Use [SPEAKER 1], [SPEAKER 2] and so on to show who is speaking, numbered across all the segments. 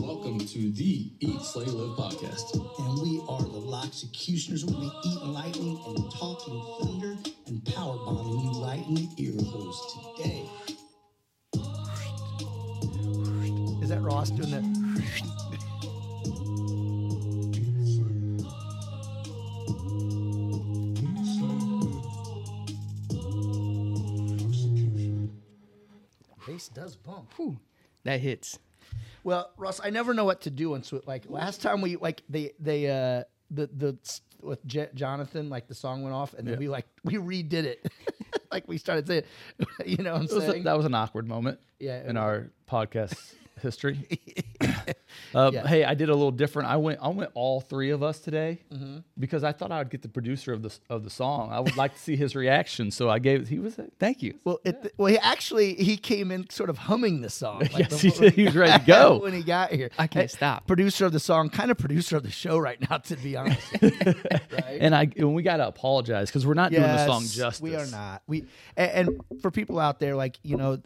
[SPEAKER 1] Welcome to the Eat, Slay, Live podcast.
[SPEAKER 2] and we are the Executioners. We'll be eating lightning and talking thunder and power bombing you right in the ear holes today.
[SPEAKER 3] Is that Ross doing that? Bass does bump.
[SPEAKER 4] That hits.
[SPEAKER 3] Well, Ross, I never know what to do. And so, like last time we like they they uh the the with J- Jonathan, like the song went off, and then we like we redid it. like we started saying, you know, what I'm
[SPEAKER 5] was a-
[SPEAKER 3] saying,
[SPEAKER 5] that was an awkward moment
[SPEAKER 3] Yeah,
[SPEAKER 5] in
[SPEAKER 3] was.
[SPEAKER 5] our podcast history. uh,
[SPEAKER 3] Yeah.
[SPEAKER 5] Hey, I did a little different. I went I went all three of us today
[SPEAKER 3] Mm-hmm.
[SPEAKER 5] because I thought I would get the producer of the of the song. I would like to see his reaction. So I gave he was
[SPEAKER 4] Thank you.
[SPEAKER 3] Well, it, well, he actually he came in sort of humming the song. Like
[SPEAKER 5] Yes, he did. He was ready to go.
[SPEAKER 3] when he got here.
[SPEAKER 4] I can't
[SPEAKER 3] Hey,
[SPEAKER 4] stop.
[SPEAKER 3] Producer of the song, kind of producer of the show right now, to be honest. right?
[SPEAKER 5] and I and we got to apologize because we're not doing the song
[SPEAKER 3] Yes,
[SPEAKER 5] justice.
[SPEAKER 3] We are not. We and, and for people out there, like you know,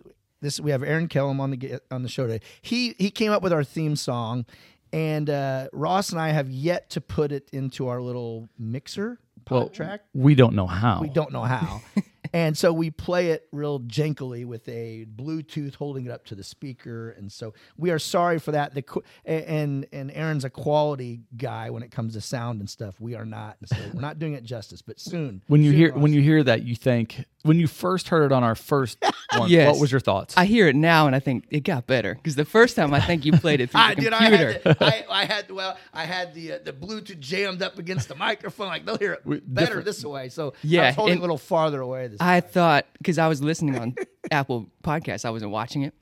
[SPEAKER 3] this we have Aaron Kellum on the on the show today. He he came up with our theme song, and uh, Ross and I have yet to put it into our little mixer
[SPEAKER 5] Well,
[SPEAKER 3] track.
[SPEAKER 5] we don't know how.
[SPEAKER 3] We don't know how. and so we play it real jankily with a Bluetooth holding it up to the speaker. And so we are sorry for that. The and and Aaron's a quality guy when it comes to sound and stuff. We are not. And so we're not doing it justice. But soon,
[SPEAKER 5] When you
[SPEAKER 3] soon,
[SPEAKER 5] hear when you hear that, you think when you first heard it on our first one.
[SPEAKER 4] Yes.
[SPEAKER 5] What was your thoughts?
[SPEAKER 4] I hear it now and I think it got better because the first time I think you played it through
[SPEAKER 3] I
[SPEAKER 4] the
[SPEAKER 3] did. I
[SPEAKER 4] computer.
[SPEAKER 3] had, the, I, I had well, I had the uh, the Bluetooth jammed up against the microphone. Like they'll hear it better
[SPEAKER 5] different-
[SPEAKER 3] this way. So I
[SPEAKER 4] Yeah,
[SPEAKER 3] was holding
[SPEAKER 4] and-
[SPEAKER 3] a little farther away. This
[SPEAKER 4] I thought because I was listening on Apple Podcasts, I wasn't watching it,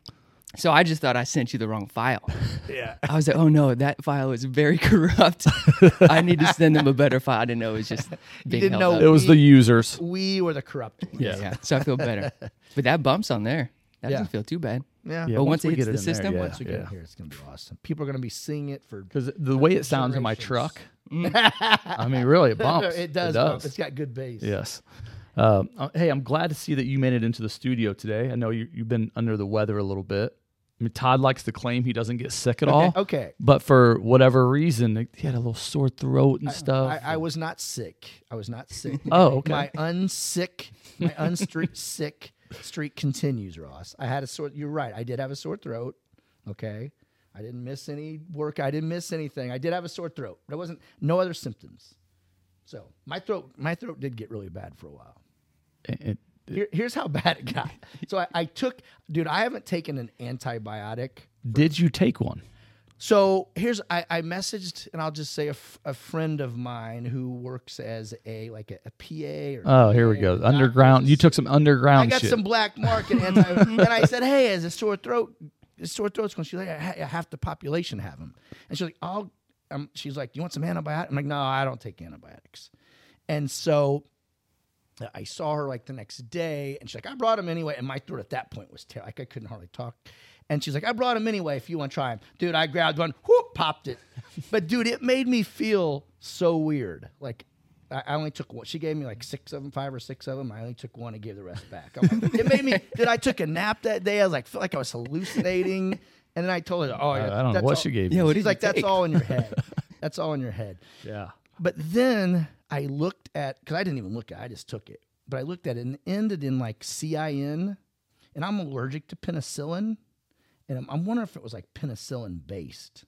[SPEAKER 4] so I just thought I sent you the wrong file.
[SPEAKER 3] yeah.
[SPEAKER 4] I was like, oh no, that file is very corrupt. I need to send them a better file. I didn't know it was just being
[SPEAKER 3] didn't
[SPEAKER 4] held
[SPEAKER 3] know
[SPEAKER 4] up.
[SPEAKER 5] it was the users.
[SPEAKER 3] We were the corrupt. ones.
[SPEAKER 5] Yeah.
[SPEAKER 4] Yeah, so I feel better. But that bumps on there. That
[SPEAKER 3] Yeah.
[SPEAKER 4] doesn't feel too bad.
[SPEAKER 3] Yeah.
[SPEAKER 5] Yeah,
[SPEAKER 4] But
[SPEAKER 5] once
[SPEAKER 4] once, it
[SPEAKER 5] we
[SPEAKER 4] hits
[SPEAKER 5] get
[SPEAKER 4] the
[SPEAKER 5] it in there,
[SPEAKER 4] system,
[SPEAKER 5] yeah.
[SPEAKER 3] Once we get here, it's gonna be awesome. People are gonna be singing it for
[SPEAKER 5] Because the way it sounds in my truck, mm. I mean, really, it bumps.
[SPEAKER 3] it does. bump. It's got good bass.
[SPEAKER 5] Yes. Um, uh, hey, I'm glad to see that you made it into the studio today. I know you, you've been under the weather a little bit. I mean, Todd likes to claim he doesn't get sick at all.
[SPEAKER 3] Okay.
[SPEAKER 5] But for whatever reason, he had a little sore throat and stuff.
[SPEAKER 3] I, I was not sick. I was not sick.
[SPEAKER 5] Oh, okay.
[SPEAKER 3] My unsick, my unstreak sick streak continues, Ross. I had a sore. You're right. I did have a sore throat. Okay. I didn't miss any work. I didn't miss anything. I did have a sore throat, but it wasn't no other symptoms. So my throat, my throat did get really bad for a while.
[SPEAKER 5] It- it-
[SPEAKER 3] Here, here's how bad it got. So I, I took, dude. I haven't taken an antibiotic
[SPEAKER 5] did you take one?
[SPEAKER 3] So here's I, I messaged and I'll just say a, f- a friend of mine who works as a like a, a PA or
[SPEAKER 5] Oh, here we go. Underground. You took some underground.
[SPEAKER 3] I got
[SPEAKER 5] shit.
[SPEAKER 3] some black market anti and I said, hey, as a sore throat, a sore throat's going. She's like, "Ha- half the population have them, and she's like, I'll. Um, she's like, you want some antibiotics? I'm like, no, I don't take antibiotics, and so. I saw her like the next day, and she's like, "I brought him anyway." And my throat at that point was terrible; like I couldn't hardly talk. And she's like, "I brought him anyway. If you want to try him, dude." I grabbed one, whoop, popped it. But dude, it made me feel so weird. Like I I only took one. She gave me like six of them, five or six of them. I only took one and gave the rest back. I'm like, it made me. Did I took a nap that day? I was like, felt like I was hallucinating. And then I told her, "Oh, yeah,
[SPEAKER 5] I don't know
[SPEAKER 3] that's
[SPEAKER 5] what
[SPEAKER 3] all-
[SPEAKER 5] she gave
[SPEAKER 4] Yeah,
[SPEAKER 5] you.
[SPEAKER 4] what
[SPEAKER 3] She's
[SPEAKER 4] did
[SPEAKER 3] like,
[SPEAKER 4] you
[SPEAKER 3] "That's all in your head. That's all in your head."
[SPEAKER 5] yeah.
[SPEAKER 3] But then I looked at because I didn't even look at it, I just took it. But I looked at it and it ended in like CIN, and I'm allergic to penicillin, and I'm, I'm wondering if it was like penicillin based.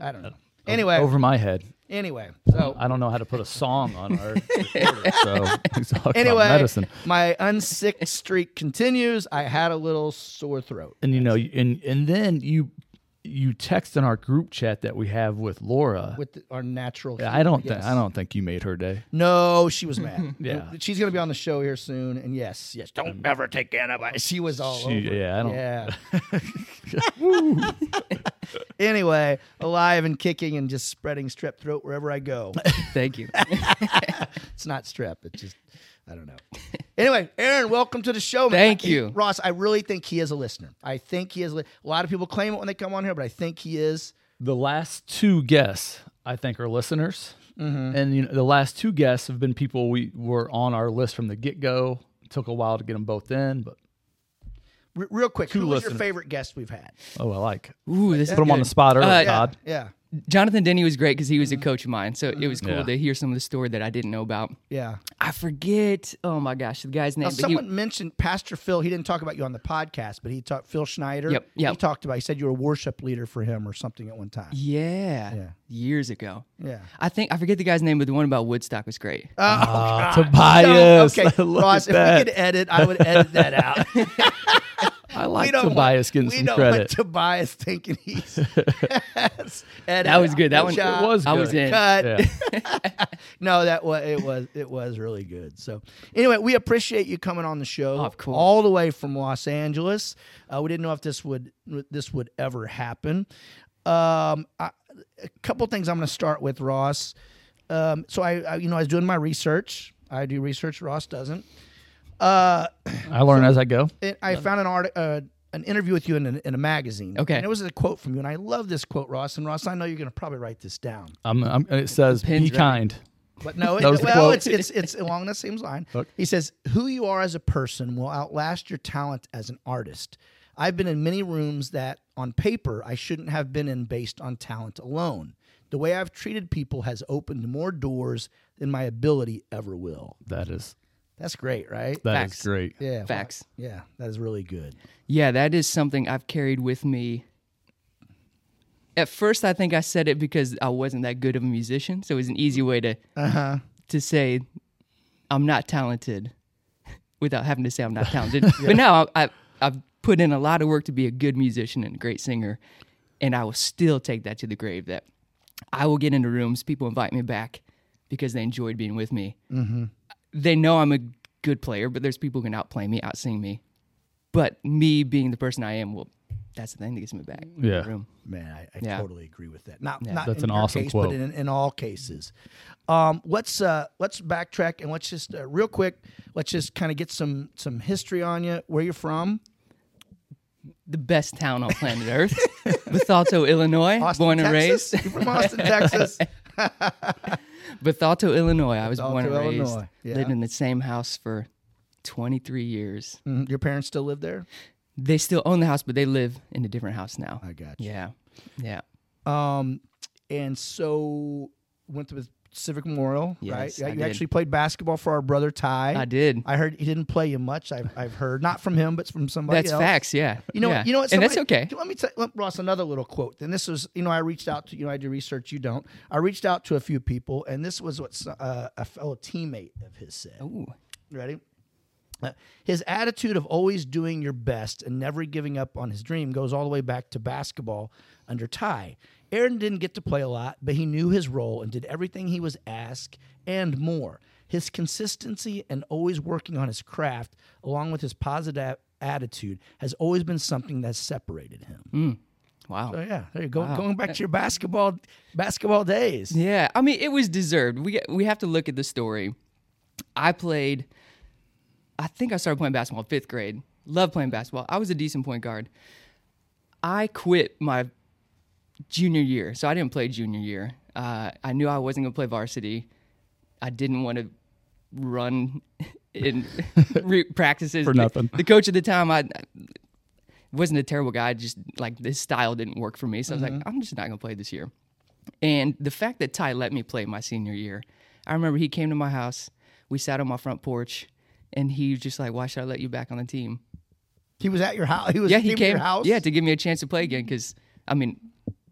[SPEAKER 3] I don't know. Anyway,
[SPEAKER 5] Over my head.
[SPEAKER 3] anyway, so
[SPEAKER 5] I don't know how to put a song on our recorder, so we talk about
[SPEAKER 3] anyway,
[SPEAKER 5] medicine.
[SPEAKER 3] my unsick streak continues. I had a little sore throat.
[SPEAKER 5] And you know, and and then you you text in our group chat that we have with Laura.
[SPEAKER 3] with the, our natural.
[SPEAKER 5] Yeah, I don't
[SPEAKER 3] humor,
[SPEAKER 5] think. I don't think you made her day.
[SPEAKER 3] No, she was mad.
[SPEAKER 5] Yeah.
[SPEAKER 3] she's gonna be on the show here soon, and yes, yes, don't um, ever take antibiotics. She was all
[SPEAKER 5] She-
[SPEAKER 3] over.
[SPEAKER 5] yeah, I don't-
[SPEAKER 3] Yeah. Anyway, alive and kicking and just spreading strep throat wherever I go.
[SPEAKER 4] thank you.
[SPEAKER 3] It's not strep. It's just I don't know. Anyway, Aaron, welcome to the show. man.
[SPEAKER 4] Thank
[SPEAKER 3] I-
[SPEAKER 4] you.
[SPEAKER 3] Ross. I really think he is a listener. I think he is. Li- a lot of people claim it when they come on here, but I think he is.
[SPEAKER 5] The last two guests, I think, are listeners,
[SPEAKER 3] Mm-hmm.
[SPEAKER 5] and you know, the last two guests have been people we were on our list from the get go. Took a while to get them both in, but
[SPEAKER 3] R- real quick,
[SPEAKER 5] Two
[SPEAKER 3] who was your favorite guest we've had?
[SPEAKER 5] Oh, I like.
[SPEAKER 4] Ooh, this is
[SPEAKER 5] Put him on the spot early,
[SPEAKER 4] Uh,
[SPEAKER 3] Yeah,
[SPEAKER 5] Todd.
[SPEAKER 3] yeah,
[SPEAKER 4] Jonathan Denny was great because he was a coach of mine, so it was cool
[SPEAKER 5] Yeah.
[SPEAKER 4] to hear some of the story that I didn't know about.
[SPEAKER 3] yeah.
[SPEAKER 4] I forget. Oh my gosh, the guy's name.
[SPEAKER 3] Now,
[SPEAKER 4] but he-
[SPEAKER 3] someone mentioned Pastor Phil. He didn't talk about you on the podcast, but he talked Phil Schneider.
[SPEAKER 4] Yep, yep.
[SPEAKER 3] He talked about. He said you were a worship leader for him or something at one time.
[SPEAKER 4] yeah,
[SPEAKER 3] Yeah.
[SPEAKER 4] years ago.
[SPEAKER 3] Yeah.
[SPEAKER 4] I think I forget the guy's name, but the one about Woodstock was great.
[SPEAKER 5] Ah,
[SPEAKER 3] No,
[SPEAKER 5] Tobias.
[SPEAKER 3] okay,
[SPEAKER 5] Look
[SPEAKER 3] Ross.
[SPEAKER 5] at
[SPEAKER 3] If
[SPEAKER 5] that.
[SPEAKER 3] we could edit, I would edit that out.
[SPEAKER 5] I like
[SPEAKER 3] we don't
[SPEAKER 5] Tobias
[SPEAKER 3] want,
[SPEAKER 5] getting
[SPEAKER 3] we
[SPEAKER 5] some
[SPEAKER 3] don't
[SPEAKER 5] credit.
[SPEAKER 3] want Tobias thinking he's.
[SPEAKER 4] That was good. That one
[SPEAKER 3] Job.
[SPEAKER 5] was
[SPEAKER 4] I was
[SPEAKER 5] good.
[SPEAKER 4] in.
[SPEAKER 3] Cut.
[SPEAKER 5] Yeah.
[SPEAKER 3] no, that was it was it was really good. So anyway, we appreciate you coming on the show,
[SPEAKER 4] Oh, of course.
[SPEAKER 3] all the way from Los Angeles. Uh, we didn't know if this would this would ever happen. Um, I, a couple things I'm going to start with, Ross. Um, so I, I, you know, I was doing my research. I do research. Ross doesn't. Uh,
[SPEAKER 5] I learn as I go.
[SPEAKER 3] it, I found an art, uh, an interview with you in a, in a magazine.
[SPEAKER 4] Okay.
[SPEAKER 3] and it was a quote from you, and I love this quote, Ross. And Ross, I know you're going to probably write this down.
[SPEAKER 5] I'm, I'm, it says,
[SPEAKER 4] Pen's
[SPEAKER 5] be
[SPEAKER 4] ready.
[SPEAKER 5] kind.
[SPEAKER 3] But no, it,
[SPEAKER 5] That was the
[SPEAKER 3] well, it's, it's it's along the same line.
[SPEAKER 5] Look.
[SPEAKER 3] He says, "Who you are as a person will outlast your talent as an artist." I've been in many rooms that, on paper, I shouldn't have been in based on talent alone. The way I've treated people has opened more doors than my ability ever will.
[SPEAKER 5] That is,
[SPEAKER 3] That's great, right?
[SPEAKER 5] that is
[SPEAKER 4] Facts.
[SPEAKER 5] great.
[SPEAKER 3] yeah,
[SPEAKER 4] Facts.
[SPEAKER 3] Yeah, that is really good.
[SPEAKER 4] Yeah, that is something I've carried with me. At first, I think I said it because I wasn't that good of a musician, so it was an easy way to
[SPEAKER 3] Uh huh.
[SPEAKER 4] to say I'm not talented without having to say I'm not talented. But now I, I, I've put in a lot of work to be a good musician and a great singer, and I will still take that to the grave. That I will get into rooms, people invite me back because they enjoyed being with me. Mm-hmm. They know I'm a good player, but there's people who can outplay me, outsing me. But me being the person I am, well, that's the thing that gets me back. in the
[SPEAKER 5] Yeah.
[SPEAKER 4] room.
[SPEAKER 3] Man, I, I
[SPEAKER 4] Yeah.
[SPEAKER 3] totally agree with that. Not,
[SPEAKER 4] Yeah.
[SPEAKER 3] not
[SPEAKER 5] That's
[SPEAKER 3] in
[SPEAKER 5] an
[SPEAKER 3] your
[SPEAKER 5] awesome
[SPEAKER 3] case,
[SPEAKER 5] quote.
[SPEAKER 3] but in, in all cases. Um, let's uh, let's backtrack and let's just uh, real quick. Let's just kind of get some some history on you. Where you're from?
[SPEAKER 4] The best town on planet Earth, Bethalto, Illinois,
[SPEAKER 3] Austin,
[SPEAKER 4] born and
[SPEAKER 3] Texas?
[SPEAKER 4] raised.
[SPEAKER 3] You're from Austin, Texas.
[SPEAKER 4] Bethalto, Illinois. I was born and raised.
[SPEAKER 3] Yeah.
[SPEAKER 4] Lived in the same house for 23 years.
[SPEAKER 3] Mhm. Your parents still live there?
[SPEAKER 4] They still own the house, but they live in a different house now.
[SPEAKER 3] I got you.
[SPEAKER 4] Yeah. Yeah.
[SPEAKER 3] Um, and so went to Civic Memorial,
[SPEAKER 4] Yes,
[SPEAKER 3] right? Yeah,
[SPEAKER 4] I
[SPEAKER 3] you
[SPEAKER 4] did.
[SPEAKER 3] actually played basketball for our brother Ty.
[SPEAKER 4] I did.
[SPEAKER 3] I heard he didn't play you much. I've, I've heard not from him, but from somebody
[SPEAKER 4] That's
[SPEAKER 3] else.
[SPEAKER 4] facts. Yeah.
[SPEAKER 3] You know,
[SPEAKER 4] yeah.
[SPEAKER 3] you know what?
[SPEAKER 4] And that's
[SPEAKER 3] somebody-
[SPEAKER 4] okay.
[SPEAKER 3] Let me tell let- Ross another little quote. And this was, you know, I reached out to you know I do research. You don't. I reached out to a few people, and this was what uh, a fellow teammate of his said.
[SPEAKER 4] Ooh.
[SPEAKER 3] Ready? Uh, His attitude of always doing your best and never giving up on his dream goes all the way back to basketball under Ty. Aaron didn't get to play a lot, but he knew his role and did everything he was asked and more. His consistency and always working on his craft, along with his positive attitude, has always been something that's separated him. Mm.
[SPEAKER 4] Wow.
[SPEAKER 3] So yeah, there you go. Going back to your basketball basketball days.
[SPEAKER 4] Yeah, I mean, it was deserved. We we have to look at the story. I played. I think I started playing basketball in fifth grade. Love playing basketball. I was a decent point guard. I quit my junior year, so I didn't play junior year. Uh, I knew I wasn't gonna play varsity. I didn't want to run in re- practices
[SPEAKER 5] For nothing.
[SPEAKER 4] The coach at the time, I wasn't a terrible guy. Just like this style didn't work for me, so I was like, I'm just not gonna play this year. And the fact that Ty let me play my senior year, I remember he came to my house. We sat on my front porch, and he was just like, "Why should I let you back on the team?"
[SPEAKER 3] He was at your house. He was
[SPEAKER 4] yeah, he
[SPEAKER 3] to
[SPEAKER 4] came.
[SPEAKER 3] your house.
[SPEAKER 4] Yeah, to give me a chance to play again. Because I mean,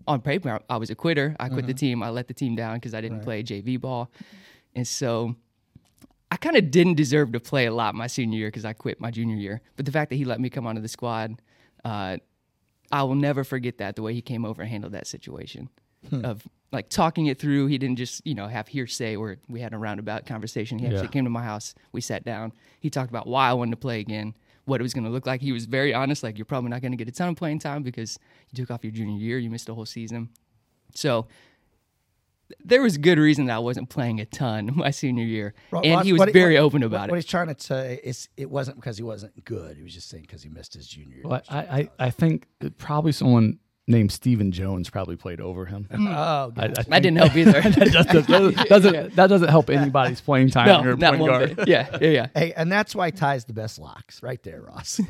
[SPEAKER 4] on paper, I was a quitter. I quit the team. I let the team down because I didn't play JV ball, and so I kind of didn't deserve to play a lot my senior year because I quit my junior year. But the fact that he let me come onto the squad, uh, I will never forget that. The way he came over and handled that situation of like talking it through. He didn't just you know have hearsay or we had a roundabout conversation. He actually
[SPEAKER 5] Yeah.
[SPEAKER 4] came to my house. We sat down. He talked about why I wanted to play again, what it was going to look like. He was very honest. Like you're probably not going to get a ton of playing time because you took off your junior year. You missed a whole season. So there was good reason that I wasn't playing a ton my senior year,
[SPEAKER 3] Ro-
[SPEAKER 4] and he was
[SPEAKER 3] what-
[SPEAKER 4] very
[SPEAKER 3] what-
[SPEAKER 4] open about
[SPEAKER 3] What
[SPEAKER 4] it.
[SPEAKER 3] What he's trying to say is it wasn't because he wasn't good. He was just saying because he missed his junior year.
[SPEAKER 5] Well, I, I, I think probably someone named Stephen Jones probably played over him.
[SPEAKER 3] Oh,
[SPEAKER 5] I, I think
[SPEAKER 4] That didn't help either.
[SPEAKER 5] that just doesn't, doesn't, that doesn't help anybody's playing time.
[SPEAKER 4] no,
[SPEAKER 5] you're a
[SPEAKER 4] not
[SPEAKER 5] point
[SPEAKER 4] one
[SPEAKER 5] guard.
[SPEAKER 4] bit. Yeah, yeah, yeah.
[SPEAKER 3] hey, and that's why Ty's the best locks, right there, Ross.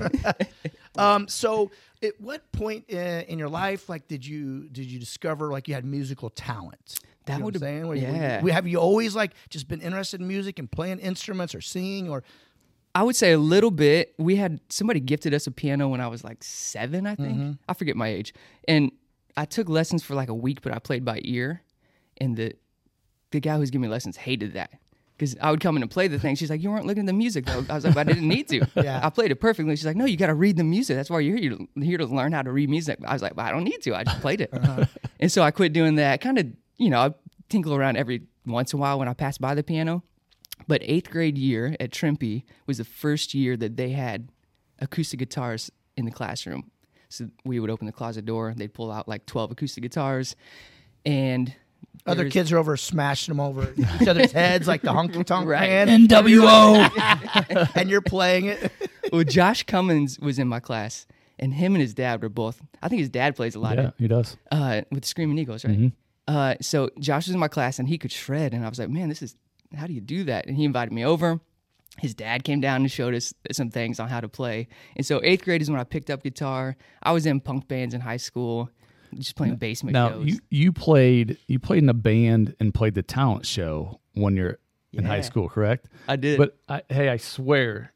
[SPEAKER 3] Um, so, at what point in, in your life, like, did you did you discover like you had musical talent?
[SPEAKER 4] That
[SPEAKER 3] You know
[SPEAKER 4] would've-
[SPEAKER 3] saying? Were you- were you-
[SPEAKER 4] yeah.
[SPEAKER 3] have you always like just been interested in music and playing instruments or singing or?
[SPEAKER 4] I would say a little bit. We had somebody gifted us a piano when I was like seven, I think. Mm-hmm. I forget my age. And I took lessons for like a week, but I played by ear. And the the guy who's giving me lessons hated that. Because I would come in and play the thing. She's like, You weren't looking at the music though. I was like, I didn't need to.
[SPEAKER 3] Yeah.
[SPEAKER 4] I played it perfectly. She's like, No, you gotta read the music. That's why you're here. You're here to learn how to read music. I was like, but I don't need to. I just played it. Uh-huh. And so I quit doing that. Kind of, you know, I tinkle around every once in a while when I pass by the piano. But eighth grade year at Trimpe was the first year that they had acoustic guitars in the classroom. So we would open the closet door, they'd pull out like 12 acoustic guitars, and
[SPEAKER 3] Other kids are over smashing them over each other's heads like the honky tonk
[SPEAKER 4] Right.
[SPEAKER 3] man,
[SPEAKER 5] NWO.
[SPEAKER 3] and you're playing it.
[SPEAKER 4] Well, Josh Cummins was in my class, and him and his dad were both. I think his dad plays a lot
[SPEAKER 5] yeah,
[SPEAKER 4] of,
[SPEAKER 5] he does.
[SPEAKER 4] uh, with the Screaming Eagles, right? Uh, so Josh was in my class, and he could shred, and I was like, man, this is how do you do that? And he invited me over. His dad came down and showed us some things on how to play. And so eighth grade is when I picked up guitar. I was in punk bands in high school, just playing basement
[SPEAKER 5] Now
[SPEAKER 4] shows.
[SPEAKER 5] you you played you played in a band and played the talent show when you're in high school, correct?
[SPEAKER 4] I did.
[SPEAKER 5] But I, hey, I swear,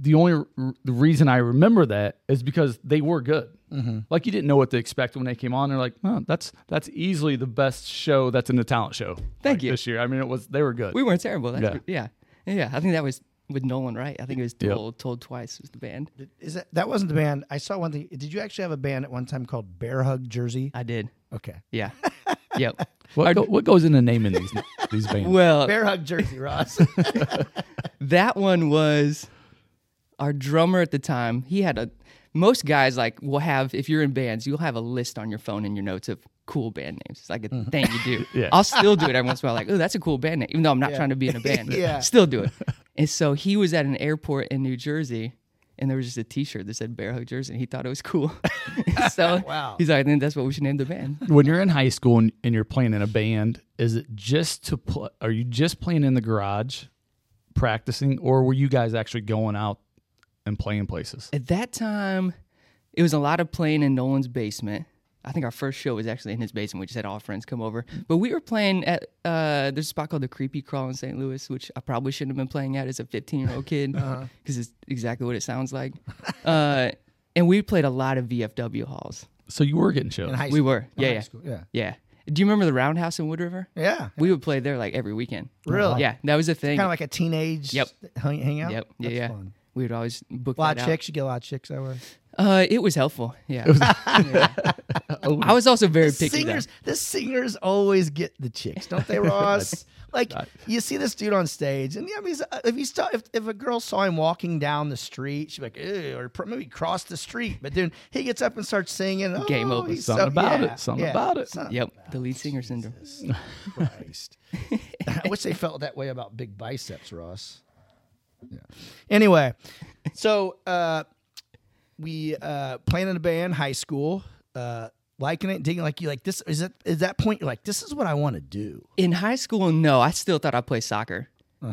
[SPEAKER 5] the only r- the reason I remember that is because they were good.
[SPEAKER 4] Mm-hmm.
[SPEAKER 5] Like you didn't know what to expect when they came on. They're like, oh, that's that's easily the best show that's in the talent show.
[SPEAKER 4] Thank
[SPEAKER 5] like,
[SPEAKER 4] you.
[SPEAKER 5] This year, I mean, it was they were good.
[SPEAKER 4] we weren't terrible. That's
[SPEAKER 5] Yeah.
[SPEAKER 4] yeah. yeah. Yeah. I think that was with Nolan, right? I think it was
[SPEAKER 5] Yep.
[SPEAKER 4] told, told twice was the band.
[SPEAKER 3] Is that that wasn't the band? I saw one thing. Did you actually have a band at one time called Bear Hug Jersey?
[SPEAKER 4] I did.
[SPEAKER 3] Okay,
[SPEAKER 4] Yeah. yep.
[SPEAKER 5] what, go, what goes into naming these these bands?
[SPEAKER 4] Well,
[SPEAKER 3] Bear Hug Jersey, Ross.
[SPEAKER 4] that one was our drummer at the time. He had a most guys like will have if you're in bands, you'll have a list on your phone in your notes of cool band names. It's like a mm-hmm. thing you do.
[SPEAKER 5] Yeah.
[SPEAKER 4] I'll still do it every once in a while. Like, oh, that's a cool band name, even though I'm not trying to be in a band.
[SPEAKER 3] Yeah.
[SPEAKER 4] still do it. And so he was at an airport in New Jersey. And there was just a T-shirt that said Bear Hug Jersey, and he thought it was cool. so
[SPEAKER 3] Wow.
[SPEAKER 4] he's like, "I think that's what we should name the band."
[SPEAKER 5] when you're in high school and, and you're playing in a band, is it just to play? Are you just playing in the garage, practicing, or were you guys actually going out and playing places?
[SPEAKER 4] At that time, it was a lot of playing in Nolan's basement. I think our first show was actually in his basement. We just had all our friends come over. But we were playing at uh, there's a spot called the Creepy Crawl in St. Louis, which I probably shouldn't have been playing at as a 15 year old kid because it's exactly what it sounds like. uh, and we played a lot of VFW halls.
[SPEAKER 5] So you were getting shows.
[SPEAKER 3] In high
[SPEAKER 4] We were,
[SPEAKER 3] In
[SPEAKER 4] yeah,
[SPEAKER 3] high
[SPEAKER 4] yeah,
[SPEAKER 3] school, yeah,
[SPEAKER 4] yeah. Do you remember the Roundhouse in Wood River?
[SPEAKER 3] yeah.
[SPEAKER 4] We would play there like every weekend.
[SPEAKER 3] Really?
[SPEAKER 4] Yeah, that was a thing.
[SPEAKER 3] Kind of like a teenage
[SPEAKER 4] Yep.
[SPEAKER 3] hang, hangout.
[SPEAKER 4] Yep. Yeah,
[SPEAKER 3] That's
[SPEAKER 4] yeah.
[SPEAKER 3] fun.
[SPEAKER 4] We would always book
[SPEAKER 3] A lot
[SPEAKER 4] that
[SPEAKER 3] of
[SPEAKER 4] out.
[SPEAKER 3] chicks. You get a lot of chicks that way.
[SPEAKER 4] Uh, it was helpful. Yeah. Yeah. I was also very picky. though.
[SPEAKER 3] Singers, the singers always get the chicks, don't they, Ross? like you see this dude on stage, and yeah, I mean, if he saw, if, if a girl saw him walking down the street, she'd be like, Ew, or maybe cross the street. But then he gets up and starts singing. Oh,
[SPEAKER 4] Game over.
[SPEAKER 3] he's
[SPEAKER 5] Something
[SPEAKER 3] so-
[SPEAKER 5] about
[SPEAKER 3] yeah,
[SPEAKER 5] it, something
[SPEAKER 3] yeah,
[SPEAKER 5] about it.
[SPEAKER 3] something
[SPEAKER 4] Yep,
[SPEAKER 3] about
[SPEAKER 4] the lead singer syndrome.
[SPEAKER 3] Christ. I wish they felt that way about big biceps, Ross. Yeah. Anyway, so uh, we uh, playing in a band, high school, uh, liking it, digging. Like you, like this is it. Is that point? You're like, this is what I want to do.
[SPEAKER 4] In high school, no, I still thought I'd play soccer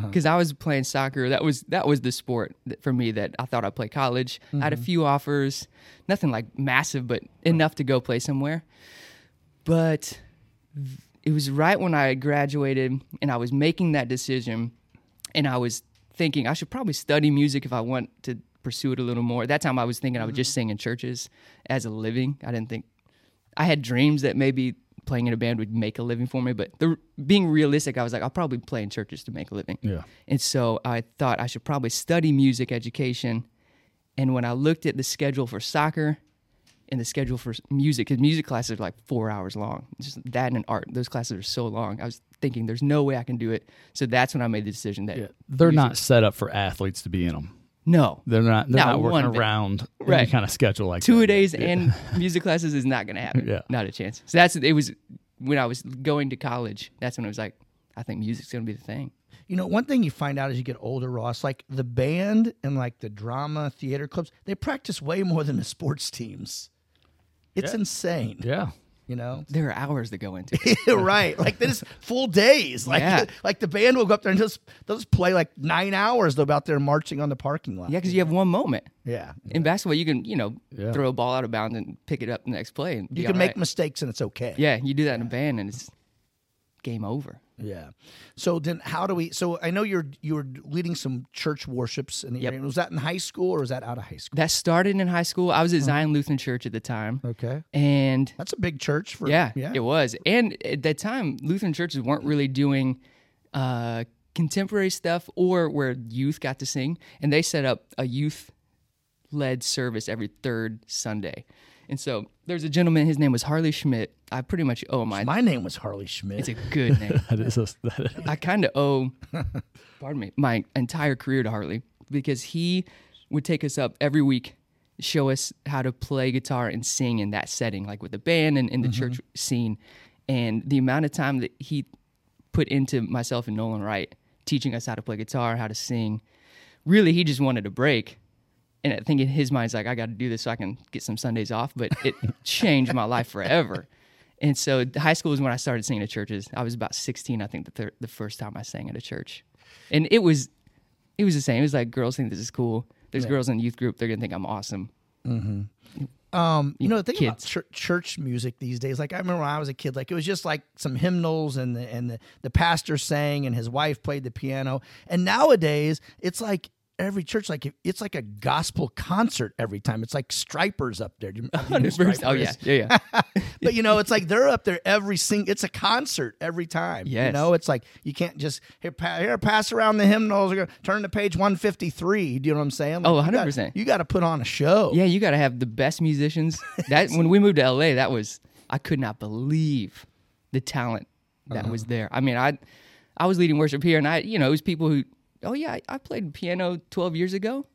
[SPEAKER 4] because I was playing soccer. That was that was the sport that, for me that I thought I'd play college. I had a few offers, nothing like massive, but enough to go play somewhere. But it was right when I graduated and I was making that decision, and I was thinking I should probably study music if I want to pursue it a little more. At that time, I was thinking I would just mm-hmm. sing in churches as a living. I didn't think I had dreams that maybe playing in a band would make a living for me, but the, being realistic, I was like, I'll probably play in churches to make a living.
[SPEAKER 5] Yeah.
[SPEAKER 4] And so I thought I should probably study music education. And when I looked at the schedule for soccer and the schedule for music, because music classes are like four hours long, just that and art, those classes are so long. I was thinking, there's no way I can do it. So that's when I made the decision that
[SPEAKER 5] They're not set up for athletes to be in them.
[SPEAKER 4] no,
[SPEAKER 5] They're not. They're
[SPEAKER 4] Not
[SPEAKER 5] not,
[SPEAKER 4] one
[SPEAKER 5] working
[SPEAKER 4] bit.
[SPEAKER 5] around any kind of schedule like
[SPEAKER 4] two
[SPEAKER 5] that.
[SPEAKER 4] a days and music classes is not going to happen.
[SPEAKER 5] Yeah.
[SPEAKER 4] Not a chance. So that's it was when I was going to college. That's when it was like, I think music's going to be the thing.
[SPEAKER 3] You know, one thing you find out as you get older, Ross, like the band and like the drama theater clubs, they practice way more than the sports teams. It's insane.
[SPEAKER 5] Yeah.
[SPEAKER 3] You know,
[SPEAKER 4] There are hours that go into it.
[SPEAKER 3] right? Like this full days. Like
[SPEAKER 4] Yeah.
[SPEAKER 3] like the band will go up there and just they'll just play like nine hours. They'll be out there marching on the parking lot.
[SPEAKER 4] yeah, because you have one moment.
[SPEAKER 3] yeah.
[SPEAKER 4] In basketball, you can, you know,
[SPEAKER 5] Yeah.
[SPEAKER 4] throw a ball out of bounds and pick it up the next play. And
[SPEAKER 3] You can
[SPEAKER 4] all
[SPEAKER 3] make
[SPEAKER 4] right.
[SPEAKER 3] mistakes and it's okay.
[SPEAKER 4] Yeah, you do that in a band and it's game over.
[SPEAKER 3] Yeah. So then, how do we? So I know you're you were leading some church worships in the
[SPEAKER 4] Yep.
[SPEAKER 3] area. Was that in high school or was that out of high school?
[SPEAKER 4] That started in high school. I was at Zion Lutheran Church at the time.
[SPEAKER 3] Okay.
[SPEAKER 4] And
[SPEAKER 3] That's a big church for
[SPEAKER 4] yeah,
[SPEAKER 3] yeah.
[SPEAKER 4] it was. And at that time, Lutheran churches weren't really doing uh, contemporary stuff or where youth got to sing. And they set up a youth led service every third Sunday. And so there's a gentleman, his name was Harley Schmidt. I pretty much owe my,
[SPEAKER 3] My name was Harley Schmidt.
[SPEAKER 4] it's a good name.
[SPEAKER 5] That is a, that is,
[SPEAKER 4] I kind of owe, pardon me, my entire career to Harley because he would take us up every week, show us how to play guitar and sing in that setting, like with the band and in the mm-hmm. church scene. And the amount of time that he put into myself and Nolan Wright, teaching us how to play guitar, how to sing, really, he just wanted a break. And I think in his mind, he's like, I got to do this so I can get some Sundays off. But it changed my life forever. And so high school was when I started singing at churches. I was about 16, I think, the thir- the first time I sang at a church, and it was, it was the same. It was like girls think this is cool. There's girls in the youth group. They're gonna think I'm awesome.
[SPEAKER 3] Um, you know the thing about
[SPEAKER 4] kids.
[SPEAKER 3] church, church music these days. Like I remember when I was a kid, like it was just like some hymnals and the and the, the pastor sang and his wife played the piano. And nowadays, it's like every church, like it's like a gospel concert every time. It's like Strypers up there. You, you know who
[SPEAKER 4] 100%.
[SPEAKER 3] Stryper
[SPEAKER 4] Oh yeah, yeah, yeah.
[SPEAKER 3] but you know, it's like they're up there every sing. It's a concert every time. You know, it's like you can't just here, pa- here pass around the hymnals. Turn to page one fifty three. Do you know what I'm saying?
[SPEAKER 4] Oh, 100%.
[SPEAKER 3] You got to put on a show.
[SPEAKER 4] yeah, you got to have the best musicians. That when we moved to LA, that was I could not believe the talent that
[SPEAKER 3] Uh-huh.
[SPEAKER 4] was there. I mean, I I was leading worship here, and I you know it was people who oh yeah I, I played piano 12 years ago.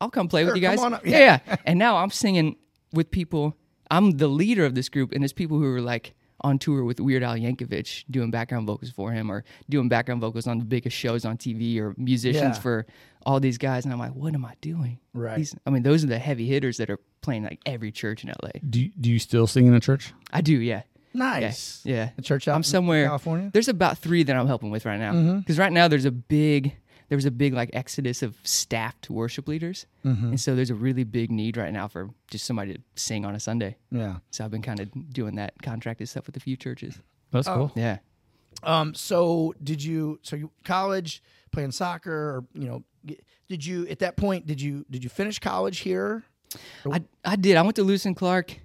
[SPEAKER 4] I'll come play with you guys.
[SPEAKER 3] come on up.
[SPEAKER 4] Yeah, yeah. and now I'm singing with people. I'm the leader of this group, and there's people who are like on tour with Weird Al Yankovic doing background vocals for him, or doing background vocals on the biggest shows on TV, or musicians
[SPEAKER 3] Yeah.
[SPEAKER 4] for all these guys. And I'm like, what am I doing?
[SPEAKER 3] Right.
[SPEAKER 4] These, I mean, those are the heavy hitters that are playing like every church in LA.
[SPEAKER 5] do do you still sing in a church?
[SPEAKER 4] I do, yeah.
[SPEAKER 3] Nice.
[SPEAKER 4] Yeah. yeah.
[SPEAKER 3] A church out
[SPEAKER 4] I'm
[SPEAKER 3] in
[SPEAKER 4] somewhere.
[SPEAKER 3] California?
[SPEAKER 4] There's about three that I'm helping with right now.
[SPEAKER 3] Mm-hmm.
[SPEAKER 4] Because right now there's a big, there was a big like exodus of staffed worship leaders,
[SPEAKER 3] Mm-hmm.
[SPEAKER 4] and so there's a really big need right now for just somebody to sing on a Sunday.
[SPEAKER 3] Yeah.
[SPEAKER 4] So I've been kind of doing that contracted stuff with a few churches.
[SPEAKER 5] That's cool.
[SPEAKER 4] Yeah.
[SPEAKER 3] Um. So did you? So you college playing soccer, or you know, did you at that point? Did you did you finish college here?
[SPEAKER 4] I, I did. I went to Lewis and Clark.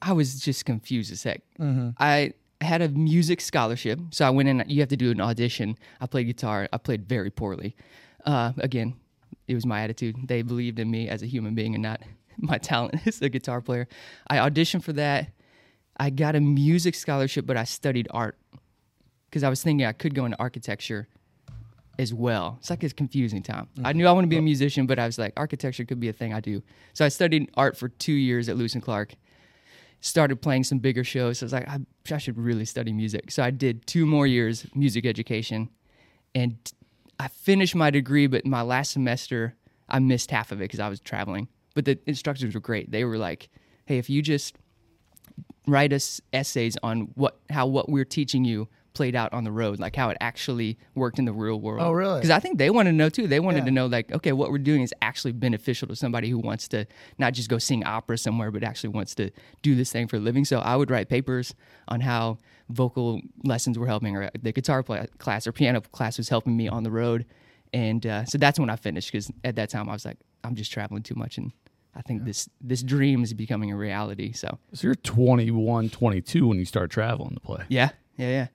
[SPEAKER 4] I was just confused as heck.
[SPEAKER 3] Mm-hmm.
[SPEAKER 4] I had a music scholarship, so I went in. You have to do an audition. I played guitar. I played very poorly. Uh, again, it was my attitude. They believed in me as a human being and not my talent as a guitar player. I auditioned for that. I got a music scholarship, but I studied art because I was thinking I could go into architecture as well. It's like a confusing time. I knew I wanted to be a musician, but I was like, architecture could be a thing I do. So I studied art for two years at Lewis and Clark. Started playing some bigger shows. So I was like, I, I should really study music. So I did two more years music education, and I finished my degree. But my last semester, I missed half of it because I was traveling. But the instructors were great. They were like, "Hey, if you just write us essays on what how what we're teaching you played out on the road, like how it actually worked in the real world.
[SPEAKER 3] Oh, really?
[SPEAKER 4] Because I think they wanted to know too. They wanted
[SPEAKER 3] Yeah.
[SPEAKER 4] to know like, okay, what we're doing is actually beneficial to somebody who wants to not just go sing opera somewhere, but actually wants to do this thing for a living. So I would write papers on how vocal lessons were helping, or the guitar play, class or piano class was helping me on the road. And uh, so that's when I finished because at that time I was like, I'm just traveling too much, and I think this this dream is becoming a reality. So
[SPEAKER 5] So you're 21, 22 when you start traveling to play.
[SPEAKER 4] yeah, yeah, yeah,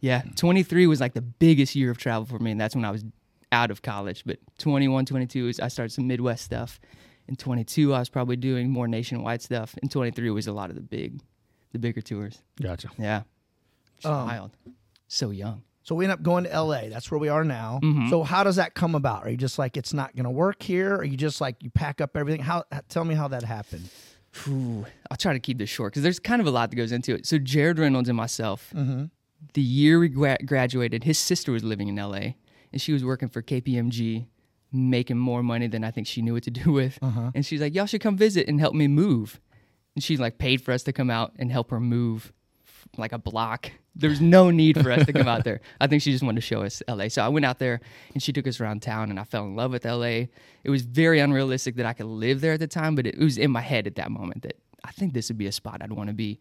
[SPEAKER 4] yeah. 23 was like the biggest year of travel for me, and that's when I was out of college. But 21, 22 is I started some Midwest stuff. In 22, I was probably doing more nationwide stuff. And 23 was a lot of the big, the bigger tours.
[SPEAKER 5] Gotcha.
[SPEAKER 4] Yeah, It's
[SPEAKER 3] Um,
[SPEAKER 4] wild. So young.
[SPEAKER 3] So we end up going to LA. That's where we are now.
[SPEAKER 4] Mm-hmm.
[SPEAKER 3] So how does that come about? Are you just like it's not going to work here? Or are you just like you pack up everything? How? Tell me how that happened.
[SPEAKER 4] Ooh, I'll try to keep this short because there's kind of a lot that goes into it. So Jared Reynolds and myself, the year we gra- graduated, his sister was living in LA, and she was working for KPMG, making more money than I think she knew what to do with. Uh-huh. And she's like, "Y'all should come visit and help me move." And she like paid for us to come out and help her move like a block. There's no need for us to come out there. I think she just wanted to show us LA. So I went out there and she took us around town and I fell in love with LA. It was very unrealistic that I could live there at the time, but it was in my head at that moment that I think this would be a spot I'd want to be.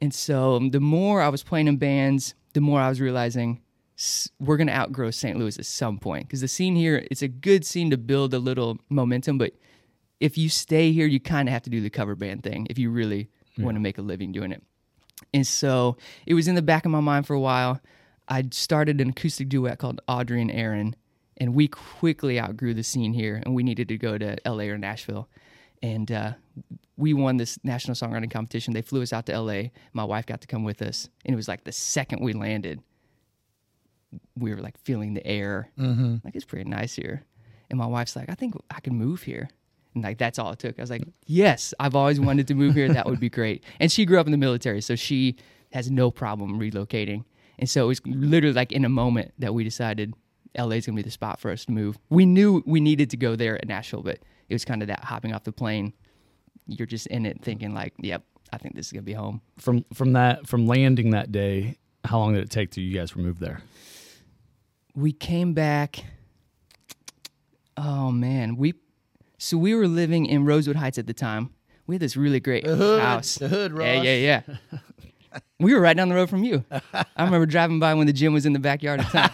[SPEAKER 4] And so um, the more I was playing in bands, the more I was realizing s- we're going to outgrow St. Louis at some point because the scene here, it's a good scene to build a little momentum, but if you stay here, you kind of have to do the cover band thing if you really want to make a living doing it. And so it was in the back of my mind for a while. I started an acoustic duet called Audrey and Aaron, and we quickly outgrew the scene here, and we needed to go to LA or Nashville. And uh, we won this national songwriting competition. They flew us out to LA. My wife got to come with us, and it was like the second we landed, we were like feeling the air. Mm-hmm. Like it's pretty nice here. And my wife's like, I think I can move here. And like that's all it took. I was like, yes, I've always wanted to move here. That would be great. And she grew up in the military, so she has no problem relocating. And so it was literally like in a moment that we decided LA is gonna be the spot for us to move. We knew we needed to go there at Nashville, but it was kind of that hopping off the plane. You're just in it thinking like, yep, I think this is gonna be home.
[SPEAKER 5] From from that from landing that day, how long did it take till you guys were moved there?
[SPEAKER 4] we came back. Oh man, we so we were living in Rosewood Heights at the time. We had this really great house.
[SPEAKER 3] the hood,
[SPEAKER 4] Yeah, yeah, yeah. we were right down the road from you. I remember driving by when the gym was in the backyard the time.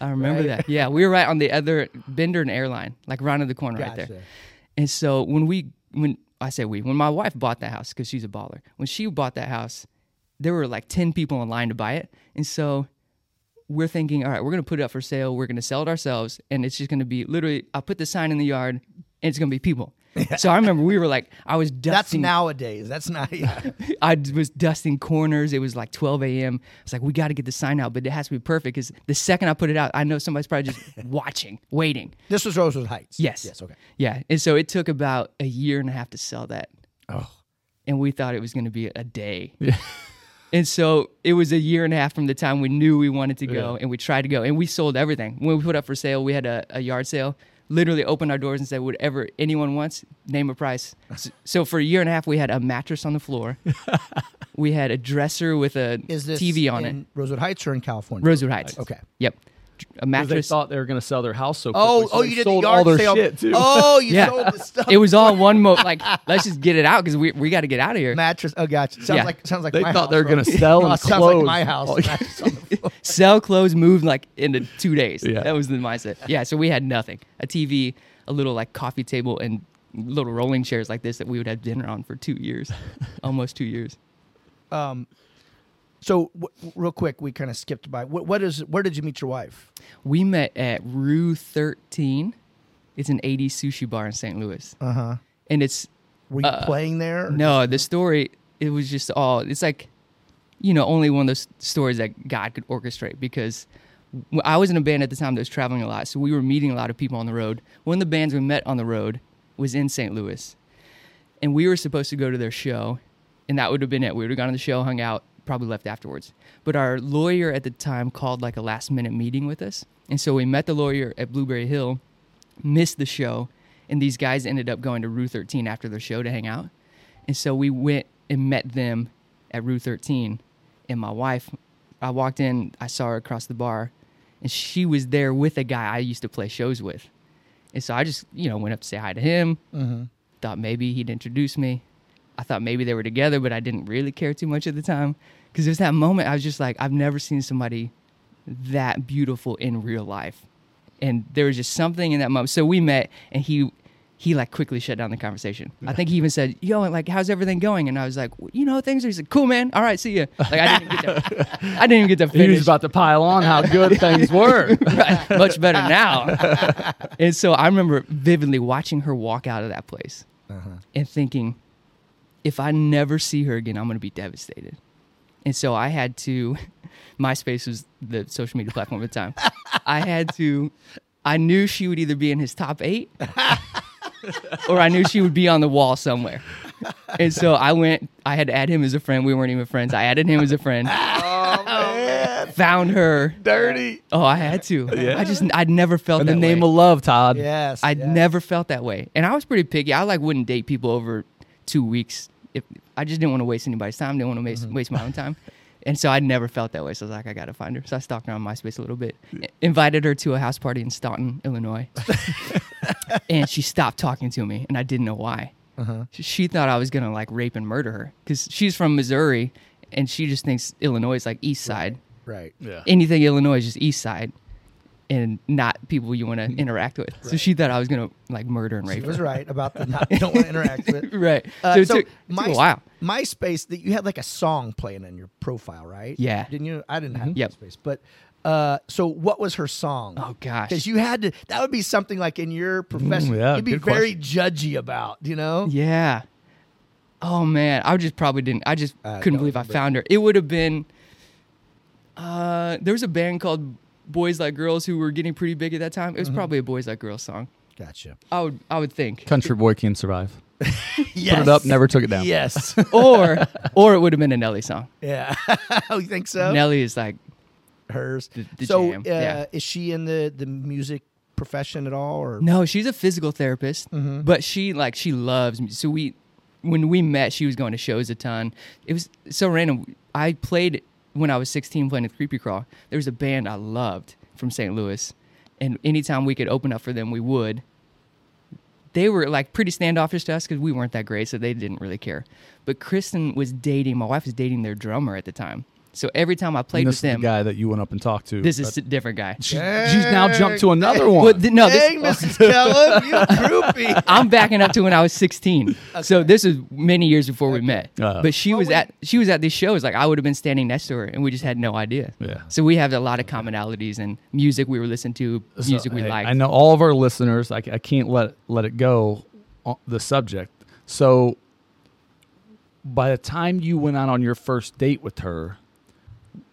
[SPEAKER 4] I remember that. Yeah, we were right on the other Bender and Airline, like right in the corner right there. And so when we when I say we when my wife bought that house because she's a baller, when she bought that house, there were like ten people in line to buy it, and so we're thinking, all right, we're gonna put it up for sale, we're gonna sell it ourselves, and it's just gonna be literally. I'll put the sign in the yard, and it's gonna be people. So I remember we were like, I was dusting.
[SPEAKER 3] That's nowadays. That's not. Yeah.
[SPEAKER 4] I was dusting corners. It was like 12 a.m. I was like, we got to get the sign out, but it has to be perfect because the second I put it out, I know somebody's probably just watching, waiting.
[SPEAKER 3] this was Rosewood Heights.
[SPEAKER 4] Yes.
[SPEAKER 3] Yes. Okay.
[SPEAKER 4] Yeah. And so it took about a year and a half to sell that.
[SPEAKER 3] Oh.
[SPEAKER 4] And we thought it was going to be a day. Yeah. And so it was a year and a half from the time we knew we wanted to go and we tried to go. And we sold everything. When we put up for sale, we had a, a yard sale, literally opened our doors and said, whatever anyone wants, name a price. So, so for a year and a half, we had a mattress on the floor. we had a dresser with a
[SPEAKER 3] Is this
[SPEAKER 4] TV on
[SPEAKER 3] in
[SPEAKER 4] it.
[SPEAKER 3] Rosewood Heights or in California?
[SPEAKER 4] Rosewood Heights.
[SPEAKER 3] Okay.
[SPEAKER 4] Yep. A
[SPEAKER 5] 'Cause They thought they were going to sell their house so quickly.
[SPEAKER 3] Oh,
[SPEAKER 5] so
[SPEAKER 3] oh, you did the
[SPEAKER 5] sold
[SPEAKER 3] yard
[SPEAKER 5] all their
[SPEAKER 3] sale.
[SPEAKER 5] shit too.
[SPEAKER 3] Oh, you
[SPEAKER 4] Yeah.
[SPEAKER 3] sold the stuff.
[SPEAKER 4] it was all one mo like let's just get it out because we, we got to get out of here.
[SPEAKER 3] mattress. Oh, gotcha. Sounds
[SPEAKER 4] Yeah.
[SPEAKER 3] like sounds like
[SPEAKER 5] They
[SPEAKER 3] my
[SPEAKER 5] thought
[SPEAKER 3] house,
[SPEAKER 5] they were gonna sell
[SPEAKER 3] No,
[SPEAKER 5] and
[SPEAKER 3] sounds like
[SPEAKER 5] close.
[SPEAKER 3] my house.
[SPEAKER 5] Oh,
[SPEAKER 3] Mattress on the floor.
[SPEAKER 4] sell clothes, move like into two days.
[SPEAKER 5] Yeah.
[SPEAKER 4] That was the mindset. Yeah, so we had nothing. A TV, a little like coffee table, and little rolling chairs like this that we would have dinner on for two years, almost two years.
[SPEAKER 3] Um, So, w- real quick, we kind of skipped by. What, what is? Where did you meet your wife?
[SPEAKER 4] We met at Rue 13. It's an 80s sushi bar in St. Louis.
[SPEAKER 3] Uh huh.
[SPEAKER 4] And it's,
[SPEAKER 3] Were you playing there?
[SPEAKER 4] Uh, no, the story, it was just all, it's like, you know, only one of those stories that God could orchestrate because I was in a band at the time that was traveling a lot. So we were meeting a lot of people on the road. One of the bands we met on the road was in St. Louis. And we were supposed to go to their show. And that would have been it. We would have gone to the show, hung out, probably left afterwards. But our lawyer at the time called like a last minute meeting with us. And so we met the lawyer at Blueberry Hill, missed the show. And these guys ended up going to Rue 13 after their show to hang out. And so we went and met them at Rue 13. And my wife, I walked in, I saw her across the bar, and she was there with a guy I used to play shows with. And so I just, you know, went up to say hi to him. Mm-hmm. Thought maybe he'd introduce me. I thought maybe they were together, but I didn't really care too much at the time. Because there's that moment I was just like, I've never seen somebody that beautiful in real life. And there was just something in that moment. So we met, and he he like quickly shut down the conversation. I think he even said, "Yo, like, how's everything going?" And I was like, "You know, things are." He's like, "Cool, man. All right, see ya." Like, I didn't even get to, I didn't even get to
[SPEAKER 5] He was about to pile on how good things were.
[SPEAKER 4] Right, much better now. and so I remember vividly watching her walk out of that place uh-huh. and thinking, if I never see her again, I'm going to be devastated. And so I had to, MySpace was the social media platform at the time. I had to, I knew she would either be in his top eight or I knew she would be on the wall somewhere. And so I went, I had to add him as a friend. We weren't even friends. I added him as a friend. Oh, man. Found her.
[SPEAKER 5] Dirty.
[SPEAKER 4] Oh, I had to. Yeah. I just, I'd never felt
[SPEAKER 5] In the name
[SPEAKER 4] way.
[SPEAKER 5] of love, Todd.
[SPEAKER 3] Yes.
[SPEAKER 4] I'd
[SPEAKER 3] yes.
[SPEAKER 4] never felt that way. And I was pretty picky. I like wouldn't date people over two weeks. If I just didn't want to waste anybody's time, didn't want to waste, mm-hmm. waste my own time. And so I never felt that way. So I was like, I gotta find her. So I stalked her on MySpace a little bit. I- Invited her to a house party in Staunton, Illinois, and she stopped talking to me, and I didn't know why. Uh-huh. She- She thought I was gonna like rape and murder her because she's from Missouri, and she just thinks Illinois is like East Side.
[SPEAKER 3] Right.
[SPEAKER 5] Yeah.
[SPEAKER 4] Anything Illinois is just East Side, and not people you want to interact with. So she thought I was gonna like murder and rape.
[SPEAKER 3] She
[SPEAKER 4] rape
[SPEAKER 3] was
[SPEAKER 4] her.
[SPEAKER 3] right about the not, you don't want to interact with.
[SPEAKER 4] Right.
[SPEAKER 3] Uh,
[SPEAKER 4] so it
[SPEAKER 3] so
[SPEAKER 4] took, it took
[SPEAKER 3] my,
[SPEAKER 4] a.
[SPEAKER 3] MySpace, that you had like a song playing in your profile, right?
[SPEAKER 4] Yeah.
[SPEAKER 3] Didn't you? I didn't have
[SPEAKER 4] Yep.
[SPEAKER 3] MySpace, but uh, so what was her song?
[SPEAKER 4] Oh gosh.
[SPEAKER 3] Because you had to. That would be something like in your profession.
[SPEAKER 5] Mm, yeah,
[SPEAKER 3] you'd be
[SPEAKER 5] good
[SPEAKER 3] very judgy about. You know.
[SPEAKER 4] Yeah. Oh man, I just probably didn't. I just
[SPEAKER 3] Uh,
[SPEAKER 4] couldn't
[SPEAKER 3] don't
[SPEAKER 4] believe I found her. It would have been. Uh, there was a band called Boys Like Girls who were getting pretty big at that time. It was
[SPEAKER 3] Mm-hmm.
[SPEAKER 4] probably a Boys Like Girls song.
[SPEAKER 3] Gotcha.
[SPEAKER 4] I would, I would think,
[SPEAKER 5] Country boy can survive.
[SPEAKER 3] Yes.
[SPEAKER 5] Put it up, never took it down.
[SPEAKER 3] Yes.
[SPEAKER 4] or, or it would have been a Nelly song.
[SPEAKER 3] yeah. oh, you think so?
[SPEAKER 4] Nelly is like,
[SPEAKER 3] Hers.
[SPEAKER 4] The- the
[SPEAKER 3] so,
[SPEAKER 4] jam,
[SPEAKER 3] uh,
[SPEAKER 4] yeah.
[SPEAKER 3] is she in the the music profession at all, or
[SPEAKER 4] no, she's a physical therapist,
[SPEAKER 3] Mm-hmm.
[SPEAKER 4] but she like she loves. mu- So we, when we met, she was going to shows a ton. It was so random. I played when I was 16 playing with Creepy Crawl. There was a band I loved from St. Louis, and anytime we could open up for them, we would. They were like pretty standoffish to us because we weren't that great, so they didn't really care. But Kristen was dating. My wife was dating their drummer at the time. So every time I played
[SPEAKER 5] And
[SPEAKER 4] with
[SPEAKER 5] this is the
[SPEAKER 4] them,
[SPEAKER 5] guy that you went up and talked to.
[SPEAKER 4] this is a different guy.
[SPEAKER 5] she- she's now jumped to another one.
[SPEAKER 4] Well, th- no, this,
[SPEAKER 3] Dang, Mrs. Kellum, you groupie.
[SPEAKER 4] I'm backing up to when I was 16. So this is many years before we met.
[SPEAKER 5] Uh.
[SPEAKER 4] but she
[SPEAKER 3] Well,
[SPEAKER 4] was
[SPEAKER 3] we-
[SPEAKER 4] at she was at these shows. Like I would have been standing next to her, and we just had no idea.
[SPEAKER 5] Yeah.
[SPEAKER 4] So we have a lot of commonalities and music we were listening to,
[SPEAKER 5] So,
[SPEAKER 4] music we
[SPEAKER 5] I,
[SPEAKER 4] liked.
[SPEAKER 5] I know all of our listeners. I, I can't let let it go. on The subject. So, by the time you went out on your first date with her,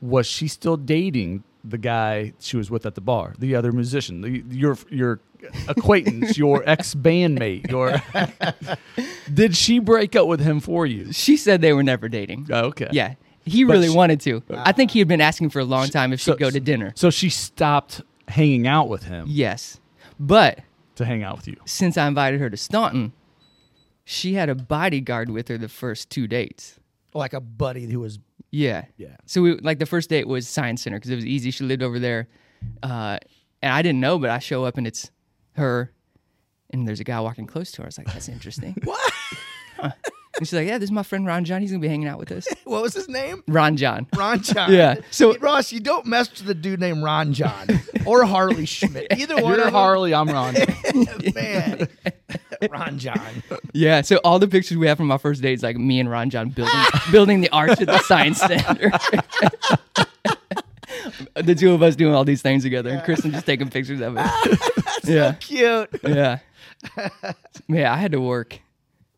[SPEAKER 5] was she still dating the guy she was with at the bar, the other musician, the, your your acquaintance, your ex bandmate, your? Did she break up with him for you?
[SPEAKER 4] She said they were never dating.
[SPEAKER 5] Oh, okay.
[SPEAKER 4] Yeah. He
[SPEAKER 5] But
[SPEAKER 4] really
[SPEAKER 5] she-
[SPEAKER 4] wanted to. Uh, I think he had been asking for a long time if she'd
[SPEAKER 5] So-
[SPEAKER 4] go to dinner.
[SPEAKER 5] So she stopped hanging out with him
[SPEAKER 4] Yes. But
[SPEAKER 5] to hang out with you.
[SPEAKER 4] since I invited her to Staunton, she had a bodyguard with her the first two dates.
[SPEAKER 3] like a buddy who was
[SPEAKER 4] Yeah.
[SPEAKER 3] Yeah.
[SPEAKER 4] So we like the first date was Science Center because it was easy. She lived over there, uh, and I didn't know, but I show up and it's her, and there's a guy walking close to her. I was like, "That's interesting."
[SPEAKER 3] what?
[SPEAKER 4] And she's like, "Yeah, this is my friend Ron John. He's gonna be hanging out with us."
[SPEAKER 3] What was his name?
[SPEAKER 4] Ron John.
[SPEAKER 3] Ron John.
[SPEAKER 4] Yeah, so-
[SPEAKER 3] Ross, you don't mess with the dude named Ron John or Harley Schmidt. Either one
[SPEAKER 5] You're Harley. I'm Ron.
[SPEAKER 3] man. Ron John.
[SPEAKER 4] Yeah. So all the pictures we have from our first date is like me and Ron John building building the arch at the Science Center. the two of us doing all these things together, and Kristen just taking pictures of it. yeah.
[SPEAKER 3] So cute.
[SPEAKER 4] Yeah. yeah, I had to work.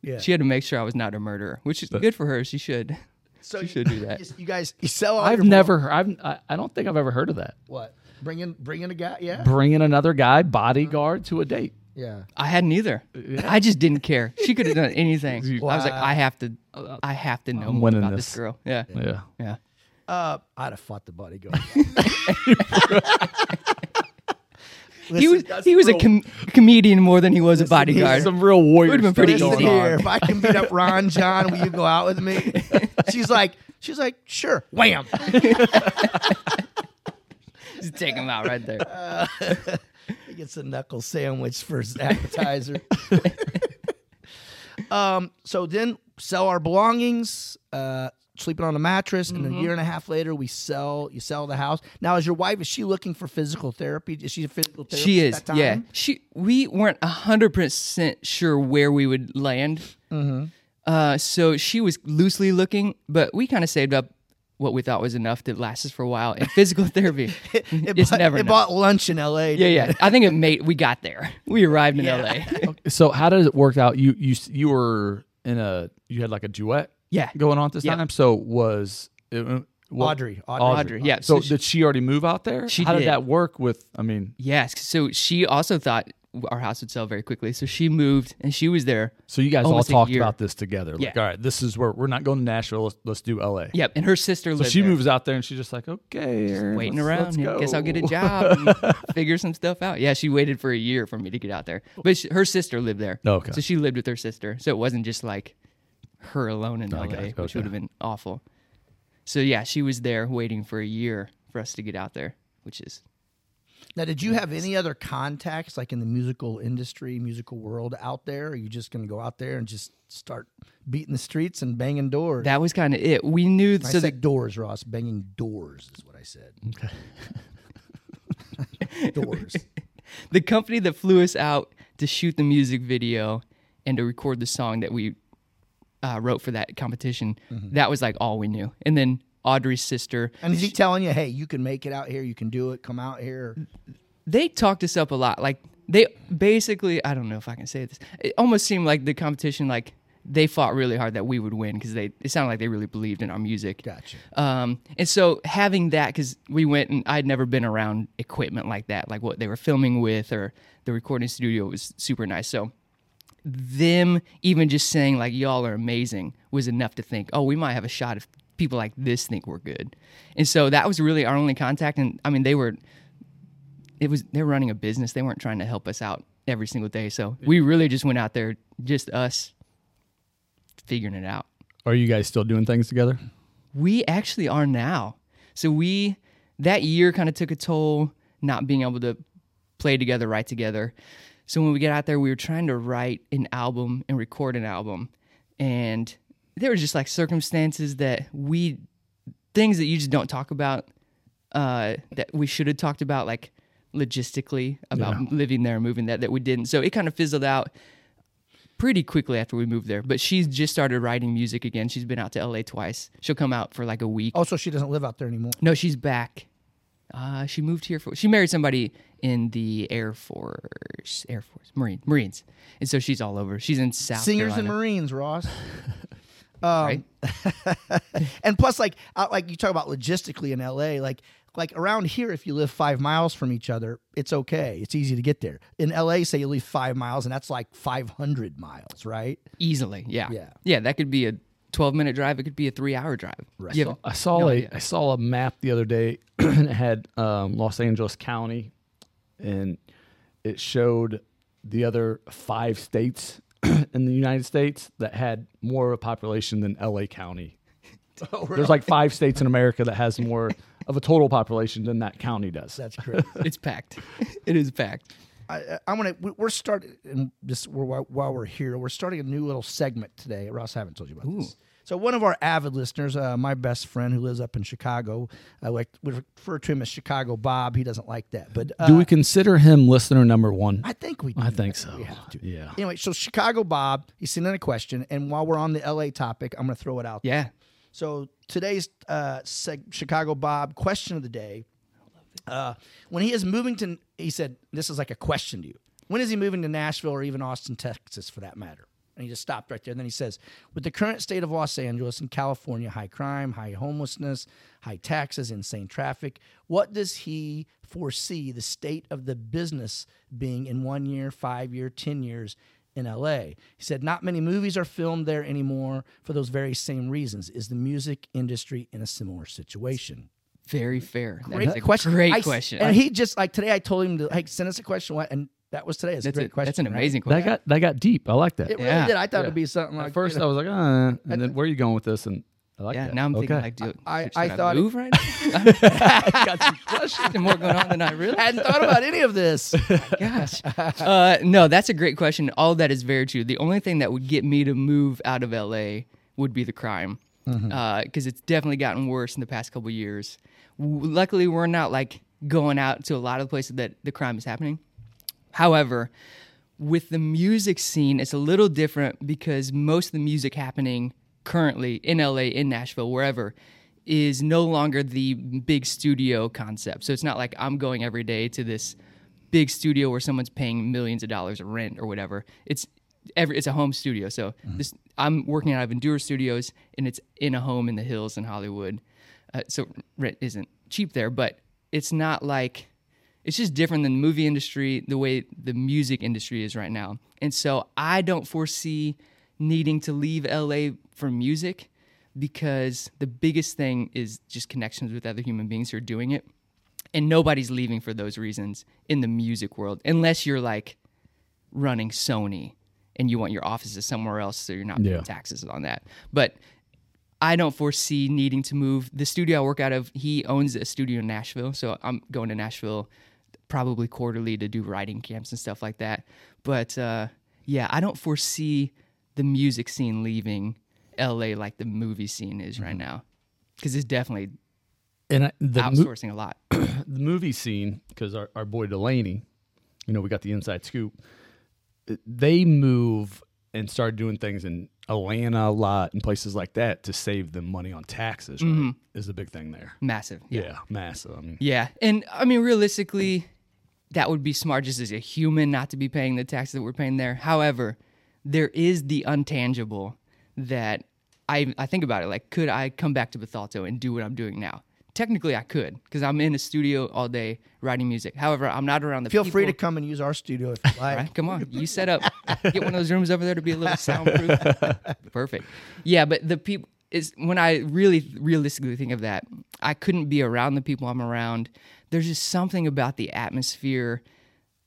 [SPEAKER 3] Yeah.
[SPEAKER 4] She had to make sure I was not a murderer, which is good for her. She should.
[SPEAKER 3] so
[SPEAKER 4] she
[SPEAKER 3] you-
[SPEAKER 4] should do that.
[SPEAKER 3] You, you guys, you sell all
[SPEAKER 5] I've
[SPEAKER 3] your-
[SPEAKER 5] never. I've. I, I don't think I've ever heard of that.
[SPEAKER 3] what? Bring in, bring in a guy. Yeah.
[SPEAKER 5] Bringing another guy bodyguard to a date.
[SPEAKER 3] Yeah.
[SPEAKER 4] I hadn't either. I just didn't care. She could have done anything. I was like, I have to. I have to know
[SPEAKER 5] I'm
[SPEAKER 4] more about
[SPEAKER 5] this.
[SPEAKER 4] this girl. Yeah.
[SPEAKER 5] Yeah.
[SPEAKER 4] Yeah.
[SPEAKER 3] Uh, I'd have fought the bodyguard.
[SPEAKER 4] He was he was a com- comedian more than he was a bodyguard.
[SPEAKER 5] Some real warrior
[SPEAKER 4] Would've been
[SPEAKER 5] stuff
[SPEAKER 4] pretty
[SPEAKER 3] Listen
[SPEAKER 5] going
[SPEAKER 4] easy.
[SPEAKER 5] on.
[SPEAKER 3] here, if I can beat up Ron John, will you go out with me? She's like, she's like, sure. Wham.
[SPEAKER 4] Just take him out right there.
[SPEAKER 3] He gets a knuckle sandwich for his appetizer. um, so then sell our belongings, uh, sleeping on a mattress, and
[SPEAKER 4] Mm-hmm.
[SPEAKER 3] a year and a half later we sell you sell the house. Now is your wife is she looking for physical therapy? Is she a physical therapist?
[SPEAKER 4] She is.
[SPEAKER 3] that time?
[SPEAKER 4] Yeah. She. We weren't hundred percent sure where we would land.
[SPEAKER 3] Mm-hmm.
[SPEAKER 4] Uh, so she was loosely looking, but we kind of saved up what we thought was enough to last us for a while. And physical therapy,
[SPEAKER 3] It,
[SPEAKER 4] it's
[SPEAKER 3] bought,
[SPEAKER 4] never
[SPEAKER 3] it
[SPEAKER 4] enough.
[SPEAKER 3] bought lunch in L.A.
[SPEAKER 4] Yeah, yeah. I think it made. We got there. We arrived in
[SPEAKER 3] Yeah.
[SPEAKER 4] LA.
[SPEAKER 5] So how does it work out? You you you were in a you had like a duet
[SPEAKER 4] Yeah.
[SPEAKER 5] going on at this
[SPEAKER 4] Yeah.
[SPEAKER 5] time. So was it, uh, what-
[SPEAKER 3] Audrey, Audrey.
[SPEAKER 4] Audrey, yeah.
[SPEAKER 5] So,
[SPEAKER 4] So she-
[SPEAKER 5] did she already move out there?
[SPEAKER 4] She
[SPEAKER 5] how did that work? With I mean,
[SPEAKER 4] Yes. So she also thought our house would sell very quickly. So she moved and she was there.
[SPEAKER 5] so you guys
[SPEAKER 4] Almost a
[SPEAKER 5] all talked
[SPEAKER 4] year.
[SPEAKER 5] about this together. Like,
[SPEAKER 4] Yeah.
[SPEAKER 5] all right, this is where we're not going to Nashville. Let's, let's do L.A.
[SPEAKER 4] Yep. And her sister
[SPEAKER 5] So
[SPEAKER 4] lived
[SPEAKER 5] she
[SPEAKER 4] there.
[SPEAKER 5] moves out there, and she's just like, okay, Aaron,
[SPEAKER 4] waiting
[SPEAKER 5] let's-
[SPEAKER 4] around.
[SPEAKER 5] let's
[SPEAKER 4] Yeah. Guess I'll get a job and figure some stuff out. Yeah, she waited for a year for me to get out there. But she, her sister lived there.
[SPEAKER 5] Okay.
[SPEAKER 4] So she lived with her sister. So it wasn't just like her alone in
[SPEAKER 5] Oh,
[SPEAKER 4] LA,
[SPEAKER 5] gotcha.
[SPEAKER 4] which would have been awful. So yeah, she was there waiting for a year for us to get out there, which is
[SPEAKER 3] Now, did you have any other contacts, like in the musical industry, musical world out there? Or are you just going to go out there and just start beating the streets and banging doors?
[SPEAKER 4] that was kind of it. We knew
[SPEAKER 3] I
[SPEAKER 4] so
[SPEAKER 3] said
[SPEAKER 4] the
[SPEAKER 3] doors, Ross. Banging doors is what I said. Okay. doors.
[SPEAKER 4] the company that flew us out to shoot the music video and to record the song that we uh, wrote for that competition,
[SPEAKER 3] Mm-hmm.
[SPEAKER 4] that was like all we knew. And then Audrey's sister,
[SPEAKER 3] And is he telling you, hey, you can make it out here, you can do it, come out here?
[SPEAKER 4] they talked us up a lot. Like they basically, I don't know if I can say this. It almost seemed like the competition, like they fought really hard that we would win because they it sounded like they really believed in our music.
[SPEAKER 3] Gotcha.
[SPEAKER 4] Um, and so having that, because we went and I'd never been around equipment like that, like what they were filming with or the recording studio was super nice. So them even just saying like y'all are amazing was enough to think, oh, we might have a shot if people like this think we're good. And so that was really our only contact. And I mean, they were, it was they're running a business. They weren't trying to help us out every single day. So we really just went out there, just us figuring it out.
[SPEAKER 5] Are you guys still doing things together?
[SPEAKER 4] We actually are now. So we that year kind of took a toll not being able to play together, write together. So when we get out there, we were trying to write an album and record an album, and there were just like circumstances that we things that you just don't talk about uh, that we should have talked about, like logistically about living there and moving that that we didn't. So it kind of fizzled out pretty quickly after we moved there. But she's just started writing music again. She's been out to LA twice. She'll come out for like a week.
[SPEAKER 3] Oh, so she doesn't live out there anymore.
[SPEAKER 4] No, she's back. Uh, she moved here for. She married somebody in the Air Force, Air Force, Marine, Marines, and so she's all over. She's in South
[SPEAKER 3] Singers and Marines, Ross.
[SPEAKER 4] right?
[SPEAKER 3] and plus, like, out, like you talk about logistically in LA, like, like around here, if you live five miles from each other, it's okay. It's easy to get there. In LA, say you live five miles, and that's like five hundred miles, right?
[SPEAKER 4] Easily, yeah,
[SPEAKER 3] Yeah.
[SPEAKER 4] yeah. That could be a twelve-minute drive. It could be a three-hour drive.
[SPEAKER 3] Right.
[SPEAKER 4] You have-
[SPEAKER 5] I saw
[SPEAKER 4] No
[SPEAKER 5] a
[SPEAKER 4] idea.
[SPEAKER 5] I saw a map the other day and it had um, Los Angeles County and it showed the other five states in the United States that had more of a population than LA County.
[SPEAKER 3] Oh,
[SPEAKER 5] There's like five states in America that has more of a total population than that county does.
[SPEAKER 3] That's correct.
[SPEAKER 4] it's packed. it is packed.
[SPEAKER 3] I, I'm gonna. we- We're starting. And just we're, while while we're here, we're starting a new little segment today. Ross, I haven't told you about this. So one of our avid listeners, uh, my best friend who lives up in Chicago, I like we refer to him as Chicago Bob. He doesn't like that, but uh,
[SPEAKER 5] Do we consider him listener number one?
[SPEAKER 3] I think we.
[SPEAKER 5] I think so.
[SPEAKER 3] To.
[SPEAKER 5] Yeah.
[SPEAKER 3] Anyway, so Chicago Bob, he's sending a question, and while we're on the LA topic, I'm going to throw it out.
[SPEAKER 4] Yeah.
[SPEAKER 3] So today's uh, seg- Chicago Bob question of the day. Uh, when he is moving to, he said, this is like a question to you. When is he moving to Nashville or even Austin, Texas, for that matter? And he just stopped right there. And then he says, with the current state of Los Angeles and California, high crime, high homelessness, high taxes, insane traffic, what does he foresee the state of the business being in one year, five year, ten years in LA. He said, Not many movies are filmed there anymore for those very same reasons. Is the music industry in a similar situation?
[SPEAKER 4] Very fair.
[SPEAKER 3] Great
[SPEAKER 4] is a
[SPEAKER 3] question.
[SPEAKER 4] Great
[SPEAKER 3] I-
[SPEAKER 4] question.
[SPEAKER 3] And he just, like today, I told him to like send us a question. what- And that was today. It's a great
[SPEAKER 4] a,
[SPEAKER 3] question.
[SPEAKER 4] that's an
[SPEAKER 3] right?
[SPEAKER 4] amazing
[SPEAKER 5] That
[SPEAKER 4] question.
[SPEAKER 5] got that got deep. I like that.
[SPEAKER 3] It really
[SPEAKER 4] Yeah.
[SPEAKER 3] did. I thought
[SPEAKER 5] Yeah.
[SPEAKER 3] it'd be something like
[SPEAKER 5] At first,
[SPEAKER 3] you know,
[SPEAKER 5] I was like, uh, and then where are you going with this? And I like
[SPEAKER 4] yeah,
[SPEAKER 5] that.
[SPEAKER 4] now I'm thinking
[SPEAKER 5] Okay.
[SPEAKER 4] like, do
[SPEAKER 3] I-
[SPEAKER 4] should
[SPEAKER 3] I
[SPEAKER 4] I
[SPEAKER 3] thought-
[SPEAKER 4] move right now? got some questions more going on than I
[SPEAKER 3] I
[SPEAKER 4] realized.
[SPEAKER 3] hadn't thought about any of this.
[SPEAKER 4] Gosh. Uh, no, that's a great question. All that is very true. The only thing that would get me to move out of LA would be the crime, because it's definitely gotten worse in the past couple years. Luckily, we're not like going out to a lot of the places that the crime is happening. However, with the music scene, it's a little different because most of the music happening currently in LA, in Nashville, wherever, is no longer the big studio concept. So it's not like I'm going every day to this big studio where someone's paying millions of dollars of rent or whatever. It's every it's a home studio. So mm-hmm. this I'm working out of Endure Studios and it's in a home in the hills in Hollywood. Uh, so rent isn't cheap there, but it's not like it's just different than the movie industry, the way the music industry is right now. And so I don't foresee needing to leave LA for music because the biggest thing is just connections with other human beings who are doing it. And nobody's leaving for those reasons in the music world unless you're like running Sony and you want your offices somewhere else so you're not paying taxes on that. But I don't foresee needing to move. The studio I work out of, he owns a studio in Nashville, so I'm going to Nashville probably quarterly to do writing camps and stuff like that. But uh, yeah, I don't foresee the music scene leaving LA like the movie scene is right now, because it's definitely
[SPEAKER 5] And I, the mo-
[SPEAKER 4] outsourcing a lot.
[SPEAKER 5] the movie scene because our, our boy Delaney, you know, we got the inside scoop. They move and start doing things in Atlanta a lot and places like that to save them money on taxes. Right? Mm-hmm. Is a big thing there.
[SPEAKER 4] Massive.
[SPEAKER 5] Yeah, massive. I mean,
[SPEAKER 4] Yeah, and I mean realistically, that would be smart just as a human not to be paying the taxes that we're paying there. However, there is the untangible that I I think about it like could I come back to Bethalto and do what I'm doing now? Technically, I could because I'm in a studio all day writing music. However, I'm not around the
[SPEAKER 3] Feel
[SPEAKER 4] people.
[SPEAKER 3] free to come and use our studio if you like.
[SPEAKER 4] Right? Come on, you set up. Get one of those rooms over there to be a little soundproof. Perfect. Yeah, but the people is when I really realistically think of that, I couldn't be around the people I'm around. There's just something about the atmosphere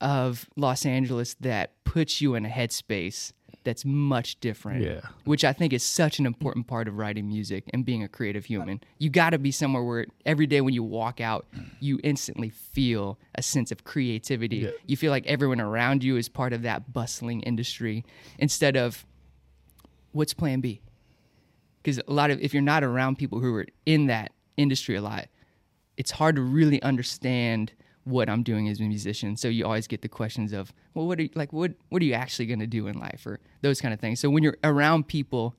[SPEAKER 4] of Los Angeles that puts you in a headspace that's much different.
[SPEAKER 5] Yeah.
[SPEAKER 4] Which I think is such an important part of writing music and being a creative human. You got to be somewhere where every day when you walk out, you instantly feel a sense of creativity. You feel like everyone around you is part of that bustling industry instead of what's plan B? Because a lot of, if you're not around people who are in that industry a lot, it's hard to really understand what I'm doing as a musician. So you always get the questions of, well, what are you, like, what, what are you actually going to do in life or those kind of things. So when you're around people,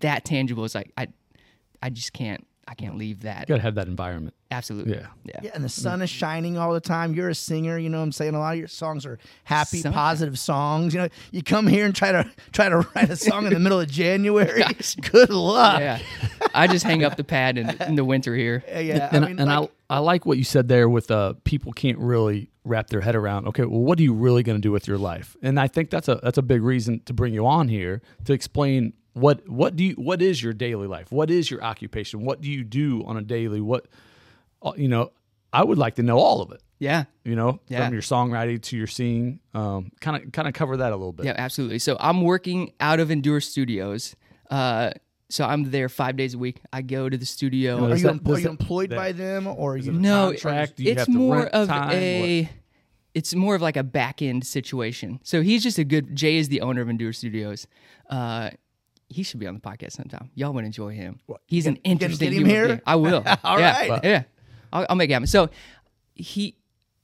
[SPEAKER 4] that tangible is like, I, I just can't, I can't leave that.
[SPEAKER 5] you gotta have that environment.
[SPEAKER 4] Absolutely.
[SPEAKER 5] Yeah.
[SPEAKER 4] Yeah.
[SPEAKER 3] Yeah, and the sun is shining all the time. You're a singer, you know what I'm saying? A lot of your songs are happy,
[SPEAKER 4] Sunshine.
[SPEAKER 3] positive songs. You know, you come here and try to try to write a song in the middle of January. Good luck.
[SPEAKER 4] Yeah. I just hang up the pad in, in the winter here.
[SPEAKER 3] Yeah, yeah.
[SPEAKER 5] and
[SPEAKER 3] I mean,
[SPEAKER 5] and
[SPEAKER 3] like,
[SPEAKER 5] I I like what you said there with uh people can't really wrap their head around okay well what are you really going to do with your life and I think that's a that's a big reason to bring you on here to explain what what do you what is your daily life what is your occupation what do you do on a daily what uh, you know I would like to know all of it
[SPEAKER 4] Yeah.
[SPEAKER 5] you know
[SPEAKER 4] Yeah.
[SPEAKER 5] from your songwriting to your singing um kind of kind of cover that a little bit
[SPEAKER 4] Yeah, absolutely. So I'm working out of Endure Studios. Uh, so I'm there five days a week. I go to the studio.
[SPEAKER 3] are you,
[SPEAKER 5] that-
[SPEAKER 3] em- are you employed
[SPEAKER 5] that-
[SPEAKER 3] by them or are you?
[SPEAKER 4] no,
[SPEAKER 5] contract? Do you
[SPEAKER 4] it's
[SPEAKER 5] have to
[SPEAKER 4] more
[SPEAKER 5] rent
[SPEAKER 4] of
[SPEAKER 5] time?
[SPEAKER 4] a. It's more of like a back end situation. So he's just a good. Jay is the owner of Endure Studios. Uh, he should be on the podcast sometime. Y'all would enjoy him. He's an
[SPEAKER 3] gonna
[SPEAKER 4] interesting.
[SPEAKER 3] get him here?
[SPEAKER 4] being. I will.
[SPEAKER 3] All
[SPEAKER 4] yeah,
[SPEAKER 3] right.
[SPEAKER 4] Yeah, I'll, I'll make it happen. So he,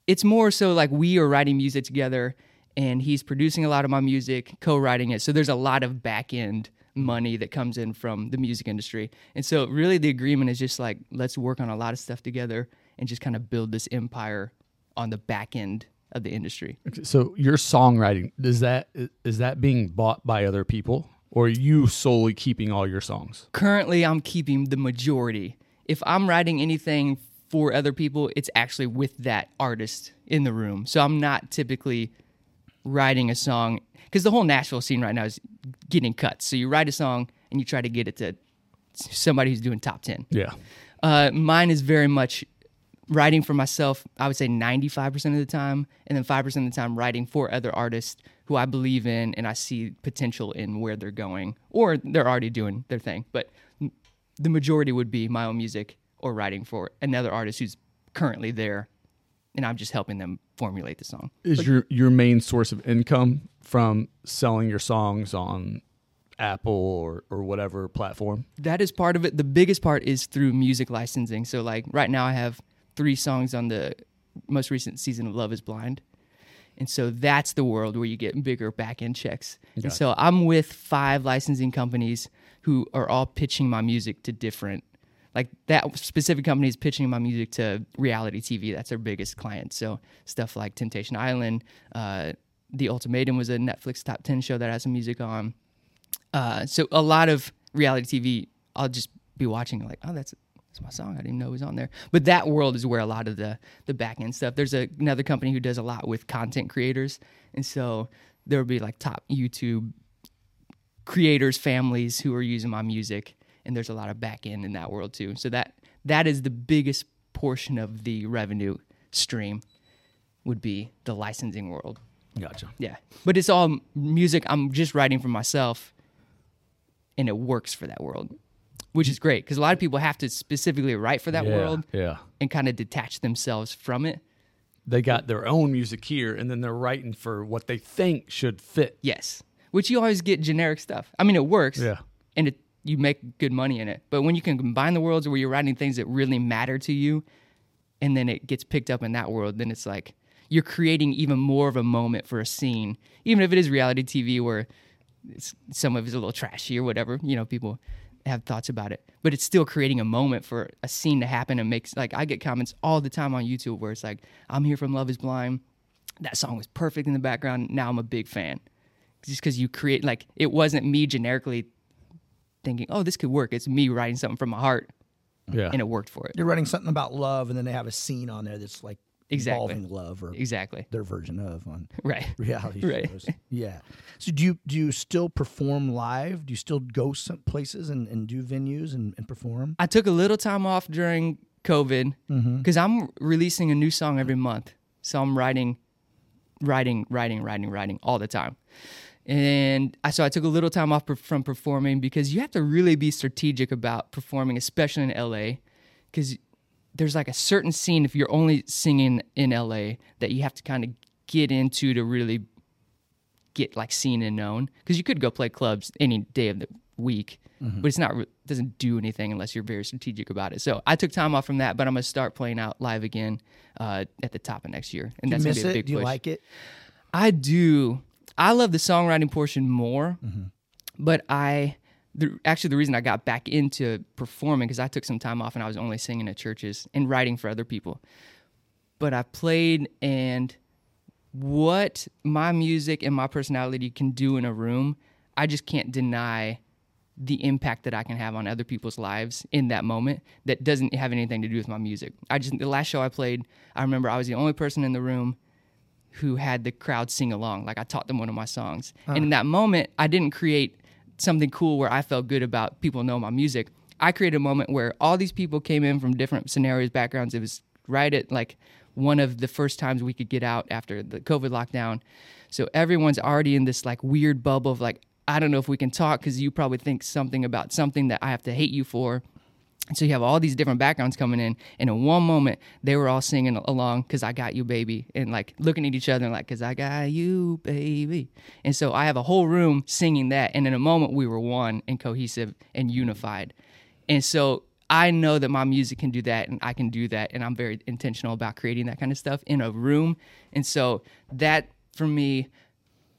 [SPEAKER 4] it's more so like we are writing music together, and he's producing a lot of my music, co-writing it. So there's a lot of back end money that comes in from the music industry, and so really the agreement is just like let's work on a lot of stuff together and just kind of build this empire on the back end of the industry.
[SPEAKER 5] so your songwriting is that is that being bought by other people or are you solely keeping all your songs
[SPEAKER 4] currently I'm keeping the majority. If I'm writing anything for other people, it's actually with that artist in the room. So I'm not typically writing a song because the whole Nashville scene right now is getting cuts. So you write a song and you try to get it to somebody who's doing top 10.
[SPEAKER 5] yeah
[SPEAKER 4] Uh, mine is very much writing for myself, I would say 95% of the time, and then 5% of the time writing for other artists who I believe in and I see potential in where they're going, or they're already doing their thing. But the majority would be my own music or writing for another artist who's currently there, and I'm just helping them formulate the song.
[SPEAKER 5] is your your main source of income from selling your songs on Apple or or whatever platform
[SPEAKER 4] that is part of it. The biggest part is through music licensing. So like right now I have three songs on the most recent season of Love is Blind. And so that's the world where you get bigger back end checks. And so I'm with five licensing companies who are all pitching my music to different like that specific company is pitching my music to reality TV. That's their biggest client. So stuff like Temptation Island, uh, The Ultimatum was a Netflix top ten show that has some music on. Uh, so a lot of reality TV, I'll just be watching like, oh, that's that's my song. I didn't know it was on there. But that world is where a lot of the the back end stuff. There's a, another company who does a lot with content creators, and so there would be like top YouTube creators, families who are using my music, and there's a lot of back end in that world too. So that that is the biggest portion of the revenue stream would be the licensing world.
[SPEAKER 5] Gotcha.
[SPEAKER 4] Yeah, but it's all music I'm just writing for myself, and it works for that world, which is great because a lot of people have to specifically write for that
[SPEAKER 5] yeah,
[SPEAKER 4] world
[SPEAKER 5] Yeah.
[SPEAKER 4] and kind of detach themselves from it.
[SPEAKER 5] They got their own music here, and then they're writing for what they think should fit.
[SPEAKER 4] Yes, which you always get generic stuff. I mean, it works.
[SPEAKER 5] Yeah.
[SPEAKER 4] and it you make good money in it. But when you can combine the worlds where you're writing things that really matter to you, and then it gets picked up in that world, then it's like you're creating even more of a moment for a scene, even if it is reality TV where it's, some of it's a little trashy or whatever. You know, people have thoughts about it, but it's still creating a moment for a scene to happen and makes like I get comments all the time on YouTube where it's like, "I'm here from Love Is Blind." That song was perfect in the background. Now I'm a big fan just because you create like it wasn't me generically thinking, "Oh, this could work." It's me writing something from my heart,
[SPEAKER 5] Yeah.
[SPEAKER 4] and it worked for it.
[SPEAKER 3] You're writing something about love, and then they have a scene on there that's like
[SPEAKER 4] Exactly.
[SPEAKER 3] involving love or
[SPEAKER 4] Exactly.
[SPEAKER 3] their version of on
[SPEAKER 4] Right.
[SPEAKER 3] reality
[SPEAKER 4] Right.
[SPEAKER 3] shows. Yeah. So do you do you still perform live? Do you still go some places and, and do venues and, and perform?
[SPEAKER 4] I took a little time off during COVID mm-hmm. because I'm releasing a new song every month. So I'm writing, writing, writing, writing, writing all the time. And I, so I took a little time off per- from performing because you have to really be strategic about performing, especially in LA, because there's like a certain scene if you're only singing in LA that you have to kind of get into to really get like seen and known. Because you could go play clubs any day of the week, but it's not doesn't do anything unless you're very strategic about it. So I took time off from that, but I'm gonna start playing out live again uh, at the top of next year, and
[SPEAKER 3] Do
[SPEAKER 4] that's gonna be a
[SPEAKER 3] it?
[SPEAKER 4] big
[SPEAKER 3] Do you
[SPEAKER 4] push.
[SPEAKER 3] like it?
[SPEAKER 4] I do. I love the songwriting portion more, but I the, actually the reason I got back into performing because I took some time off and I was only singing at churches and writing for other people. But I played and what my music and my personality can do in a room, I just can't deny the impact that I can have on other people's lives in that moment that doesn't have anything to do with my music. I just the last show I played, I remember I was the only person in the room who had the crowd sing along. Like I taught them one of my songs. And uh-huh. in that moment, I didn't create something cool where I felt good about people know my music. I created a moment where all these people came in from different scenarios, backgrounds. It was right at like one of the first times we could get out after the COVID lockdown. So everyone's already in this like weird bubble of like, I don't know if we can talk because you probably think something about something that I have to hate you for. So you have all these different backgrounds coming in, and in one moment they were all singing along because I got you, baby, and like looking at each other and like, because I got you, baby. And so I have a whole room singing that, and in a moment we were one and cohesive and unified. And so I know that my music can do that, and I can do that, and I'm very intentional about creating that kind of stuff in a room. And so that for me,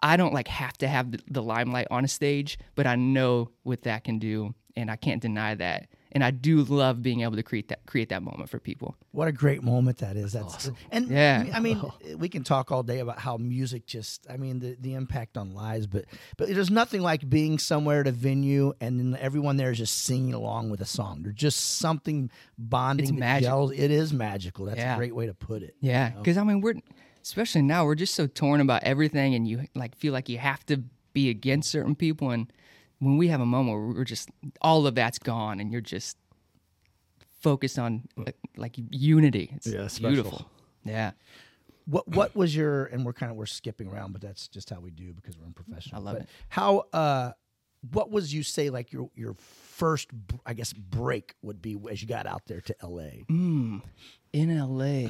[SPEAKER 4] I don't like have to have the limelight on a stage, but I know what that can do, and I can't deny that. And I do love being able to create that create that moment for people.
[SPEAKER 3] What a great moment that is. That's awesome. And
[SPEAKER 4] Yeah.
[SPEAKER 3] I mean, oh. eh, we can talk all day about how music just, I mean, the, the impact on lives, but but there's nothing like being somewhere at a venue and then everyone there is just singing along with a song. There's just something bonding.
[SPEAKER 4] It's magical.
[SPEAKER 3] It is magical. That's a great way to put it.
[SPEAKER 4] Yeah, because I mean, we're especially now we're just so torn about everything, and you like feel like you have to be against certain people. And when we have a moment where we're just all of that's gone, and you're just focused on like, like unity, it's
[SPEAKER 5] Yeah, special.
[SPEAKER 4] beautiful. Yeah,
[SPEAKER 3] What what was your and we're kind of we're skipping around, but that's just how we do because we're unprofessional.
[SPEAKER 4] I love
[SPEAKER 3] But
[SPEAKER 4] it.
[SPEAKER 3] How uh what was you say like your your first I guess break would be as you got out there to LA?
[SPEAKER 4] Mm, in LA.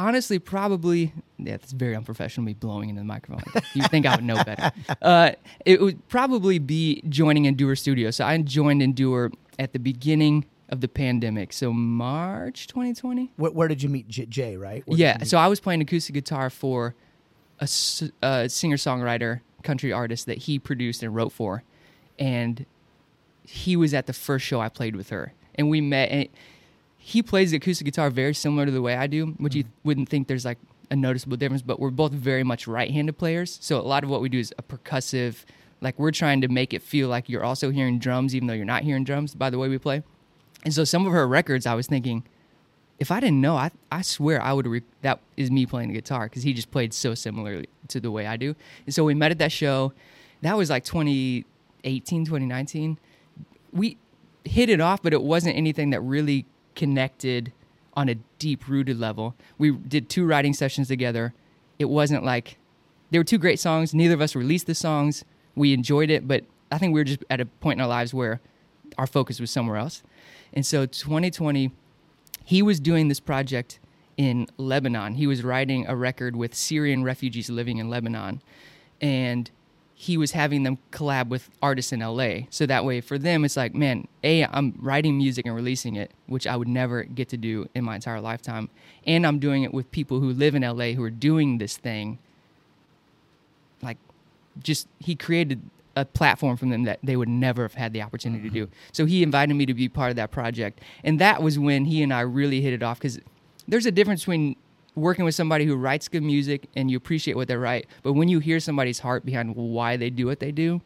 [SPEAKER 4] Honestly, probably yeah, that's very unprofessional. Me blowing into the microphone. You think I would know better? Uh, it would probably be joining Endure Studio. So I joined Endure at the beginning of the pandemic. So March 2020.
[SPEAKER 3] Where, where did you meet J, Jay, right? Where
[SPEAKER 4] Yeah,
[SPEAKER 3] meet-
[SPEAKER 4] so I was playing acoustic guitar for a singer-songwriter, country artist that he produced and wrote for, and he was at the first show I played with her, and we met. And he plays the acoustic guitar very similar to the way I do, which you mm. wouldn't think there's like a noticeable difference, but we're both very much right-handed players. So a lot of what we do is a percussive, like we're trying to make it feel like you're also hearing drums, even though you're not hearing drums by the way we play. And so some of her records, I was thinking, if I didn't know, I I swear I would re- that is me playing the guitar because he just played so similarly to the way I do. And so we met at that show. That was like 2018, 2019. We hit it off, but it wasn't anything that really connected on a deep rooted level. We did two writing sessions together. It wasn't like they were two great songs. Neither of us released the songs. We enjoyed it, but I think we were just at a point in our lives where our focus was somewhere else. And so 2020, he was doing this project in Lebanon. He was writing a record with Syrian refugees living in Lebanon. And he was having them collab with artists in LA. So that way for them it's like, man, A, I'm writing music and releasing it, which I would never get to do in my entire lifetime. And I'm doing it with people who live in LA who are doing this thing. Like just he created a platform for them that they would never have had the opportunity to do. Mm-hmm. So he invited me to be part of that project. And that was when he and I really hit it off cuz there's a difference between working with somebody who writes good music and you appreciate what they write, but when you hear somebody's heart behind why they do what they do,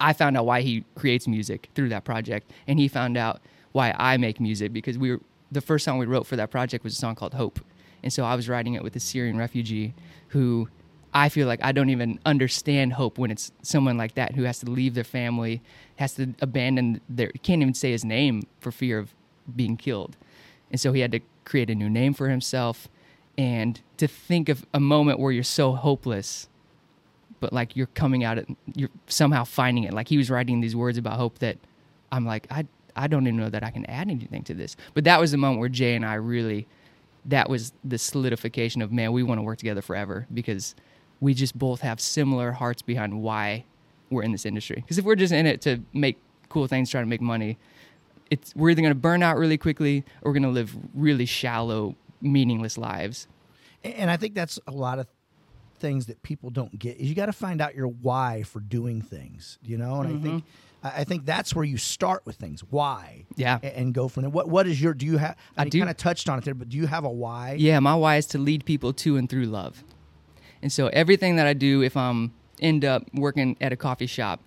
[SPEAKER 4] I found out why he creates music through that project, and he found out why I make music because we were the first song we wrote for that project was a song called Hope, and so I was writing it with a Syrian refugee who I feel like I don't even understand hope when it's someone like that who has to leave their family, has to abandon their can't even say his name for fear of being killed, and so he had to create a new name for himself and to think of a moment where you're so hopeless but like you're coming out it you're somehow finding it. Like he was writing these words about hope that i'm like i i don't even know that i can add anything to this. But that was the moment where jay and i really that was the solidification of man we want to work together forever because we just both have similar hearts behind why we're in this industry. Because if we're just in it to make cool things trying to make money it's we're either going to burn out really quickly or we're going to live really shallow meaningless lives
[SPEAKER 3] And I think that's a lot of things that people don't get is you got to find out your why for doing things, you know? And I think mm-hmm. I I think that's where you start with things. Why?
[SPEAKER 4] Yeah.
[SPEAKER 3] And, go from there. What what is your do you have
[SPEAKER 4] I do.
[SPEAKER 3] kind of touched on it there, but do you have a why?
[SPEAKER 4] Yeah, my why is to lead people to and through love. And so everything that I do, if I'm end up working at a coffee shop,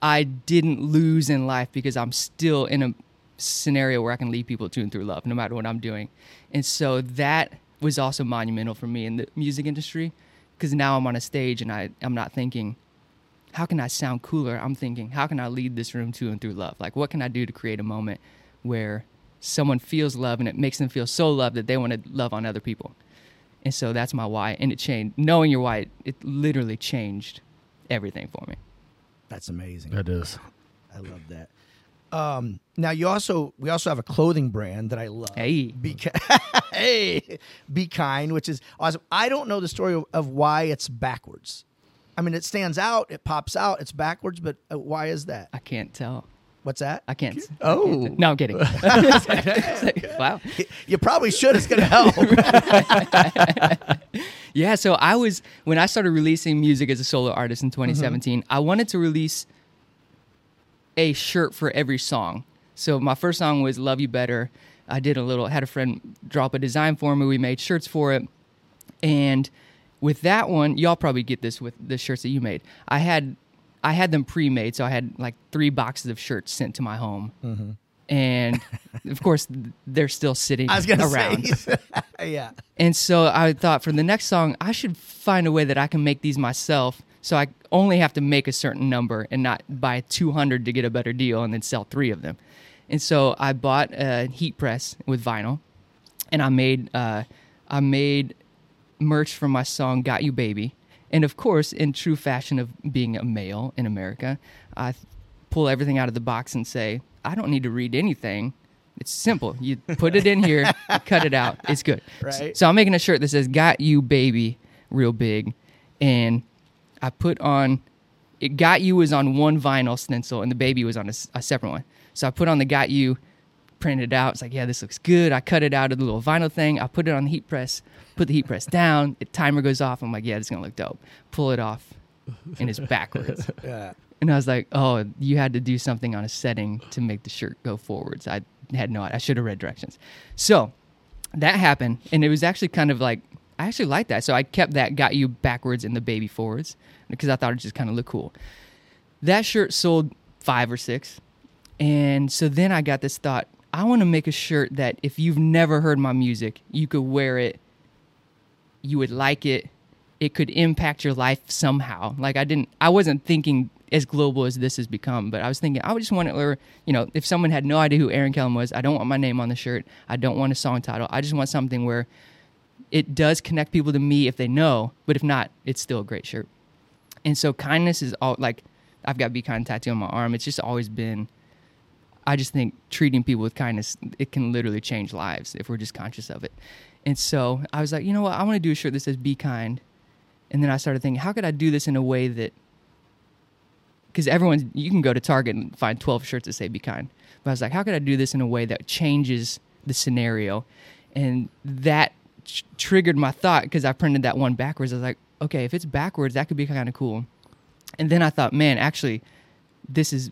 [SPEAKER 4] I didn't lose in life because I'm still in a scenario where I can lead people to and through love, no matter what I'm doing. And so that was also monumental for me in the music industry because now I'm on a stage and I, I'm not thinking, how can I sound cooler? I'm thinking, how can I lead this room to and through love? Like, what can I do to create a moment where someone feels love and it makes them feel so loved that they want to love on other people? And so that's my why. And it changed. Knowing your why, it, it literally changed everything for me.
[SPEAKER 3] That's amazing.
[SPEAKER 5] That is.
[SPEAKER 3] I love that. Um, now you also we also have a clothing brand that I love.
[SPEAKER 4] Hey.
[SPEAKER 3] Be hey, be kind, which is awesome. I don't know the story of, of why it's backwards. I mean, it stands out, it pops out, it's backwards, but uh, why is that?
[SPEAKER 4] I can't tell.
[SPEAKER 3] What's that?
[SPEAKER 4] I can't.
[SPEAKER 3] Oh.
[SPEAKER 4] No, I'm kidding. wow.
[SPEAKER 3] You probably should. It's going to help.
[SPEAKER 4] Yeah, so I was when I started releasing music as a solo artist in 2017, I wanted to release a shirt for every song. So my first song was Love You Better. I did a little had a friend drop a design for me. We made shirts for it. And with that one, y'all probably get this with the shirts that you made. I had I had them pre-made, so I had like 3 boxes of shirts sent to my home. Mm-hmm. And of course, they're still sitting
[SPEAKER 3] I was to
[SPEAKER 4] around.
[SPEAKER 3] say. yeah.
[SPEAKER 4] And so I thought for the next song, I should find a way that I can make these myself. So I only have to make a certain number and not buy 200 to get a better deal and then sell three of them. And so I bought a heat press with vinyl, and I made uh, I made merch for my song "Got You Baby." And of course, in true fashion of being a male in America, I pull everything out of the box and say, "I don't need to read anything." It's simple. You put it in here, cut it out. It's good.
[SPEAKER 3] Right.
[SPEAKER 4] So I'm making a shirt that says "Got You Baby" real big, and I put on it. "Got You" was on one vinyl stencil, and the baby was on a separate one. So I put on the "Got You," printed it out. It's like, yeah, this looks good. I cut it out of the little vinyl thing. I put it on the heat press. Put the heat press down. The timer goes off. I'm like, yeah, this is gonna look dope. Pull it off, and it's backwards.
[SPEAKER 3] Yeah.
[SPEAKER 4] And I was like, oh, you had to do something on a setting to make the shirt go forwards. I had no I should have read directions. So that happened. And it was actually kind of like, I actually liked that. So I kept that got you backwards and the baby forwards because I thought it just kind of looked cool. That shirt sold five or six. And so then I got this thought I want to make a shirt that if you've never heard my music, you could wear it, you would like it, it could impact your life somehow. Like I didn't, I wasn't thinking as global as this has become. But I was thinking, I would just want it where, you know, if someone had no idea who Aaron Kellum was, I don't want my name on the shirt. I don't want a song title. I just want something where it does connect people to me if they know, but if not, it's still a great shirt. And so kindness is all like I've got be kind tattoo on my arm. It's just always been I just think treating people with kindness it can literally change lives if we're just conscious of it. And so I was like, you know what, I want to do a shirt that says be kind. And then I started thinking, how could I do this in a way that because everyone you can go to Target and find 12 shirts that say be kind. But I was like, how could I do this in a way that changes the scenario? And that tr- triggered my thought because I printed that one backwards. I was like, okay, if it's backwards, that could be kind of cool. And then I thought, man, actually, this is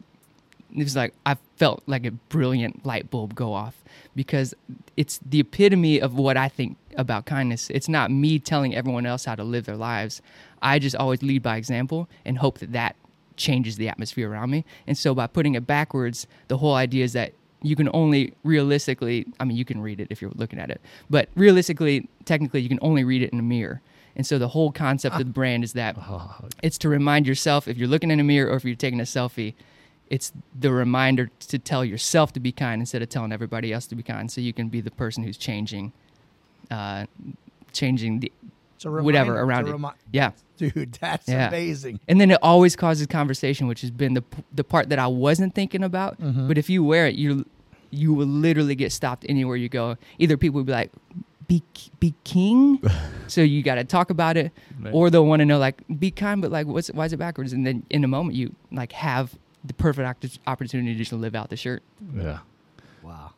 [SPEAKER 4] it was like I felt like a brilliant light bulb go off because it's the epitome of what I think about kindness. It's not me telling everyone else how to live their lives. I just always lead by example and hope that that changes the atmosphere around me. And so by putting it backwards, the whole idea is that you can only realistically, I mean, you can read it if you're looking at it, but realistically, technically, you can only read it in a mirror. And so the whole concept of the brand is that it's to remind yourself if you're looking in a mirror or if you're taking a selfie, it's the reminder to tell yourself to be kind instead of telling everybody else to be kind. So you can be the person who's changing, uh, changing the
[SPEAKER 3] It's
[SPEAKER 4] whatever around
[SPEAKER 3] it's
[SPEAKER 4] it. Yeah.
[SPEAKER 3] Dude, that's
[SPEAKER 4] Yeah.
[SPEAKER 3] amazing.
[SPEAKER 4] And then it always causes conversation, which has been the the part that I wasn't thinking about.
[SPEAKER 3] Mm-hmm.
[SPEAKER 4] But if you wear it, you you will literally get stopped anywhere you go. Either people will be like, "Be be king," so you got to talk about it,
[SPEAKER 5] Right.
[SPEAKER 4] or they'll want to know like, "Be kind," but like, what's why is it backwards? And then in a moment, you like have the perfect oct- opportunity to just live out the shirt.
[SPEAKER 5] Yeah.
[SPEAKER 3] Wow.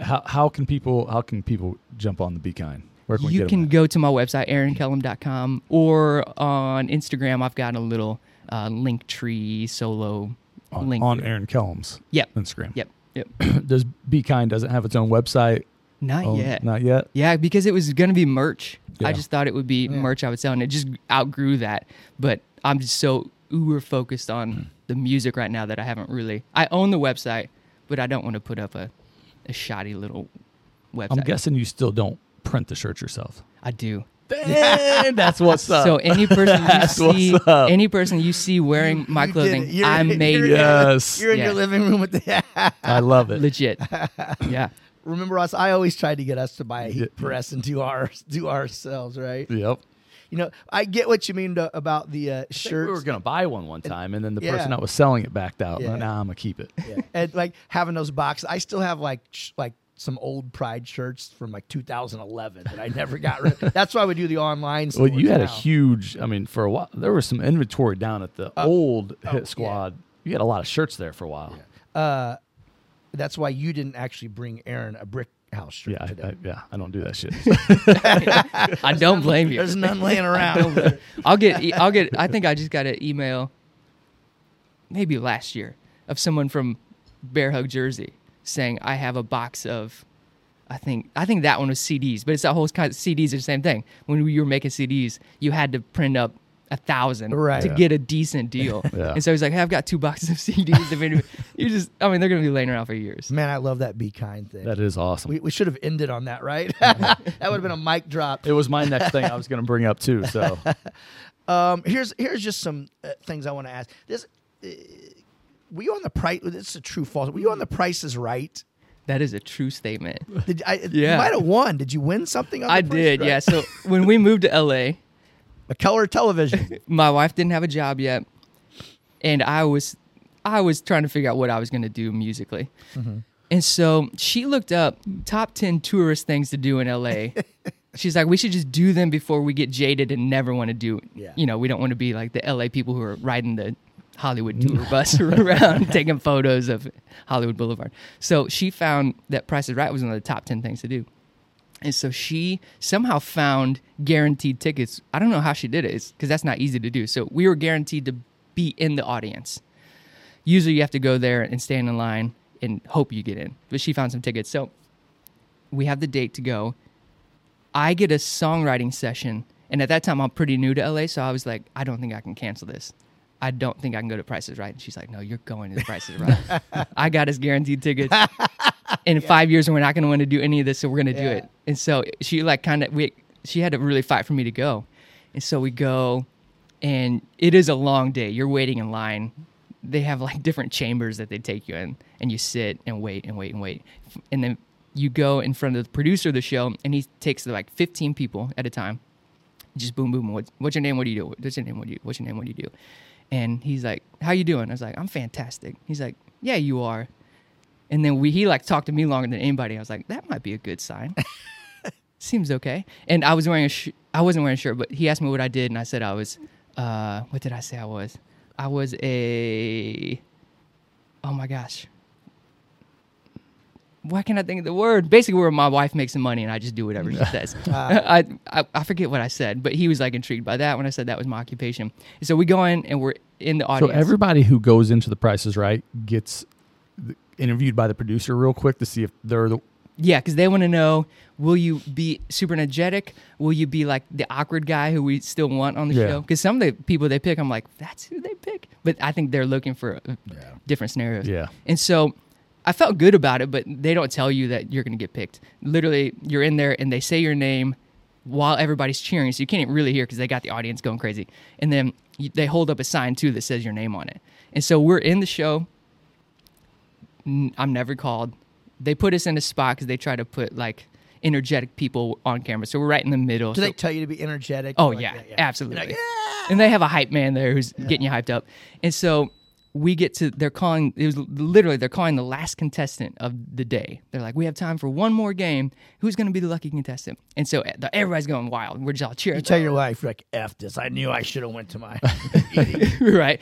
[SPEAKER 5] How how can people how can people jump on the Be Kind? Where can we
[SPEAKER 4] you can go to my website aaronkellum.com or on instagram i've got a little uh, Linktree solo
[SPEAKER 5] on,
[SPEAKER 4] link
[SPEAKER 5] on
[SPEAKER 4] there.
[SPEAKER 5] Aaron Kellum's
[SPEAKER 4] yep
[SPEAKER 5] Instagram.
[SPEAKER 4] yep yep
[SPEAKER 5] Does Be Kind doesn't have its own website?
[SPEAKER 4] not
[SPEAKER 5] Oh,
[SPEAKER 4] yet
[SPEAKER 5] Not yet.
[SPEAKER 4] yeah because it was gonna be merch
[SPEAKER 5] Yeah.
[SPEAKER 4] i just thought it would be
[SPEAKER 3] Yeah.
[SPEAKER 4] merch i would sell and it just outgrew that but i'm just so uber focused on hmm. the music right now that i haven't really i own the website but i don't want to put up a, a shoddy little website
[SPEAKER 5] I'm guessing you still don't print the shirts yourself.
[SPEAKER 4] i do
[SPEAKER 5] Dang, that's what's up.
[SPEAKER 4] So any person you
[SPEAKER 5] That's what's
[SPEAKER 4] see,
[SPEAKER 5] up.
[SPEAKER 4] any person you see wearing my
[SPEAKER 3] You did
[SPEAKER 4] clothing.
[SPEAKER 3] You're-
[SPEAKER 4] I made
[SPEAKER 3] you're-
[SPEAKER 4] it.
[SPEAKER 5] Yes.
[SPEAKER 3] You're in
[SPEAKER 4] Yeah.
[SPEAKER 3] your living room with the.
[SPEAKER 5] I love it.
[SPEAKER 4] legit. Yeah,
[SPEAKER 3] Remember us? I always tried to get us to buy a heat press and do our do ourselves, right?
[SPEAKER 5] Yep.
[SPEAKER 3] You know, I get what you mean to, about the uh,
[SPEAKER 5] I think
[SPEAKER 3] shirts.
[SPEAKER 5] we were gonna buy one one time, and then the
[SPEAKER 3] Yeah.
[SPEAKER 5] person that was selling it backed out.
[SPEAKER 3] Yeah.
[SPEAKER 5] Now I'm gonna keep it.
[SPEAKER 3] Yeah. and like having those boxes. I still have like sh- like some old Pride shirts from like 2011 that I never got rid. Of. That's why we do the online.
[SPEAKER 5] Well, you
[SPEAKER 3] stores
[SPEAKER 5] had a huge. I mean, for a while there was some inventory down at the old
[SPEAKER 3] oh,
[SPEAKER 5] Hit Squad. You had a lot of shirts there for a while.
[SPEAKER 3] Uh, that's why you didn't actually bring Aaron a brick house shirt
[SPEAKER 5] Yeah, I,
[SPEAKER 3] today.
[SPEAKER 5] I, yeah. I don't do that shit.
[SPEAKER 4] I don't blame you.
[SPEAKER 3] There's none laying around.
[SPEAKER 4] I'll get. I'll get. I think I just got an email, maybe last year, of someone from Bear Hug Jersey saying I have a box of. I think I think that one was CDs, but it's that whole kind of CDs are the same thing. When you were making CDs, you had to print up a thousand
[SPEAKER 3] Right.
[SPEAKER 4] to
[SPEAKER 5] Yeah.
[SPEAKER 4] get a decent deal.
[SPEAKER 5] Yeah.
[SPEAKER 4] And so he's like, hey, I've got two boxes of CDs. I mean, you just, I mean, they're gonna be laying around for years.
[SPEAKER 3] Man, I love that be kind thing.
[SPEAKER 5] that is awesome.
[SPEAKER 3] we, we should have ended on that, right? that would have been a mic drop.
[SPEAKER 5] it was my next thing I was gonna bring up too. So
[SPEAKER 3] Um, here's here's just some uh, things I want to ask. This, uh, were you on the price? This is a true false. Were you on the mm. Price is Right?
[SPEAKER 4] That is a true statement.
[SPEAKER 3] Did I?
[SPEAKER 4] Yeah.
[SPEAKER 3] You might have won. Did you win something? On the
[SPEAKER 4] I did,
[SPEAKER 3] Right?
[SPEAKER 4] yeah. So when we moved to LA,
[SPEAKER 3] A color television.
[SPEAKER 4] my wife didn't have a job yet, and I was I was trying to figure out what I was going to do musically. Mm-hmm. And so she looked up top 10 tourist things to do in LA. She's like, we should just do them before we get jaded and never want to do.
[SPEAKER 3] Yeah.
[SPEAKER 4] You know, we don't want to be like the LA people who are riding the Hollywood tour bus around taking photos of Hollywood Boulevard. So she found that Price is Right was one of the top 10 things to do. And so she somehow found guaranteed tickets. I don't know how she did it because that's not easy to do. So we were guaranteed to be in the audience. Usually you have to go there and stand in line and hope you get in. But she found some tickets. So we have the date to go. I get a songwriting session. And at that time, I'm pretty new to LA. So I was like, I don't think I can cancel this. I don't think I can go to Prices Right. And she's like, No, you're going to Prices Right. I got us guaranteed tickets. In five years, we're not going to want to do any of this. So we're going to do it. And so she like kind of, we, she had to really fight for me to go. And so we go, and it is a long day. You're waiting in line they have like different chambers that they take you in, and you sit and wait and wait and wait, and then you go in front of the producer of the show, and he takes like 15 people at a time. Just boom, boom. What, what's your name? What do you do? What's your name? What do you? What's your name? What do you do? And he's like, "How you doing?" I was like, "I'm fantastic." He's like, "Yeah, you are." And then we he like talked to me longer than anybody. I was like, "That might be a good sign." Seems okay. And I was wearing a sh- I wasn't wearing a shirt, but he asked me what I did, and I said I was. Uh, what did I say I was? I was a. Oh my gosh. Why can't I think of the word? Basically, where my wife makes the money and I just do whatever she says. I, I I forget what I said, but he was like intrigued by that when I said that was my occupation. And so we go in and we're in the audience.
[SPEAKER 5] So everybody who goes into the prices right gets interviewed by the producer real quick to see if they're the
[SPEAKER 4] Yeah, because they want to know: Will you be super energetic? Will you be like the awkward guy who we still want on the
[SPEAKER 5] Yeah.
[SPEAKER 4] show? Because some of the people they pick, I'm like, that's who they pick. But I think they're looking for uh, different scenarios.
[SPEAKER 5] Yeah.
[SPEAKER 4] And so I felt good about it, but they don't tell you that you're going to get picked. Literally, you're in there and they say your name while everybody's cheering, so you can't really hear because they got the audience going crazy. And then you, they hold up a sign too that says your name on it. And so we're in the show. I'm never called. They put us in a spot because they try to put like energetic people on camera. So we're right in the middle.
[SPEAKER 3] Do
[SPEAKER 4] So-
[SPEAKER 3] they tell you to be energetic?
[SPEAKER 4] Oh
[SPEAKER 3] Like,
[SPEAKER 4] yeah,
[SPEAKER 3] You're
[SPEAKER 4] absolutely.
[SPEAKER 3] like, yeah.
[SPEAKER 4] And they have a hype man there who's getting you hyped up. And so we get to they're calling it was literally they're calling the last contestant of the day. They're like, we have time for one more game. Who's going to be the lucky contestant? And so uh, the, everybody's going wild. We're just all cheering.
[SPEAKER 3] You tell your wife, like, F this. I knew I should have went to my
[SPEAKER 4] right.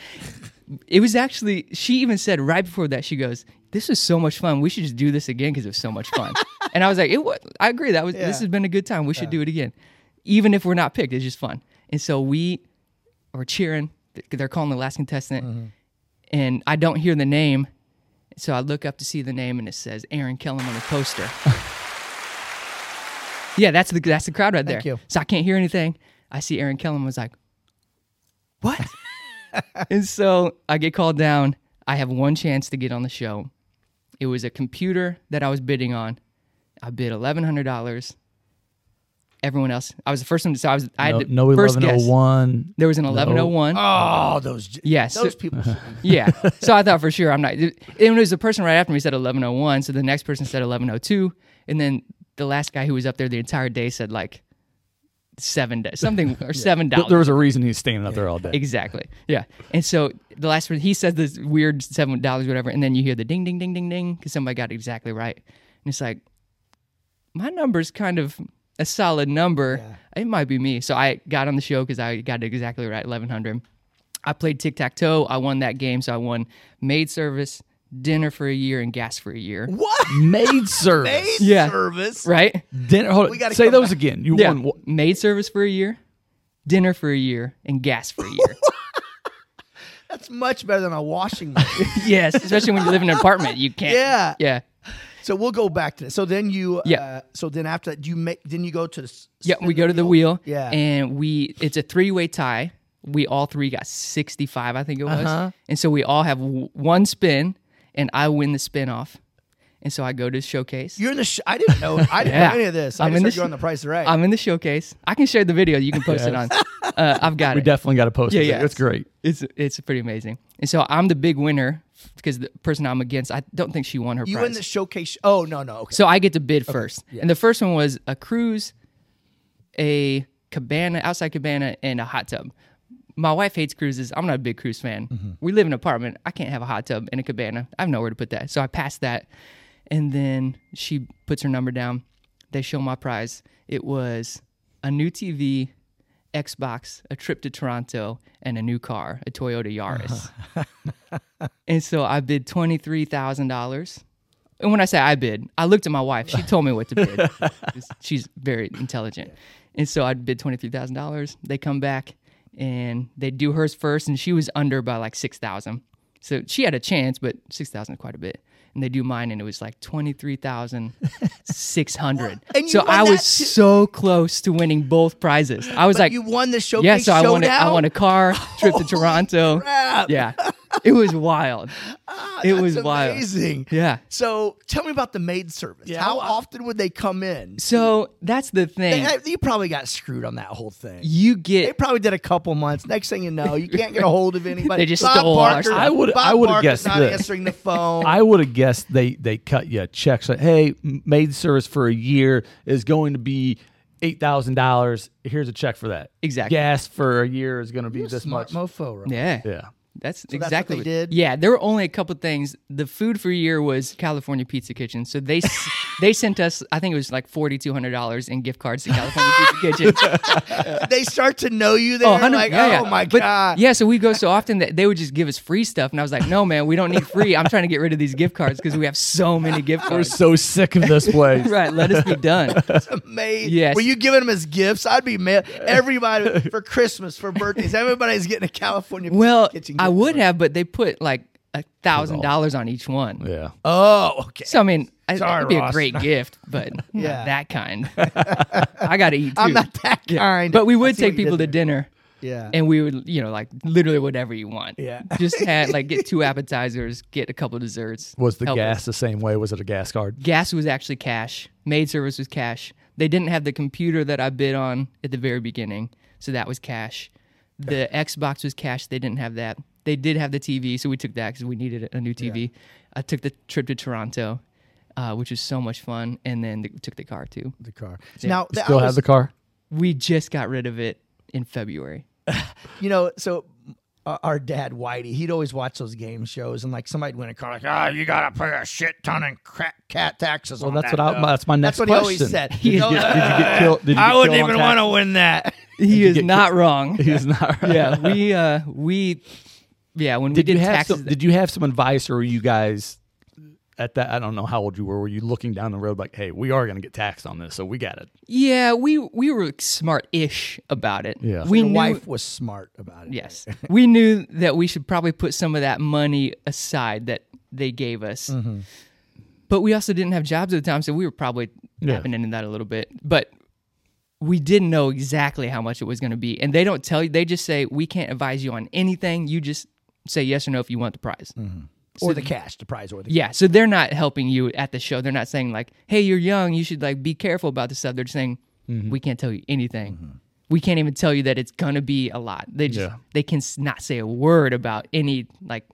[SPEAKER 4] It was actually she even said right before that she goes, "This was so much fun. We should just do this again because it was so much fun." and I was like, "It was. I agree. That was.
[SPEAKER 3] Yeah.
[SPEAKER 4] This has been a good time. We should do it again, even if we're not picked. It's just fun." And so we are cheering. They're calling the last contestant, and I don't hear the name, so I look up to see the name, and it says Aaron Kellum on the poster. yeah, that's the that's the crowd right there.
[SPEAKER 3] Thank you.
[SPEAKER 4] So I can't hear anything. I see Aaron Kellum was like, "What?" and so I get called down. I have one chance to get on the show. It was a computer that I was bidding on. I bid eleven hundred dollars. Everyone else, I was the first one. So I was. I had the
[SPEAKER 5] no
[SPEAKER 4] first guess.
[SPEAKER 5] Oh
[SPEAKER 4] there was an eleven oh one.
[SPEAKER 3] Oh, those
[SPEAKER 4] Yes.
[SPEAKER 3] those people.
[SPEAKER 4] Yeah. So I thought for sure I'm not. And it was the person right after me said 1101. So the next person said 1102. And then the last guy who was up there the entire day said like seven days, something or seven
[SPEAKER 5] Th-
[SPEAKER 4] dollars.
[SPEAKER 5] There was a reason he's standing up there all day.
[SPEAKER 4] Exactly. Yeah. And so the last one, he says this weird seven dollars, whatever, and then you hear the ding, ding, ding, ding, ding, because somebody got it exactly right. And it's like, my number's kind of a solid number. It might be me. So I got on the show because I got it exactly right, eleven hundred. I played tic tac toe. I won that game, so I won maid service, dinner for a year, and gas for a year.
[SPEAKER 3] What?
[SPEAKER 5] Maid service.
[SPEAKER 3] Maid
[SPEAKER 4] Yeah.
[SPEAKER 3] service.
[SPEAKER 4] Right?
[SPEAKER 5] Dinner. Hold on.
[SPEAKER 3] We gotta
[SPEAKER 5] Say those
[SPEAKER 3] back.
[SPEAKER 5] again. You
[SPEAKER 4] Yeah.
[SPEAKER 5] won. wh-
[SPEAKER 4] Maid service for a year, dinner for a year, and gas for a year.
[SPEAKER 3] That's much better than a washing machine.
[SPEAKER 4] yes, especially when you live in an apartment, you can't.
[SPEAKER 3] Yeah.
[SPEAKER 4] Yeah.
[SPEAKER 3] So we'll go back to this. So then you.
[SPEAKER 4] Yeah.
[SPEAKER 3] Uh, so then after that, do you make? Then you go to the.
[SPEAKER 4] Yeah, we go to the wheel.
[SPEAKER 3] Yeah.
[SPEAKER 4] And we it's a three way tie. We all three got 65, I think it was.
[SPEAKER 3] Uh-huh.
[SPEAKER 4] And so we all have w- one spin, and I win the spin off. And so I go to the showcase.
[SPEAKER 3] You're in the. Sh- I didn't know. I didn't
[SPEAKER 4] Yeah.
[SPEAKER 3] know any of this. I
[SPEAKER 4] I'm
[SPEAKER 3] just
[SPEAKER 4] in
[SPEAKER 3] heard
[SPEAKER 4] the
[SPEAKER 3] you're on the Price Right.
[SPEAKER 4] I'm in the showcase. I can share the video. You can post it on. Uh, I've got
[SPEAKER 5] We
[SPEAKER 4] it.
[SPEAKER 5] We definitely got to post
[SPEAKER 4] Yeah,
[SPEAKER 5] it.
[SPEAKER 4] yeah.
[SPEAKER 5] That's great.
[SPEAKER 4] It's it's pretty amazing. And so I'm the big winner because the person I'm against, I don't think she won her
[SPEAKER 3] you
[SPEAKER 4] prize.
[SPEAKER 3] in the showcase? Oh no no. Okay.
[SPEAKER 4] So I get to bid first. And the first one was a cruise, a cabana, outside cabana, and a hot tub. My wife hates cruises. I'm not a big cruise fan.
[SPEAKER 3] Mm-hmm.
[SPEAKER 4] We live in an apartment. I can't have a hot tub and a cabana. I have nowhere to put that. So I passed that. And then she puts her number down. They show my prize. It was a new TV, Xbox, a trip to Toronto, and a new car, a Toyota Yaris. and so I bid $23,000. And when I say I bid, I looked at my wife. She told me what to bid. She's very intelligent. And so I bid $23,000. They come back and they do hers first, and she was under by like 6000 So she had a chance, but 6000 is quite a bit. And they do mine, and it was like 23600
[SPEAKER 3] And you
[SPEAKER 4] So I was
[SPEAKER 3] too?
[SPEAKER 4] so close to winning both prizes. I was
[SPEAKER 3] But
[SPEAKER 4] like,
[SPEAKER 3] you won the showcase
[SPEAKER 4] yeah, so I won, a, I won a car, trip to Toronto.
[SPEAKER 3] crap.
[SPEAKER 4] Yeah. It was wild.
[SPEAKER 3] Ah,
[SPEAKER 4] It
[SPEAKER 3] That's
[SPEAKER 4] was wild.
[SPEAKER 3] amazing.
[SPEAKER 4] Yeah.
[SPEAKER 3] So tell me about the maid service.
[SPEAKER 5] Yeah,
[SPEAKER 3] How often would they come in?
[SPEAKER 4] So that's the thing.
[SPEAKER 3] They- you probably got screwed on that whole thing.
[SPEAKER 4] you get.
[SPEAKER 3] They probably did a couple months. Next thing you know, you can't get a hold of anybody.
[SPEAKER 4] They just
[SPEAKER 3] Bob
[SPEAKER 4] stole our
[SPEAKER 3] Barker,
[SPEAKER 4] stuff.
[SPEAKER 5] I would-
[SPEAKER 3] Bob
[SPEAKER 5] I would've guessed
[SPEAKER 3] not
[SPEAKER 5] this.
[SPEAKER 3] answering the phone.
[SPEAKER 5] I would have guessed they they cut you a check. So hey, maid service for a year is going to be eight thousand dollars. Here's a check for that.
[SPEAKER 4] Exactly.
[SPEAKER 5] Gas for a year is going to be this
[SPEAKER 3] Smart
[SPEAKER 5] much.
[SPEAKER 3] mofo, right?
[SPEAKER 4] yeah.
[SPEAKER 5] Yeah.
[SPEAKER 4] That's
[SPEAKER 3] what
[SPEAKER 4] exactly
[SPEAKER 3] they did?
[SPEAKER 4] Yeah, there were only a couple things. The food for a year was California Pizza Kitchen, so they they sent us. I think it was like forty two hundred dollars in gift cards to California Pizza Kitchen.
[SPEAKER 3] They start to know you there.
[SPEAKER 4] 100
[SPEAKER 3] like,
[SPEAKER 4] yeah,
[SPEAKER 3] oh
[SPEAKER 4] yeah.
[SPEAKER 3] my
[SPEAKER 4] But,
[SPEAKER 3] god.
[SPEAKER 4] Yeah, so we go so often that they would just give us free stuff, and I was like, no, man, we don't need free. I'm trying to get rid of these gift cards because we have so many gift cards.
[SPEAKER 5] We're so sick of this place.
[SPEAKER 4] right, let us be done.
[SPEAKER 3] That's amazing.
[SPEAKER 4] Yes.
[SPEAKER 3] Were you giving them as gifts? I'd be mad. Everybody for Christmas, for birthdays, everybody's getting a California
[SPEAKER 4] Well,
[SPEAKER 3] kitchen.
[SPEAKER 4] I
[SPEAKER 3] gift
[SPEAKER 4] would have, but they put like a thousand dollars on each one.
[SPEAKER 5] Yeah.
[SPEAKER 3] Oh, okay.
[SPEAKER 4] So I mean, I-
[SPEAKER 3] Sorry,
[SPEAKER 4] that'd be
[SPEAKER 3] Ross.
[SPEAKER 4] a great gift, but
[SPEAKER 3] Yeah.
[SPEAKER 4] not that kind. I got to eat too.
[SPEAKER 3] I'm not that kind.
[SPEAKER 4] But we
[SPEAKER 3] I
[SPEAKER 4] would
[SPEAKER 3] see what
[SPEAKER 4] take
[SPEAKER 3] you
[SPEAKER 4] people to
[SPEAKER 3] did there.
[SPEAKER 4] dinner,
[SPEAKER 3] Yeah.
[SPEAKER 4] and we would, you know, like literally whatever you want.
[SPEAKER 3] Yeah.
[SPEAKER 4] Just had like get two appetizers, get a couple desserts.
[SPEAKER 5] Was the
[SPEAKER 4] help
[SPEAKER 5] gas
[SPEAKER 4] us.
[SPEAKER 5] the same way? Was it a gas card?
[SPEAKER 4] Gas was actually cash. Maid service was cash. They didn't have the computer that I bid on at the very beginning, so that was cash. The Xbox was cash. They didn't have that. They did have the TV, so we took that because we needed a new TV. I took the trip to Toronto, uh, which was so much fun, and then the, took the car too.
[SPEAKER 3] the car. Now, that
[SPEAKER 5] Still
[SPEAKER 3] I
[SPEAKER 5] have the car?
[SPEAKER 4] We just got rid of it in February.
[SPEAKER 3] you know, so uh, our dad Whitey, he'd always watch those game shows, and like somebody'd win a car, like, oh, you gotta pay a shit ton of crack cat taxes.
[SPEAKER 5] Well,
[SPEAKER 3] on
[SPEAKER 5] that's
[SPEAKER 3] that,
[SPEAKER 5] what I,
[SPEAKER 3] though."
[SPEAKER 5] that's my next
[SPEAKER 3] That's what
[SPEAKER 5] question.
[SPEAKER 3] he always said.
[SPEAKER 5] Did you,
[SPEAKER 3] You know,
[SPEAKER 5] get, did you get killed? Did you
[SPEAKER 3] I
[SPEAKER 5] get
[SPEAKER 3] wouldn't
[SPEAKER 5] killed
[SPEAKER 3] even want to win that.
[SPEAKER 4] He is
[SPEAKER 5] get
[SPEAKER 4] not wrong.
[SPEAKER 5] He's not. Right.
[SPEAKER 4] yeah, we uh we yeah when
[SPEAKER 5] Did
[SPEAKER 4] we
[SPEAKER 5] you
[SPEAKER 4] did
[SPEAKER 5] have
[SPEAKER 4] taxes.
[SPEAKER 5] some? Did you have some advice, or were you guys at that? I don't know how old you were. Were you looking down the road like, hey, we are going to get taxed on this, so we got it.
[SPEAKER 4] yeah, we we were smart-ish about it.
[SPEAKER 5] Yeah.
[SPEAKER 4] we
[SPEAKER 3] Your
[SPEAKER 4] knew.
[SPEAKER 3] wife was smart about it.
[SPEAKER 4] Yes, we knew that we should probably put some of that money aside that they gave us.
[SPEAKER 5] Mm-hmm.
[SPEAKER 4] But we also didn't have jobs at the time, so we were probably
[SPEAKER 5] Yeah.
[SPEAKER 4] tapping into that a little bit. But we didn't know exactly how much it was going to be, and they don't tell you. They just say we can't advise you on anything. You just say yes or no if you want the prize.
[SPEAKER 3] or the cash, the prize, or the
[SPEAKER 4] Yeah, so they're not helping you at the show. They're not saying like, "Hey, you're young, you should like be careful about this stuff." They're just saying,
[SPEAKER 5] Mm-hmm.
[SPEAKER 4] "We can't tell you anything. We can't even tell you that it's gonna be a lot." They just
[SPEAKER 5] Yeah.
[SPEAKER 4] they can not say a word about any like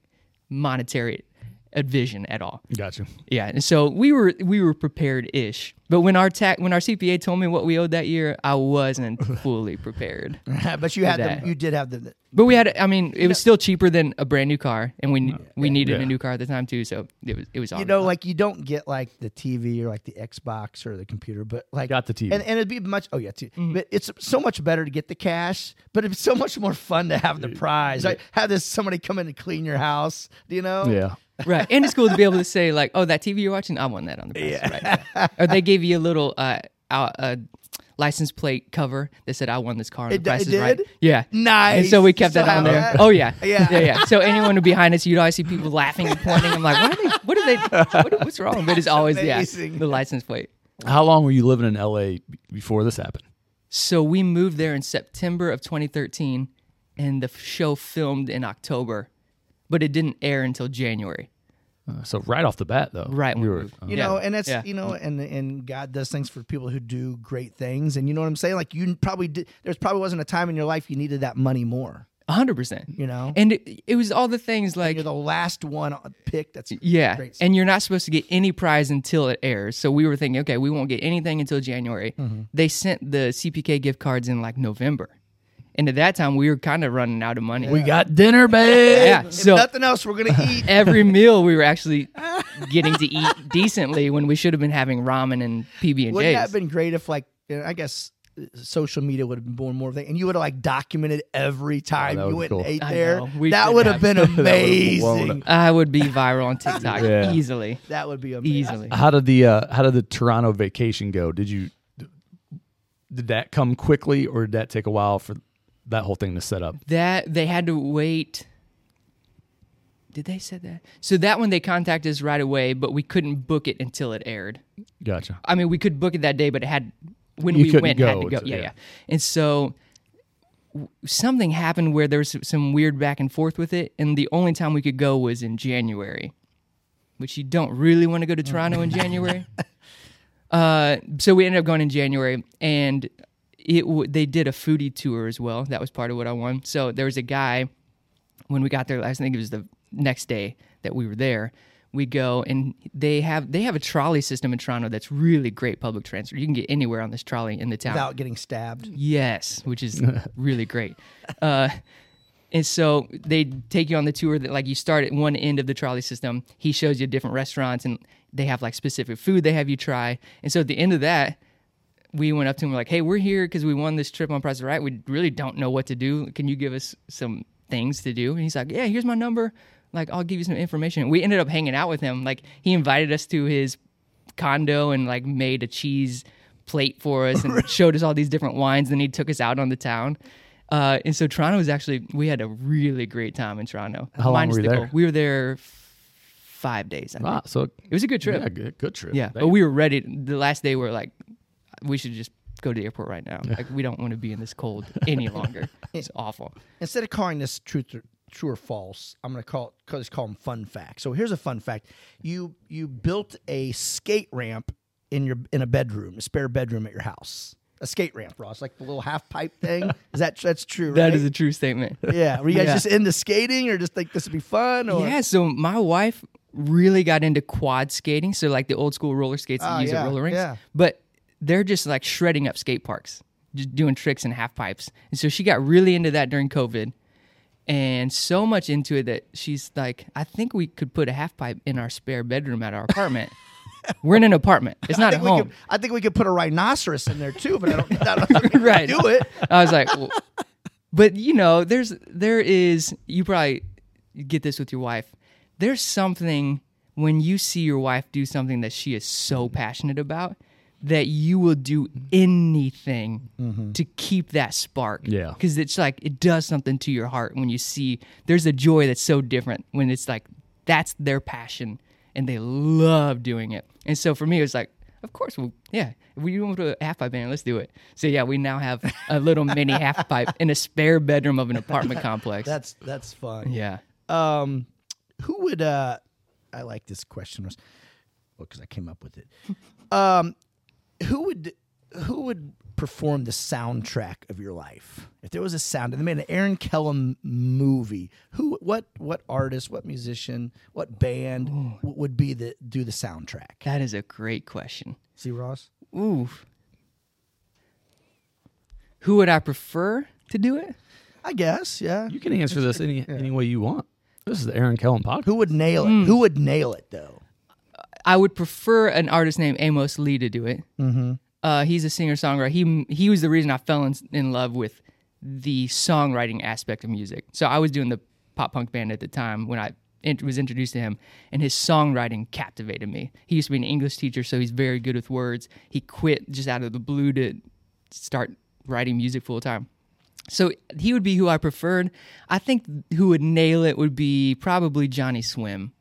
[SPEAKER 4] monetary advision at all.
[SPEAKER 5] Gotcha.
[SPEAKER 4] Yeah, and so we were we were prepared ish. But when our tax when our CPA told me what we owed that year, I wasn't fully prepared.
[SPEAKER 3] but you had
[SPEAKER 4] that.
[SPEAKER 3] the, you did have the, the
[SPEAKER 4] But we had, I mean, it was still cheaper than a brand new car, and we we needed
[SPEAKER 5] Yeah.
[SPEAKER 4] a new car at the time too. So it was it was
[SPEAKER 3] you know, like you don't get like the TV or like the Xbox or the computer, but like
[SPEAKER 5] Got the TV.
[SPEAKER 3] and, and it'd be much. Oh yeah, too.
[SPEAKER 4] Mm-hmm.
[SPEAKER 3] But it's so much better to get the cash, but it's so much more fun to have the prize. Like have this somebody come in and clean your house. Do you know?
[SPEAKER 5] Yeah.
[SPEAKER 4] right. And it's cool to be able to say like, "Oh, that TV you're watching, I won that on the price." Right. Or they gave you a little uh, uh, uh license plate cover that said, "I won this car." On
[SPEAKER 3] It
[SPEAKER 4] the price
[SPEAKER 3] it
[SPEAKER 4] is right.
[SPEAKER 3] did?
[SPEAKER 4] Yeah.
[SPEAKER 3] Nice.
[SPEAKER 4] And so we kept
[SPEAKER 3] Still
[SPEAKER 4] that on there.
[SPEAKER 3] that?
[SPEAKER 4] Oh yeah.
[SPEAKER 3] Yeah.
[SPEAKER 4] Yeah. Yeah. So anyone behind us, you'd always see people laughing and pointing. I'm like, what are they? What are they? What, what's wrong? But it's always yeah, the license plate.
[SPEAKER 5] How long were you living in LA before this happened?
[SPEAKER 4] So we moved there in September of 2013, and the show filmed in October, but it didn't air until January.
[SPEAKER 5] Uh, so right off the bat, though,
[SPEAKER 4] Right
[SPEAKER 5] You
[SPEAKER 4] we
[SPEAKER 5] were, uh,
[SPEAKER 3] You
[SPEAKER 4] Yeah.
[SPEAKER 3] know, and that's
[SPEAKER 4] Yeah.
[SPEAKER 3] you know, and and God does things for people who do great things, and you know what I'm saying. Like you probably did. There's probably wasn't a time in your life you needed that money more.
[SPEAKER 4] hundred percent.
[SPEAKER 3] You know,
[SPEAKER 4] And it, it was all the things like
[SPEAKER 3] you're the last one picked. That's
[SPEAKER 4] yeah,
[SPEAKER 3] great.
[SPEAKER 4] and you're not supposed to get any prize until it airs. So we were thinking, okay, we won't get anything until January.
[SPEAKER 3] Mm-hmm.
[SPEAKER 4] They sent the CPK gift cards in like November, and at that time we were kind of running out of money.
[SPEAKER 5] we got dinner, babe.
[SPEAKER 4] yeah,
[SPEAKER 3] if
[SPEAKER 4] so
[SPEAKER 3] nothing else, we're gonna eat.
[SPEAKER 4] every meal we were actually getting to eat decently when we should have been having ramen and PB and
[SPEAKER 3] Wouldn't that have been great if like you know, I guess uh, social media would have been born more of thing, and you would have like documented every time
[SPEAKER 5] that
[SPEAKER 3] you
[SPEAKER 5] would
[SPEAKER 3] went
[SPEAKER 5] be
[SPEAKER 3] and
[SPEAKER 5] cool.
[SPEAKER 3] ate
[SPEAKER 4] I
[SPEAKER 3] there.
[SPEAKER 4] know. We
[SPEAKER 3] That
[SPEAKER 4] could
[SPEAKER 3] would have
[SPEAKER 4] have.
[SPEAKER 3] been
[SPEAKER 5] would've blown
[SPEAKER 3] amazing.
[SPEAKER 4] I would be viral on TikTok
[SPEAKER 5] Yeah.
[SPEAKER 4] easily,
[SPEAKER 3] That would be amazing.
[SPEAKER 4] easily.
[SPEAKER 5] How did the uh, how did the Toronto vacation go? Did you did that come quickly, or did that take a while for that whole thing to set up?
[SPEAKER 4] That they had to wait. Did they say that? So that one they contacted us right away, but we couldn't book it until it aired.
[SPEAKER 5] Gotcha.
[SPEAKER 4] I mean, we could book it that day, but it had when
[SPEAKER 5] You
[SPEAKER 4] we went it had to go. Yeah,
[SPEAKER 5] yeah.
[SPEAKER 4] yeah. And so w- something happened where there was some weird back and forth with it, and the only time we could go was in January. which you don't really want to go to Toronto in January. Uh, so we ended up going in January, and it w- they did a foodie tour as well. That was part of what I won. So there was a guy when we got there. I think it was the next day that we were there. We go and they have they have a trolley system in Toronto that's really great public transport. You can get anywhere on this trolley in the town.
[SPEAKER 3] Without getting stabbed.
[SPEAKER 4] Yes, which is really great. Uh, and so they take you on the tour that like you start at one end of the trolley system. He shows you different restaurants and they have like specific food they have you try. And so at the end of that, we went up to him like, "Hey, we're here because we won this trip on Price is Right. We really don't know what to do. Can you give us some things to do?" And he's like, "Yeah, here's my number. Like, I'll give you some information." We ended up hanging out with him. Like, he invited us to his condo and like made a cheese plate for us and showed us all these different wines. Then he took us out on the town. Uh, and so Toronto was actually we had a really great time in Toronto.
[SPEAKER 5] How long were you
[SPEAKER 4] the
[SPEAKER 5] there?
[SPEAKER 4] cold. We were there f- five days. I think.
[SPEAKER 5] So
[SPEAKER 4] It was a good trip.
[SPEAKER 5] yeah, good, good trip.
[SPEAKER 4] Yeah, but we were ready. The last day, we were like, we should just go to the airport right now. Like, we don't want to be in this cold any longer. It's awful.
[SPEAKER 3] Instead of calling this truth or, true or false, I'm going to call call just call them fun facts. So here's a fun fact: you you built a skate ramp in your in a bedroom, a spare bedroom at your house. A skate ramp, Ross, like the little half pipe thing. Is that that's true?
[SPEAKER 4] That
[SPEAKER 3] right?
[SPEAKER 4] is a true statement.
[SPEAKER 3] yeah. Were you guys
[SPEAKER 4] Yeah.
[SPEAKER 3] just into skating, or just think this would be fun? Or
[SPEAKER 4] Yeah, so my wife really got into quad skating, so like the old school roller skates that
[SPEAKER 3] ah,
[SPEAKER 4] you use
[SPEAKER 3] yeah,
[SPEAKER 4] at roller rinks.
[SPEAKER 3] yeah.
[SPEAKER 4] But they're just like shredding up skate parks, just doing tricks and half pipes. And so she got really into that during COVID. And so much into it that she's like, I think we could put a half pipe in our spare bedroom at our apartment. We're in an apartment. It's not at home.
[SPEAKER 3] could. I think we could put a rhinoceros in there too, but I don't. I don't
[SPEAKER 4] right.
[SPEAKER 3] Do it.
[SPEAKER 4] I was like, well, but you know, there's there is you probably get this with your wife. There's something when you see your wife do something that she is so passionate about that you will do anything to keep that spark.
[SPEAKER 5] Yeah.
[SPEAKER 4] Because it's like it does something to your heart when you see there's a joy that's so different when it's like that's their passion and they love doing it. And so for me, it was like, of course, well, yeah, if we want to a half pipe band, let's do it. So yeah, we now have a little mini half pipe in a spare bedroom of an apartment complex.
[SPEAKER 3] That's that's fun.
[SPEAKER 4] yeah.
[SPEAKER 3] Um, who would? uh I like this question. Was well because I came up with it. Um, who would who would perform the soundtrack of your life if there was a sound? They made an Aaron Kellum movie. Who? What? What artist? What musician? What band w- would be the do the soundtrack?
[SPEAKER 4] That is a great question.
[SPEAKER 3] See Ross.
[SPEAKER 4] Ooh. Who would I prefer to do it?
[SPEAKER 3] I guess. Yeah.
[SPEAKER 5] You can answer this any any way you want. This is the Aaron Kellum podcast.
[SPEAKER 3] Who would nail it?
[SPEAKER 4] Hmm.
[SPEAKER 3] Who would nail it though?
[SPEAKER 4] I would prefer an artist named Amos Lee to do it. Mm-hmm. Uh, he's a singer songwriter. He he was the reason I fell in, in love with the songwriting aspect of music. So I was doing the pop punk band at the time when I int- was introduced to him, and his songwriting captivated me. He used to be an English teacher, so he's very good with words. He quit just out of the blue to start writing music full time. So he would be who I preferred. I think who would nail it would be probably Johnny Swim.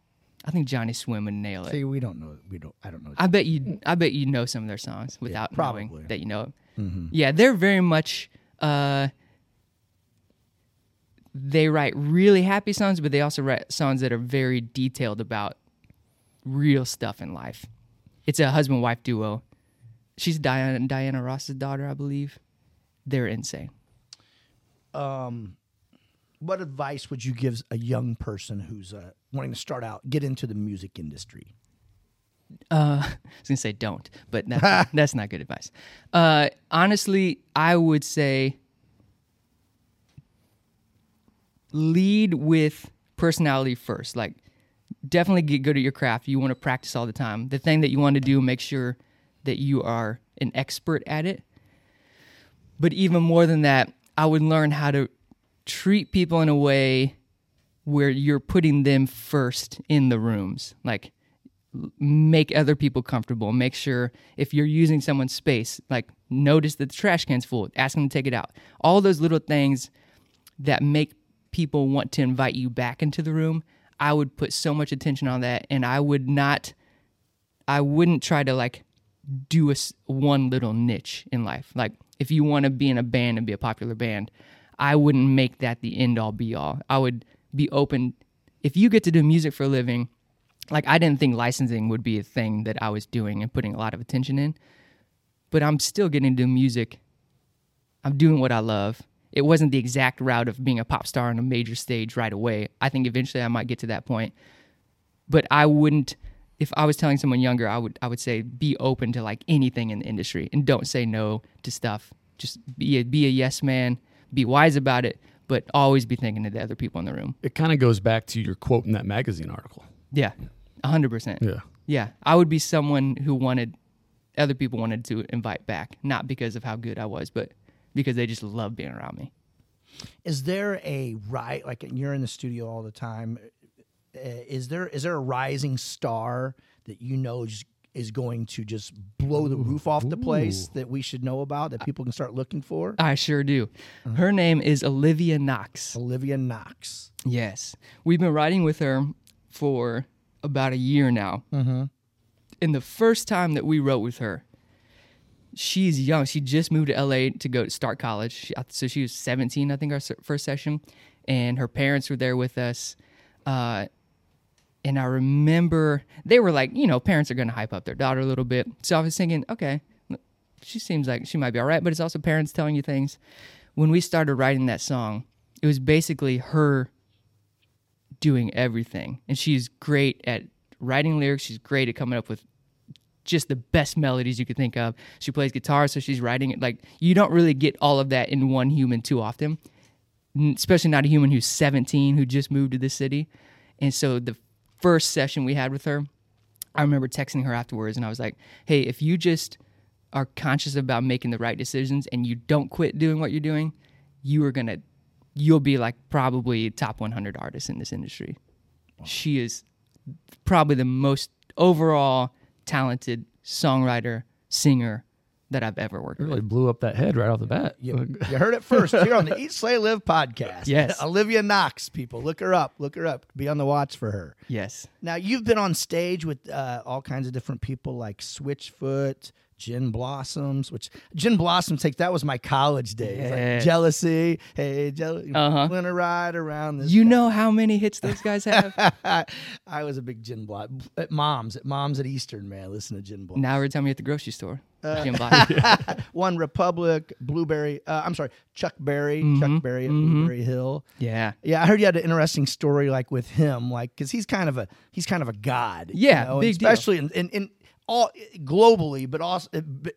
[SPEAKER 4] I think Johnny Swim would nail it.
[SPEAKER 3] See, we don't know. We don't. I don't know.
[SPEAKER 4] I bet you. I bet you know some of their songs without
[SPEAKER 3] probably.
[SPEAKER 4] knowing that you know it. Yeah, they're very much. Uh, they write really happy songs, but they also write songs that are very detailed about real stuff in life. It's a husband wife duo. She's Diana Diana Ross's daughter, I believe. They're insane.
[SPEAKER 3] um, what advice would you give a young person who's uh, wanting to start out, get into the music industry?
[SPEAKER 4] Uh, I was gonna say don't, but that's, that's not good advice. Uh, honestly, I would say lead with personality first. Like, definitely get good at your craft. You want to practice all the time. The thing that you want to do, make sure that you are an expert at it. But even more than that, I would learn how to treat people in a way where you're putting them first in the rooms. Like, make other people comfortable. Make sure if you're using someone's space, like notice that the trash can's full, ask them to take it out. All those little things that make people want to invite you back into the room. I would put so much attention on that, and I would not, I wouldn't try to like do a one little niche in life. Like if you want to be in a band and be a popular band, I wouldn't make that the end all be all. I would be open. If you get to do music for a living, like I didn't think licensing would be a thing that I was doing and putting a lot of attention in. But I'm still getting into music. I'm doing what I love. It wasn't the exact route of being a pop star on a major stage right away. I think eventually I might get to that point. But I wouldn't if I was telling someone younger, I would I would say be open to like anything in the industry and don't say no to stuff. Just be a be a yes man, be wise about it, but always be thinking of the other people in the room.
[SPEAKER 5] It kind of goes back to your quote in that magazine article.
[SPEAKER 4] Yeah. a hundred percent.
[SPEAKER 5] Yeah.
[SPEAKER 4] Yeah. I would be someone who wanted other people wanted to invite back, not because of how good I was, but because they just love being around me.
[SPEAKER 3] Is there a right like you're in the studio all the time? Uh, is there is there a rising star that you know just is going to just blow the roof off the place that we should know about that people can start looking for?
[SPEAKER 4] I sure do. Her name is Olivia Knox.
[SPEAKER 3] Olivia Knox.
[SPEAKER 4] Yes. We've been writing with her for about a year now. Mm-hmm. And the first time that we wrote with her, she's young. She just moved to LA to go to start college. She, so she was 17, I think, our first session. And her parents were there with us. Uh, and I remember they were like, you know, parents are going to hype up their daughter a little bit. So I was thinking, okay, she seems like she might be all right, but it's also parents telling you things. When we started writing that song, it was basically her doing everything. And she's great at writing lyrics. She's great at coming up with just the best melodies you could think of. She plays guitar, so she's writing it. Like, you don't really get all of that in one human too often, especially not a human who's 17 who just moved to the city. And so the first session we had with her, I remember texting her afterwards and I was like, hey, if you just are conscious about making the right decisions and you don't quit doing what you're doing, you are going to, you'll be like probably top 100 artists in this industry. She is probably the most overall talented songwriter, singer that I've ever worked
[SPEAKER 5] Really
[SPEAKER 4] with.
[SPEAKER 5] blew up that head right off the bat.
[SPEAKER 3] You, you heard it first here on the Eat, Slay, Live podcast.
[SPEAKER 4] Yes.
[SPEAKER 3] Olivia Knox, people. Look her up. Look her up. Be on the watch for her.
[SPEAKER 4] Yes.
[SPEAKER 3] Now, you've been on stage with uh, all kinds of different people like Switchfoot, Gin Blossoms, which Gin Blossoms, take that was my college days.
[SPEAKER 4] Yeah.
[SPEAKER 3] Like jealousy. Hey, jealousy.
[SPEAKER 4] Uh-huh.
[SPEAKER 3] Wanna ride around this.
[SPEAKER 4] You know how many hits those guys have?
[SPEAKER 3] I was a big Gin Blossom. At mom's, at mom's at Eastern, man. Listen to Gin Blossom.
[SPEAKER 4] now every time you're at the grocery store, Jim Biden.
[SPEAKER 3] One Republic, Blueberry. Uh, I'm sorry, Chuck Berry.
[SPEAKER 4] Mm-hmm.
[SPEAKER 3] Chuck Berry at Blueberry Hill.
[SPEAKER 4] yeah.
[SPEAKER 3] Yeah, I heard you had an interesting story like with him, like because he's kind of a he's kind of a god. you
[SPEAKER 4] Yeah,
[SPEAKER 3] know, and
[SPEAKER 4] big deal.
[SPEAKER 3] especially in, in in all globally, but also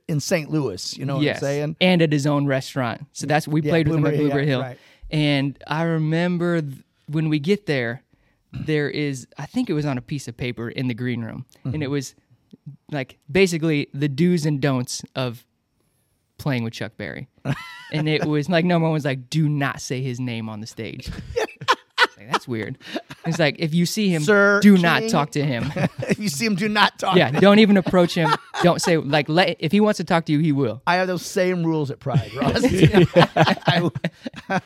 [SPEAKER 3] in St. Louis. You know what
[SPEAKER 4] yes.
[SPEAKER 3] I'm saying?
[SPEAKER 4] And at his own restaurant. So that's we
[SPEAKER 3] Yeah,
[SPEAKER 4] played with him at
[SPEAKER 3] Blueberry,
[SPEAKER 4] Blueberry
[SPEAKER 3] yeah,
[SPEAKER 4] Hill.
[SPEAKER 3] right.
[SPEAKER 4] And I remember th- when we get there, there is I think it was on a piece of paper in the green room. And
[SPEAKER 3] Mm-hmm.
[SPEAKER 4] it was like basically the do's and don'ts of playing with Chuck Berry. and it was like number one was like, do not say his name on the stage. That's weird. It's like if you see him,
[SPEAKER 3] Sir
[SPEAKER 4] do not talk to him.
[SPEAKER 3] if you see him, do not talk.
[SPEAKER 4] yeah, don't even approach him. Don't say like let if he wants to talk to you, he will.
[SPEAKER 3] I have those same rules at Pride, Ross.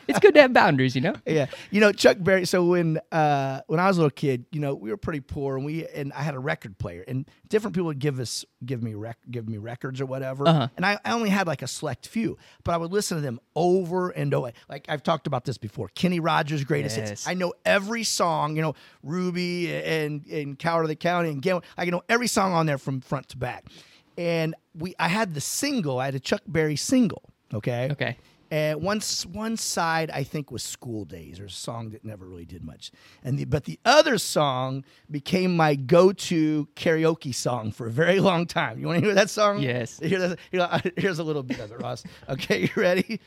[SPEAKER 4] It's good to have boundaries, you know.
[SPEAKER 3] yeah, you know Chuck Berry. So when uh, when I was a little kid, you know we were pretty poor, and we and I had a record player, and different people would give us give me rec- give me records or whatever,
[SPEAKER 4] Uh-huh.
[SPEAKER 3] and I, I only had like a select few, but I would listen to them over and over. Like I've talked about this before, Kenny Rogers' greatest hits. I know every song. You know Ruby and and Coward of the County and Gam- I know every song on there from front to back, and we I had the single. I had a Chuck Berry single. Okay.
[SPEAKER 4] Okay.
[SPEAKER 3] And once one side I think was School Days, or a song that never really did much. And the, but the other song became my go-to karaoke song for a very long time. You want to hear that song?
[SPEAKER 4] Yes.
[SPEAKER 3] Here, that- here- here's a little bit of it, Ross. Okay, you ready?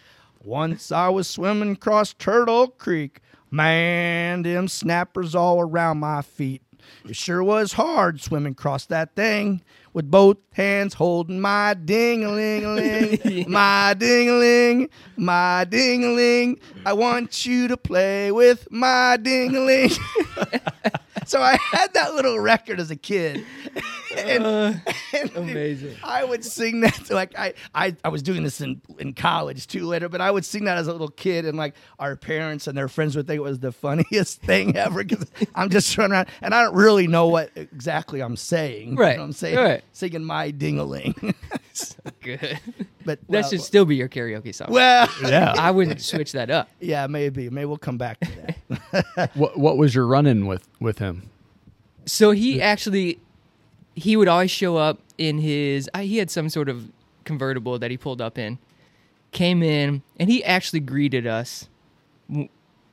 [SPEAKER 3] Once I was swimming across Turtle Creek, man, them snappers all around my feet. It sure was hard swimming across that thing with both hands holding my ding-a-ling-a-ling, my ding-a-ling, my ding-a-ling. I want you to play with my ding-a-ling. so I had that little record as a kid. and, uh, and
[SPEAKER 4] amazing.
[SPEAKER 3] I would sing that to, like I, I I was doing this in, in college too later, but I would sing that as a little kid, and like our parents and their friends would think it was the funniest thing ever because I'm just running around and I don't really know what exactly I'm saying. You
[SPEAKER 4] Right,
[SPEAKER 3] know what I'm saying
[SPEAKER 4] right.
[SPEAKER 3] Singing my dingaling.
[SPEAKER 4] Good.
[SPEAKER 3] but
[SPEAKER 4] That should still be your karaoke song.
[SPEAKER 3] well,
[SPEAKER 5] Yeah.
[SPEAKER 4] I wouldn't switch that up.
[SPEAKER 3] yeah, maybe maybe we'll come back to that.
[SPEAKER 5] what What was your run in with with him?
[SPEAKER 4] So he actually, he would always show up in his. He had some sort of convertible that he pulled up in. Came in and he actually greeted us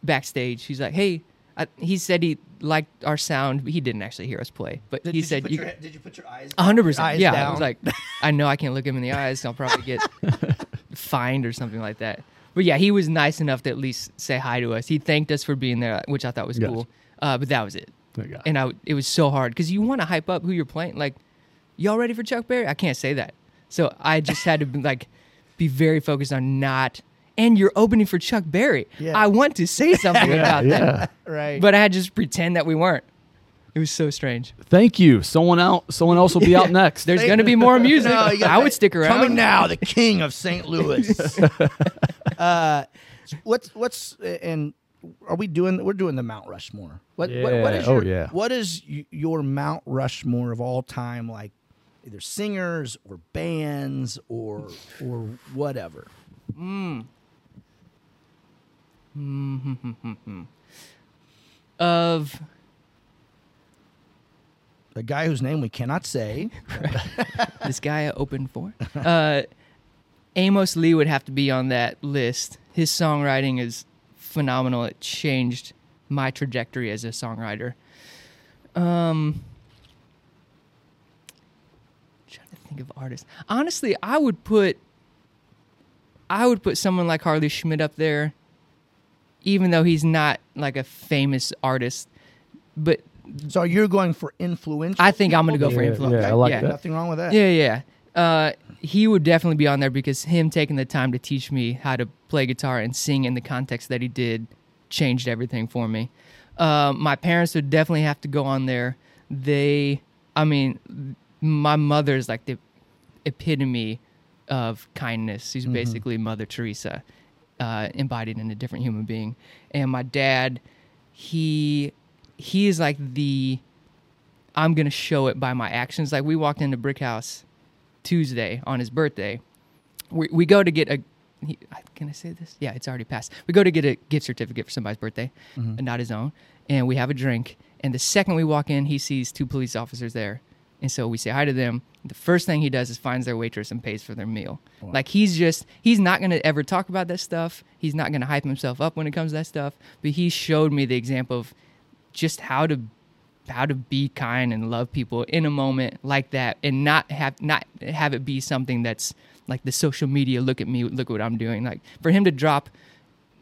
[SPEAKER 4] backstage. He's like, "Hey," I, he said he liked our sound. But he didn't actually hear us play, but
[SPEAKER 3] Did,
[SPEAKER 4] he
[SPEAKER 3] did
[SPEAKER 4] said,
[SPEAKER 3] you
[SPEAKER 4] you,
[SPEAKER 3] your, "Did you put your eyes?"
[SPEAKER 4] Hundred percent.
[SPEAKER 3] Eyes
[SPEAKER 4] Yeah, I was like, I know I can't look him in the eyes. I'll probably get fined or something like that. But yeah, he was nice enough to at least say hi to us. He thanked us for being there, which I thought was
[SPEAKER 5] Gotcha.
[SPEAKER 4] cool. Uh, but that was it.
[SPEAKER 5] There.
[SPEAKER 4] And I, it was so hard because you want to hype up who you're playing. Like, y'all ready for Chuck Berry? I can't say that. So I just had to be like, be very focused on not. And you're opening for Chuck Berry.
[SPEAKER 3] Yeah.
[SPEAKER 4] I want to say something about
[SPEAKER 5] yeah.
[SPEAKER 4] that,
[SPEAKER 3] right.
[SPEAKER 4] but I had to just pretend that we weren't. It was so strange.
[SPEAKER 5] Thank you. Someone else. Someone else will be out next.
[SPEAKER 4] There's going to be more music.
[SPEAKER 3] No, you
[SPEAKER 4] I would stick around.
[SPEAKER 3] Coming now, the king of St. Louis. uh, what's what's and are we doing? We're doing the Mount Rushmore. What what, what
[SPEAKER 5] Yeah.
[SPEAKER 3] is
[SPEAKER 5] Oh, yeah.
[SPEAKER 3] What is your Mount Rushmore of all time? Like either singers or bands or or whatever.
[SPEAKER 4] Of
[SPEAKER 3] The guy whose name we cannot say.
[SPEAKER 4] this guy I opened for. Uh, Amos Lee would have to be on that list. His songwriting is phenomenal. It changed my trajectory as a songwriter. Um, trying to think of artists. Honestly, I would put I would put someone like Harley Schmidt up there, even though he's not like a famous artist. But
[SPEAKER 3] So you're going for influential.
[SPEAKER 4] I think I'm gonna go for
[SPEAKER 5] Yeah,
[SPEAKER 4] influence.
[SPEAKER 5] yeah, I like
[SPEAKER 4] yeah.
[SPEAKER 5] that.
[SPEAKER 3] Nothing wrong with that.
[SPEAKER 4] Yeah, yeah. Uh, he would definitely be on there because him taking the time to teach me how to play guitar and sing in the context that he did changed everything for me. Uh, my parents would definitely have to go on there. They, I mean, my mother is like the epitome of kindness. She's basically Mother Teresa, uh, embodied in a different human being. And my dad, he he is like the I'm gonna show it by my actions. Like we walked into Brick House Tuesday on his birthday. We we go to get a. He, can I say this? Yeah, it's already passed. We go to get a gift certificate for somebody's birthday, and not his own, and we have a drink. And the second we walk in, he sees two police officers there, and so we say hi to them. The first thing he does is finds their waitress and pays for their meal. Like he's just he's not gonna ever talk about that stuff. He's not gonna hype himself up when it comes to that stuff. But he showed me the example of just how to how to be kind and love people in a moment like that and not have not have it be something that's like the social media look at me look at what i'm doing like for him to drop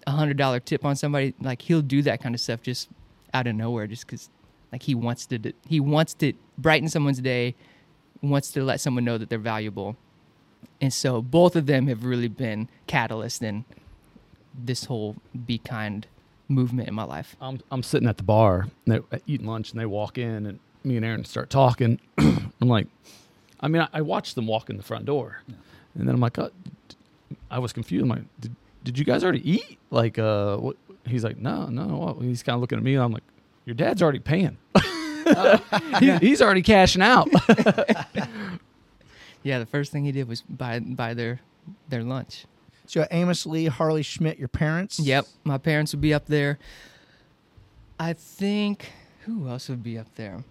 [SPEAKER 4] a hundred dollar tip on somebody like he'll do that kind of stuff just out of nowhere just because like he wants to he wants to brighten someone's day wants to let someone know that they're valuable and so both of them have really been catalysts in this whole be kind movement in my life
[SPEAKER 5] I'm I'm sitting at the bar, and they eating lunch, and they walk in, and me and Aaron start talking. I'm like, I mean, I, I watched them walk in the front door, and then I'm like, oh, d- I was confused. I'm like, did, did you guys already eat? Like, uh, what? He's like, no, no. What? He's kind of looking at me. And I'm like, your dad's already paying. Oh. He- he's already cashing out.
[SPEAKER 4] Yeah, the first thing he did was buy buy their their lunch.
[SPEAKER 3] So Amos Lee, Harley Schmidt, your parents.
[SPEAKER 4] Yep, my parents would be up there. I think who else would be up there?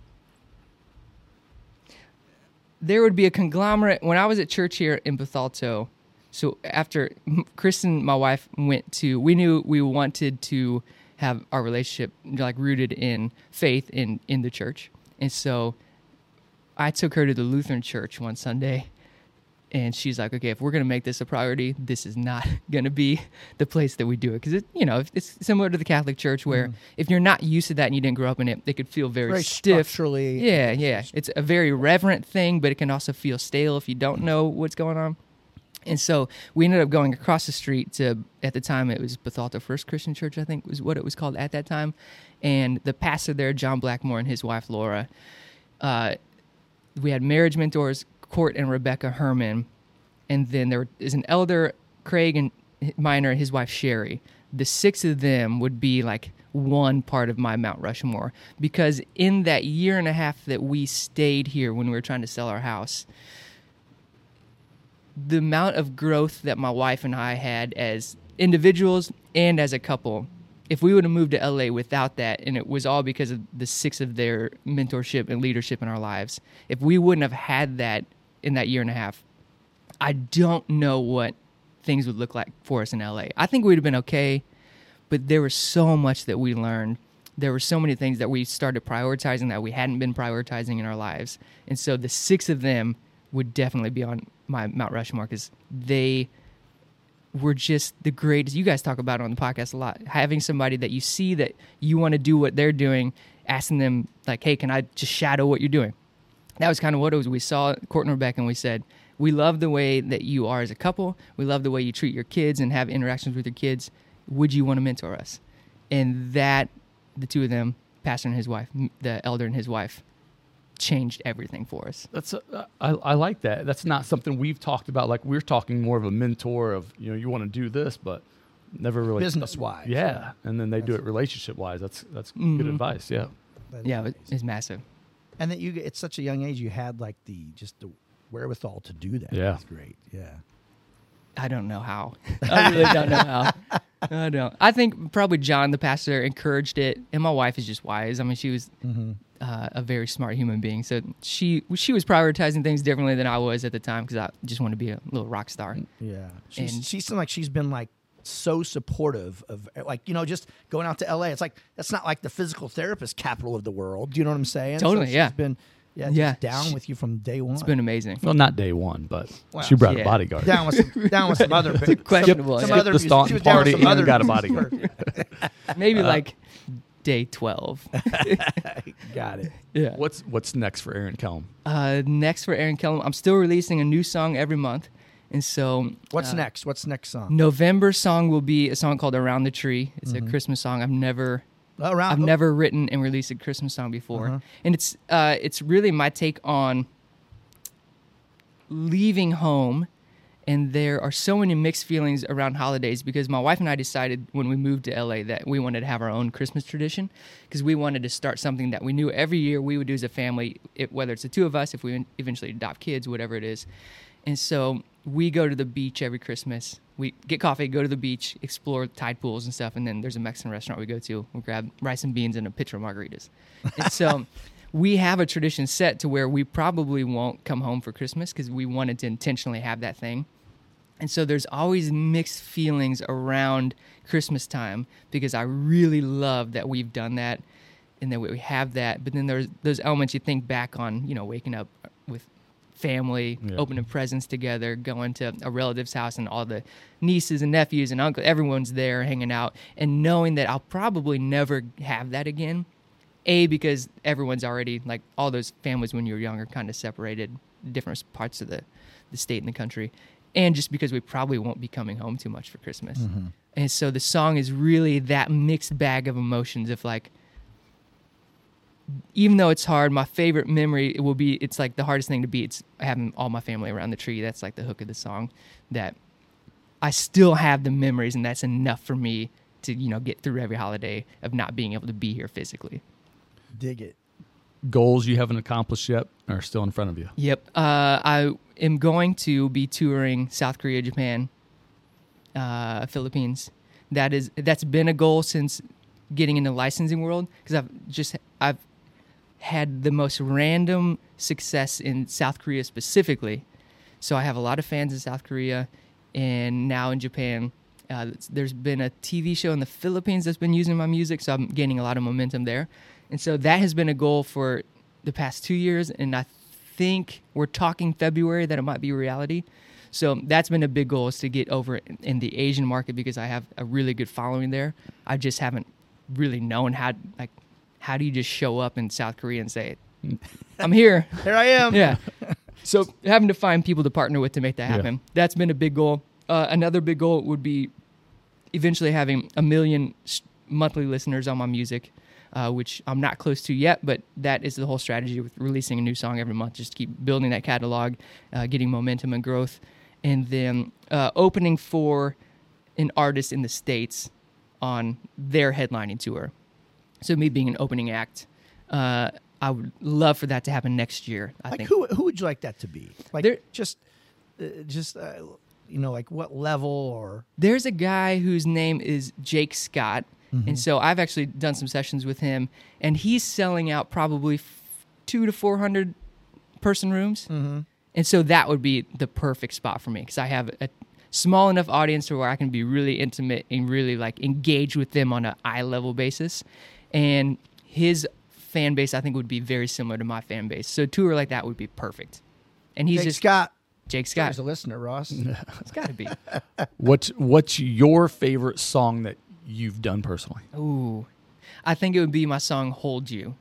[SPEAKER 4] There would be a conglomerate when I was at church here in Bethalto. So after Kristen, my wife, went to, we knew we wanted to have our relationship like rooted in faith in in the church, and so I took her to the Lutheran church one Sunday, and she's like, "Okay, if we're gonna make this a priority, this is not gonna be the place that we do it because it, you know, it's similar to the Catholic Church where mm. if you're not used to that and you didn't grow up in it, it could feel very,
[SPEAKER 3] Very
[SPEAKER 4] stiff.
[SPEAKER 3] structurally.
[SPEAKER 4] Yeah, yeah, it's a very reverent thing, but it can also feel stale if you don't know what's going on. And so we ended up going across the street to, at the time, it was Bethalto First Christian Church, I think was what it was called at that time. And the pastor there, John Blackmore, and his wife, Laura, uh, we had marriage mentors, Court and Rebecca Herman. And then there is an elder, Craig and Minor, and his wife, Sherry. The six of them would be like one part of my Mount Rushmore because in that year and a half that we stayed here when we were trying to sell our house, the amount of growth that my wife and I had as individuals and as a couple if we would have moved to LA without that, and it was all because of the six of their mentorship and leadership in our lives, if we wouldn't have had that in that year and a half, I don't know what things would look like for us in LA. I think we'd have been okay, but there was so much that we learned. There were so many things that we started prioritizing that we hadn't been prioritizing in our lives. And so the six of them would definitely be on my Mount Rushmore because they were just the greatest. You guys talk about it on the podcast a lot. Having somebody that you see that you want to do what they're doing, asking them like, "Hey, can I just shadow what you're doing?" That was kind of what it was. We saw Court and Rebecca, and we said, "We love the way that you are as a couple. We love the way you treat your kids and have interactions with your kids. Would you want to mentor us?" And that, the two of them, pastor and his wife, the elder and his wife, changed everything for us.
[SPEAKER 5] That's a, I, I like that. That's not something we've talked about. Like we're talking more of a mentor of you know you want to do this, but never really
[SPEAKER 3] Business-wise,
[SPEAKER 5] Yeah,
[SPEAKER 3] yeah.
[SPEAKER 5] and then they do it relationship wise. That's that's good
[SPEAKER 4] Mhm.
[SPEAKER 5] advice. Yeah,
[SPEAKER 3] That is
[SPEAKER 4] Yeah,
[SPEAKER 3] amazing.
[SPEAKER 4] it's massive.
[SPEAKER 3] and that you at such a young age you had like the just the wherewithal to do that.
[SPEAKER 5] Yeah.
[SPEAKER 3] That's great. Yeah.
[SPEAKER 4] I don't know how. I really don't know how. I don't. I think probably John, the pastor, encouraged it, and my wife is just wise. I mean, she was uh, a very smart human being, so she she was prioritizing things differently than I was at the time because I just wanted to be a little rock star.
[SPEAKER 3] Yeah. She's,
[SPEAKER 4] And-
[SPEAKER 3] she seemed like she's been like so supportive of like you know just going out to LA. It's like that's not like the physical therapist capital of the world. Do you know what I'm saying?
[SPEAKER 4] Totally,
[SPEAKER 3] she's
[SPEAKER 4] yeah.
[SPEAKER 3] Been yeah,
[SPEAKER 4] Yeah.
[SPEAKER 3] down
[SPEAKER 4] She-
[SPEAKER 3] with you from day one.
[SPEAKER 4] It's been amazing.
[SPEAKER 5] well, not day one, but
[SPEAKER 3] Wow.
[SPEAKER 5] she brought
[SPEAKER 4] Yeah.
[SPEAKER 5] a bodyguard.
[SPEAKER 3] down with some, down with some other some,
[SPEAKER 4] questionable,
[SPEAKER 3] some
[SPEAKER 4] yeah.
[SPEAKER 3] other
[SPEAKER 5] the Staunton
[SPEAKER 3] she was down
[SPEAKER 5] party
[SPEAKER 3] some
[SPEAKER 5] and
[SPEAKER 3] other
[SPEAKER 5] got a bodyguard.
[SPEAKER 4] Maybe like day twelve.
[SPEAKER 3] Got it.
[SPEAKER 4] yeah.
[SPEAKER 5] What's what's next for Aaron Kellum?
[SPEAKER 4] Uh, next for Aaron Kellum, I'm still releasing a new song every month, and so
[SPEAKER 3] What's
[SPEAKER 4] uh,
[SPEAKER 3] next? What's next song?
[SPEAKER 4] November song will be a song called "Around the Tree." It's a Christmas song. I've never
[SPEAKER 3] Around.
[SPEAKER 4] I've never written and released a Christmas song before,
[SPEAKER 3] Uh-huh.
[SPEAKER 4] and it's uh, it's really my take on leaving home. And there are so many mixed feelings around holidays because my wife and I decided when we moved to LA that we wanted to have our own Christmas tradition because we wanted to start something that we knew every year we would do as a family, it, whether it's the two of us, if we eventually adopt kids, whatever it is. And so we go to the beach every Christmas. We get coffee, go to the beach, explore tide pools and stuff, and then there's a Mexican restaurant we go to. We grab rice and beans and a pitcher of margaritas. And so we have a tradition set to where we probably won't come home for Christmas because we wanted to intentionally have that thing. And so there's always mixed feelings around Christmas time because I really love that we've done that and that we have that. But then there's those elements you think back on, you know, waking up with family,
[SPEAKER 5] Yeah.
[SPEAKER 4] opening presents together, going to a relative's house and all the nieces and nephews and uncles, everyone's there hanging out, and knowing that I'll probably never have that again. A, because everyone's already, like all those families when you were younger, kind of separated, different parts of the, the state and the country. And just because we probably won't be coming home too much for Christmas. Mm-hmm. And so the song is really that mixed bag of emotions of like, even though it's hard, my favorite memory it will be it's like the hardest thing to beat. It's having all my family around the tree. That's like the hook of the song. That I still have the memories, and that's enough for me to you know get through every holiday of not being able to be here physically.
[SPEAKER 3] Dig it.
[SPEAKER 5] Goals you haven't accomplished yet are still in front of you.
[SPEAKER 4] Yep. Uh, I am going to be touring South Korea, Japan, uh, Philippines. That is that's been a goal since getting in the licensing world because I've just I've had the most random success in South Korea specifically. So I have a lot of fans in South Korea, and now in Japan. Uh, there's been a TV show in the Philippines that's been using my music, so I'm gaining a lot of momentum there. And so that has been a goal for the past two years, and I think we're talking February that it might be reality. So that's been a big goal is to get over in- in the Asian market because I have a really good following there. I just haven't really known how like how do you just show up in South Korea and say, "I'm here."
[SPEAKER 3] Here I am.
[SPEAKER 4] yeah. So having to find people to partner with to make that
[SPEAKER 5] Yeah.
[SPEAKER 4] happen. That's been a big goal. Uh, another big goal would be eventually having a million s- monthly listeners on my music, uh, which I'm not close to yet, but that is the whole strategy with releasing a new song every month. Just to keep building that catalog, uh, getting momentum and growth, and then uh, opening for an artist in the States on their headlining tour. So me being an opening act, uh, I would love for that to happen next year. I
[SPEAKER 3] Like
[SPEAKER 4] think.
[SPEAKER 3] who who would you like that to be? Like
[SPEAKER 4] There-
[SPEAKER 3] just uh, just uh, you know like what level or
[SPEAKER 4] There's a guy whose name is Jake Scott. And mm-hmm. so I've actually done some sessions with him, and he's selling out probably f- two to four hundred person rooms. Mm-hmm. And so that would be the perfect spot for me because I have a small enough audience to where I can be really intimate and really like engage with them on an eye level basis. And his fan base, I think, would be very similar to my fan base. So a tour like that would be perfect. And he's
[SPEAKER 3] Jake
[SPEAKER 4] just
[SPEAKER 3] Scott.
[SPEAKER 4] Jake Scott.
[SPEAKER 3] There's a listener, Ross.
[SPEAKER 4] It's got to be.
[SPEAKER 5] What's what's your favorite song that you've done personally?
[SPEAKER 4] Ooh, I think it would be my song "Hold You."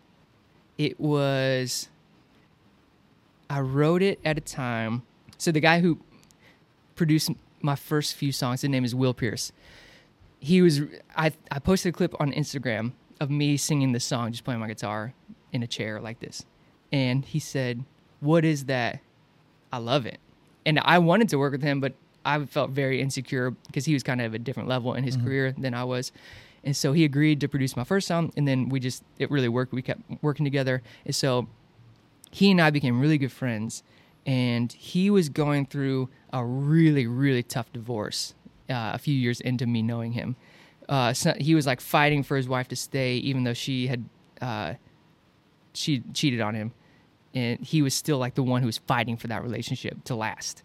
[SPEAKER 4] It was. I wrote it at a time. So the guy who produced my first few songs, his name is Will Pierce. He was. I I posted a clip on Instagram of me singing this song, just playing my guitar in a chair like this, and he said, "What is that?" I love it. And I wanted to work with him, but I felt very insecure because he was kind of a different level in his career than I was. And so he agreed to produce my first song, and then we just, it really worked. We kept working together. And so he and I became really good friends. And he was going through a really, really tough divorce uh, a few years into me knowing him. Uh, so he was like fighting for his wife to stay, even though she had uh, she cheated on him and he was still like the one who was fighting for that relationship to last.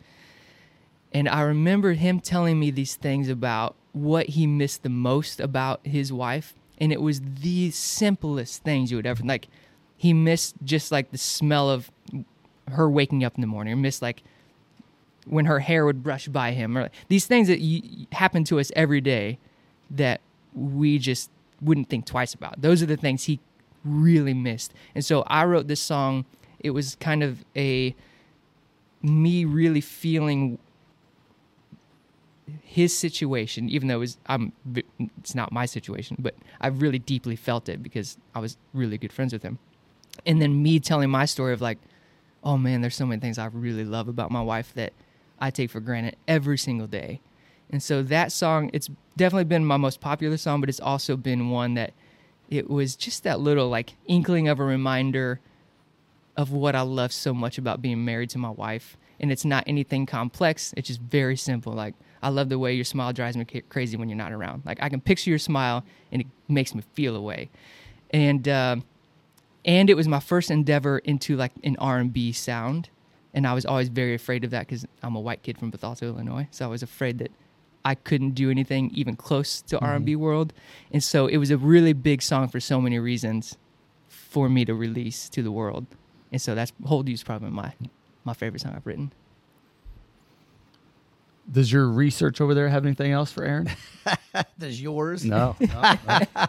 [SPEAKER 4] And I remember him telling me these things about what he missed the most about his wife. And it was the simplest things you would ever like. He missed just like the smell of her waking up in the morning, or missed like when her hair would brush by him, or these things that happen to us every day that we just wouldn't think twice about. Those are the things he really missed. And so I wrote this song. It was kind of a me really feeling his situation, even though it was I'm it's not my situation, but I really deeply felt it because I was really good friends with him. And then me telling my story of like, oh man, there's so many things I really love about my wife that I take for granted every single day. And so that song, it's definitely been my most popular song, but it's also been one that it was just that little like inkling of a reminder of what I love so much about being married to my wife. And it's not anything complex. It's just very simple. Like I love the way your smile drives me crazy when you're not around. Like I can picture your smile and it makes me feel away. And uh, and it was my first endeavor into like an R&B sound. And I was always very afraid of that because I'm a white kid from Bethalto, Illinois. So I was afraid that I couldn't do anything even close to R&B world. And so it was a really big song for so many reasons for me to release to the world. And so that's Hold You is probably my my favorite song I've written.
[SPEAKER 5] Does your research over there have anything else for Aaron?
[SPEAKER 3] Does yours?
[SPEAKER 5] No.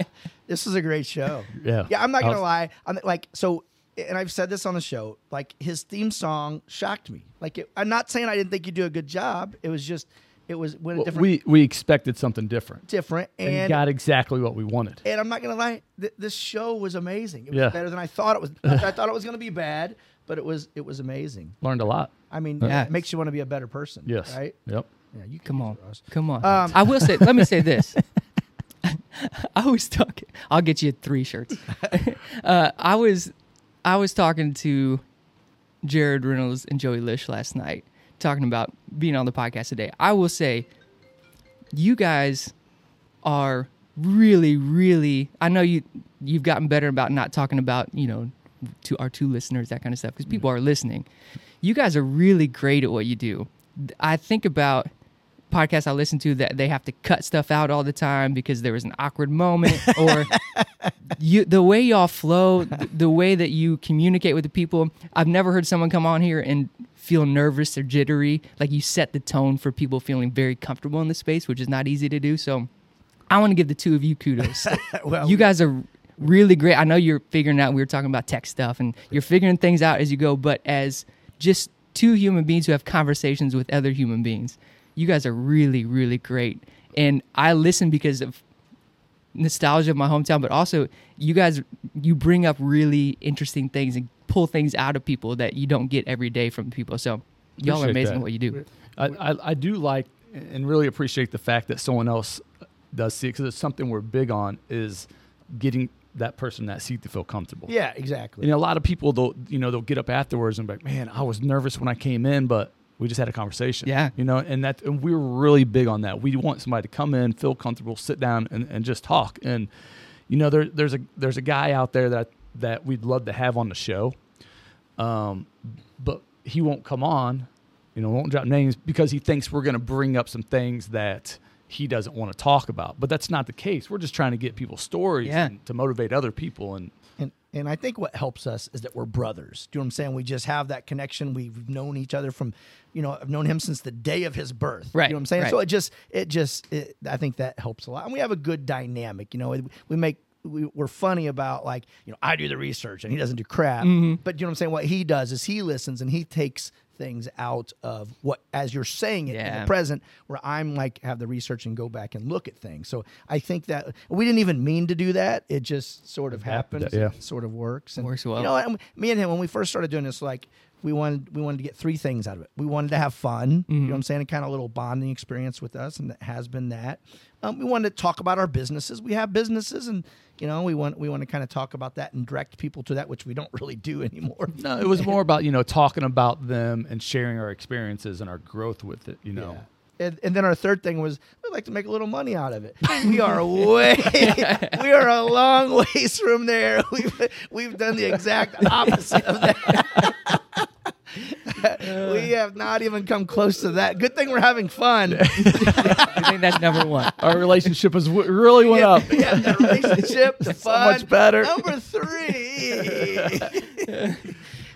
[SPEAKER 3] This is a great show.
[SPEAKER 5] Yeah.
[SPEAKER 3] Yeah, I'm not gonna
[SPEAKER 5] was-
[SPEAKER 3] lie. I'm like so, and I've said this on the show. Like his theme song shocked me. Like it, I'm not saying I didn't think you do a good job. It was just it was went a
[SPEAKER 5] Well,
[SPEAKER 3] different,
[SPEAKER 5] we we expected something different,
[SPEAKER 3] different,
[SPEAKER 5] and,
[SPEAKER 3] and
[SPEAKER 5] got exactly what we wanted.
[SPEAKER 3] and I'm not gonna lie. Th- this show was amazing. It was
[SPEAKER 5] Yeah.
[SPEAKER 3] better than I thought it was. I thought it was gonna be bad, but it was it was amazing.
[SPEAKER 5] Learned a lot.
[SPEAKER 3] I mean,
[SPEAKER 4] Yeah.
[SPEAKER 3] it makes you want to be a better person.
[SPEAKER 5] Yes.
[SPEAKER 3] Right.
[SPEAKER 5] Yep.
[SPEAKER 3] Yeah. You
[SPEAKER 4] Come on.
[SPEAKER 3] it,
[SPEAKER 4] Come on.
[SPEAKER 3] Um,
[SPEAKER 4] I will say, let me say this. I was talking, I'll get you three shirts. uh, I was, I was talking to Jared Reynolds and Joey Lish last night, talking about being on the podcast today. I will say, you guys are really, really, I know you, you've gotten better about not talking about, you know, to our two listeners, that kind of stuff, because people mm-hmm. are listening. You guys are really great at what you do. I think about podcasts I listen to that they have to cut stuff out all the time because there was an awkward moment or you the way y'all flow, th- the way that you communicate with the people. I've never heard someone come on here and feel nervous or jittery. Like you set the tone for people feeling very comfortable in the space, which is not easy to do. So I want to give the two of you kudos.
[SPEAKER 3] Well,
[SPEAKER 4] you guys are really great. I know you're figuring out. We were talking about tech stuff, and you're figuring things out as you go. But as just two human beings who have conversations with other human beings, you guys are really, really great. And I listen because of nostalgia of my hometown, but also you guys you bring up really interesting things and pull things out of people that you don't get every day from people. So y'all are amazing
[SPEAKER 5] that.
[SPEAKER 4] at what you do.
[SPEAKER 5] I, I, I do like and really appreciate the fact that someone else does see it because it's something we're big on is getting that person that seat to feel comfortable.
[SPEAKER 3] yeah, exactly.
[SPEAKER 5] Know, a lot of people they'll you know they'll get up afterwards and be like, man, I was nervous when I came in, but We just had a conversation.
[SPEAKER 4] Yeah.
[SPEAKER 5] You know, and that and we are really big on that. We want somebody to come in, feel comfortable, sit down and, and just talk. And you know, there there's a there's a guy out there that that we'd love to have on the show. Um, but he won't come on, you know, won't drop names because he thinks we're going to bring up some things that he doesn't want to talk about. But that's not the case. We're just trying to get people's stories
[SPEAKER 4] Yeah.
[SPEAKER 5] and to motivate other people. And
[SPEAKER 3] And and I think what helps us is that we're brothers. Do you know what I'm saying? We just have that connection. We've known each other from, you know, I've known him since the day of his birth.
[SPEAKER 4] Right,
[SPEAKER 3] You know what I'm saying?
[SPEAKER 4] right.
[SPEAKER 3] So it just it just it, I think that helps a lot. And we have a good dynamic. You know, we- make we, we're funny about like you know I do the research and he doesn't do crap.
[SPEAKER 4] Mm-hmm.
[SPEAKER 3] But you know what I'm saying? What he does is he listens and he takes things out of what as you're saying it in the present where I'm like have the research and go back and look at things. So I think that we didn't even mean to do that. It just sort of happens.
[SPEAKER 5] yeah.
[SPEAKER 3] Sort of works. And,
[SPEAKER 4] Works well.
[SPEAKER 3] You know, and me and him when we first started doing this, like we wanted we wanted to get three things out of it. We wanted to have fun. You know what I'm saying? A kind of little bonding experience with us, and it has been that. Um, we wanted to talk about our businesses. We have businesses, and you know, we want we want to kind of talk about that and direct people to that, which we don't really do anymore.
[SPEAKER 5] no, it was more about, you know, talking about them and sharing our experiences and our growth with it, you know.
[SPEAKER 3] Yeah. And, and then our third thing was we'd like to make a little money out of it. We are way, we are a long ways from there. We've we've done the exact opposite of that. We have not even come close to that. Good thing we're having fun.
[SPEAKER 4] I think that's number one.
[SPEAKER 5] Our relationship has w- really went up.
[SPEAKER 3] Yeah, the relationship, the
[SPEAKER 5] So
[SPEAKER 3] fun.
[SPEAKER 5] much better.
[SPEAKER 3] Number three.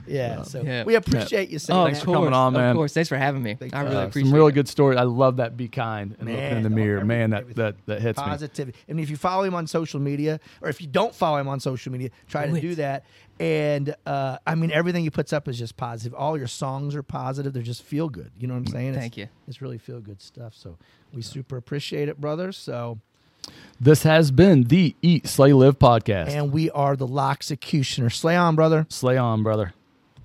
[SPEAKER 3] Yeah, so
[SPEAKER 4] Yeah.
[SPEAKER 3] we appreciate you saying
[SPEAKER 4] Oh,
[SPEAKER 3] that.
[SPEAKER 5] Thanks
[SPEAKER 4] of
[SPEAKER 5] for coming on, man.
[SPEAKER 4] Of course, thanks for having me. I really
[SPEAKER 5] Uh,
[SPEAKER 4] appreciate
[SPEAKER 5] some really
[SPEAKER 4] it.
[SPEAKER 5] good stories. I love that. Be kind and looking in the
[SPEAKER 3] Man,
[SPEAKER 5] mirror, man. That
[SPEAKER 3] everything.
[SPEAKER 5] that that hits me.
[SPEAKER 3] positivity. And if you follow him on social media, or if you don't follow him on social media, try
[SPEAKER 4] Do
[SPEAKER 3] to
[SPEAKER 4] it.
[SPEAKER 3] do that. And uh, I mean, everything he puts up is just positive. All your songs are positive. They're just feel good. You know what I'm saying?
[SPEAKER 4] Thank
[SPEAKER 3] it's,
[SPEAKER 4] you.
[SPEAKER 3] It's really feel good stuff. So we super appreciate it, brother. So
[SPEAKER 5] This has been the Eat Slay Live podcast.
[SPEAKER 3] and we are the Loxecutioner. Slay on, brother.
[SPEAKER 5] Slay on, brother.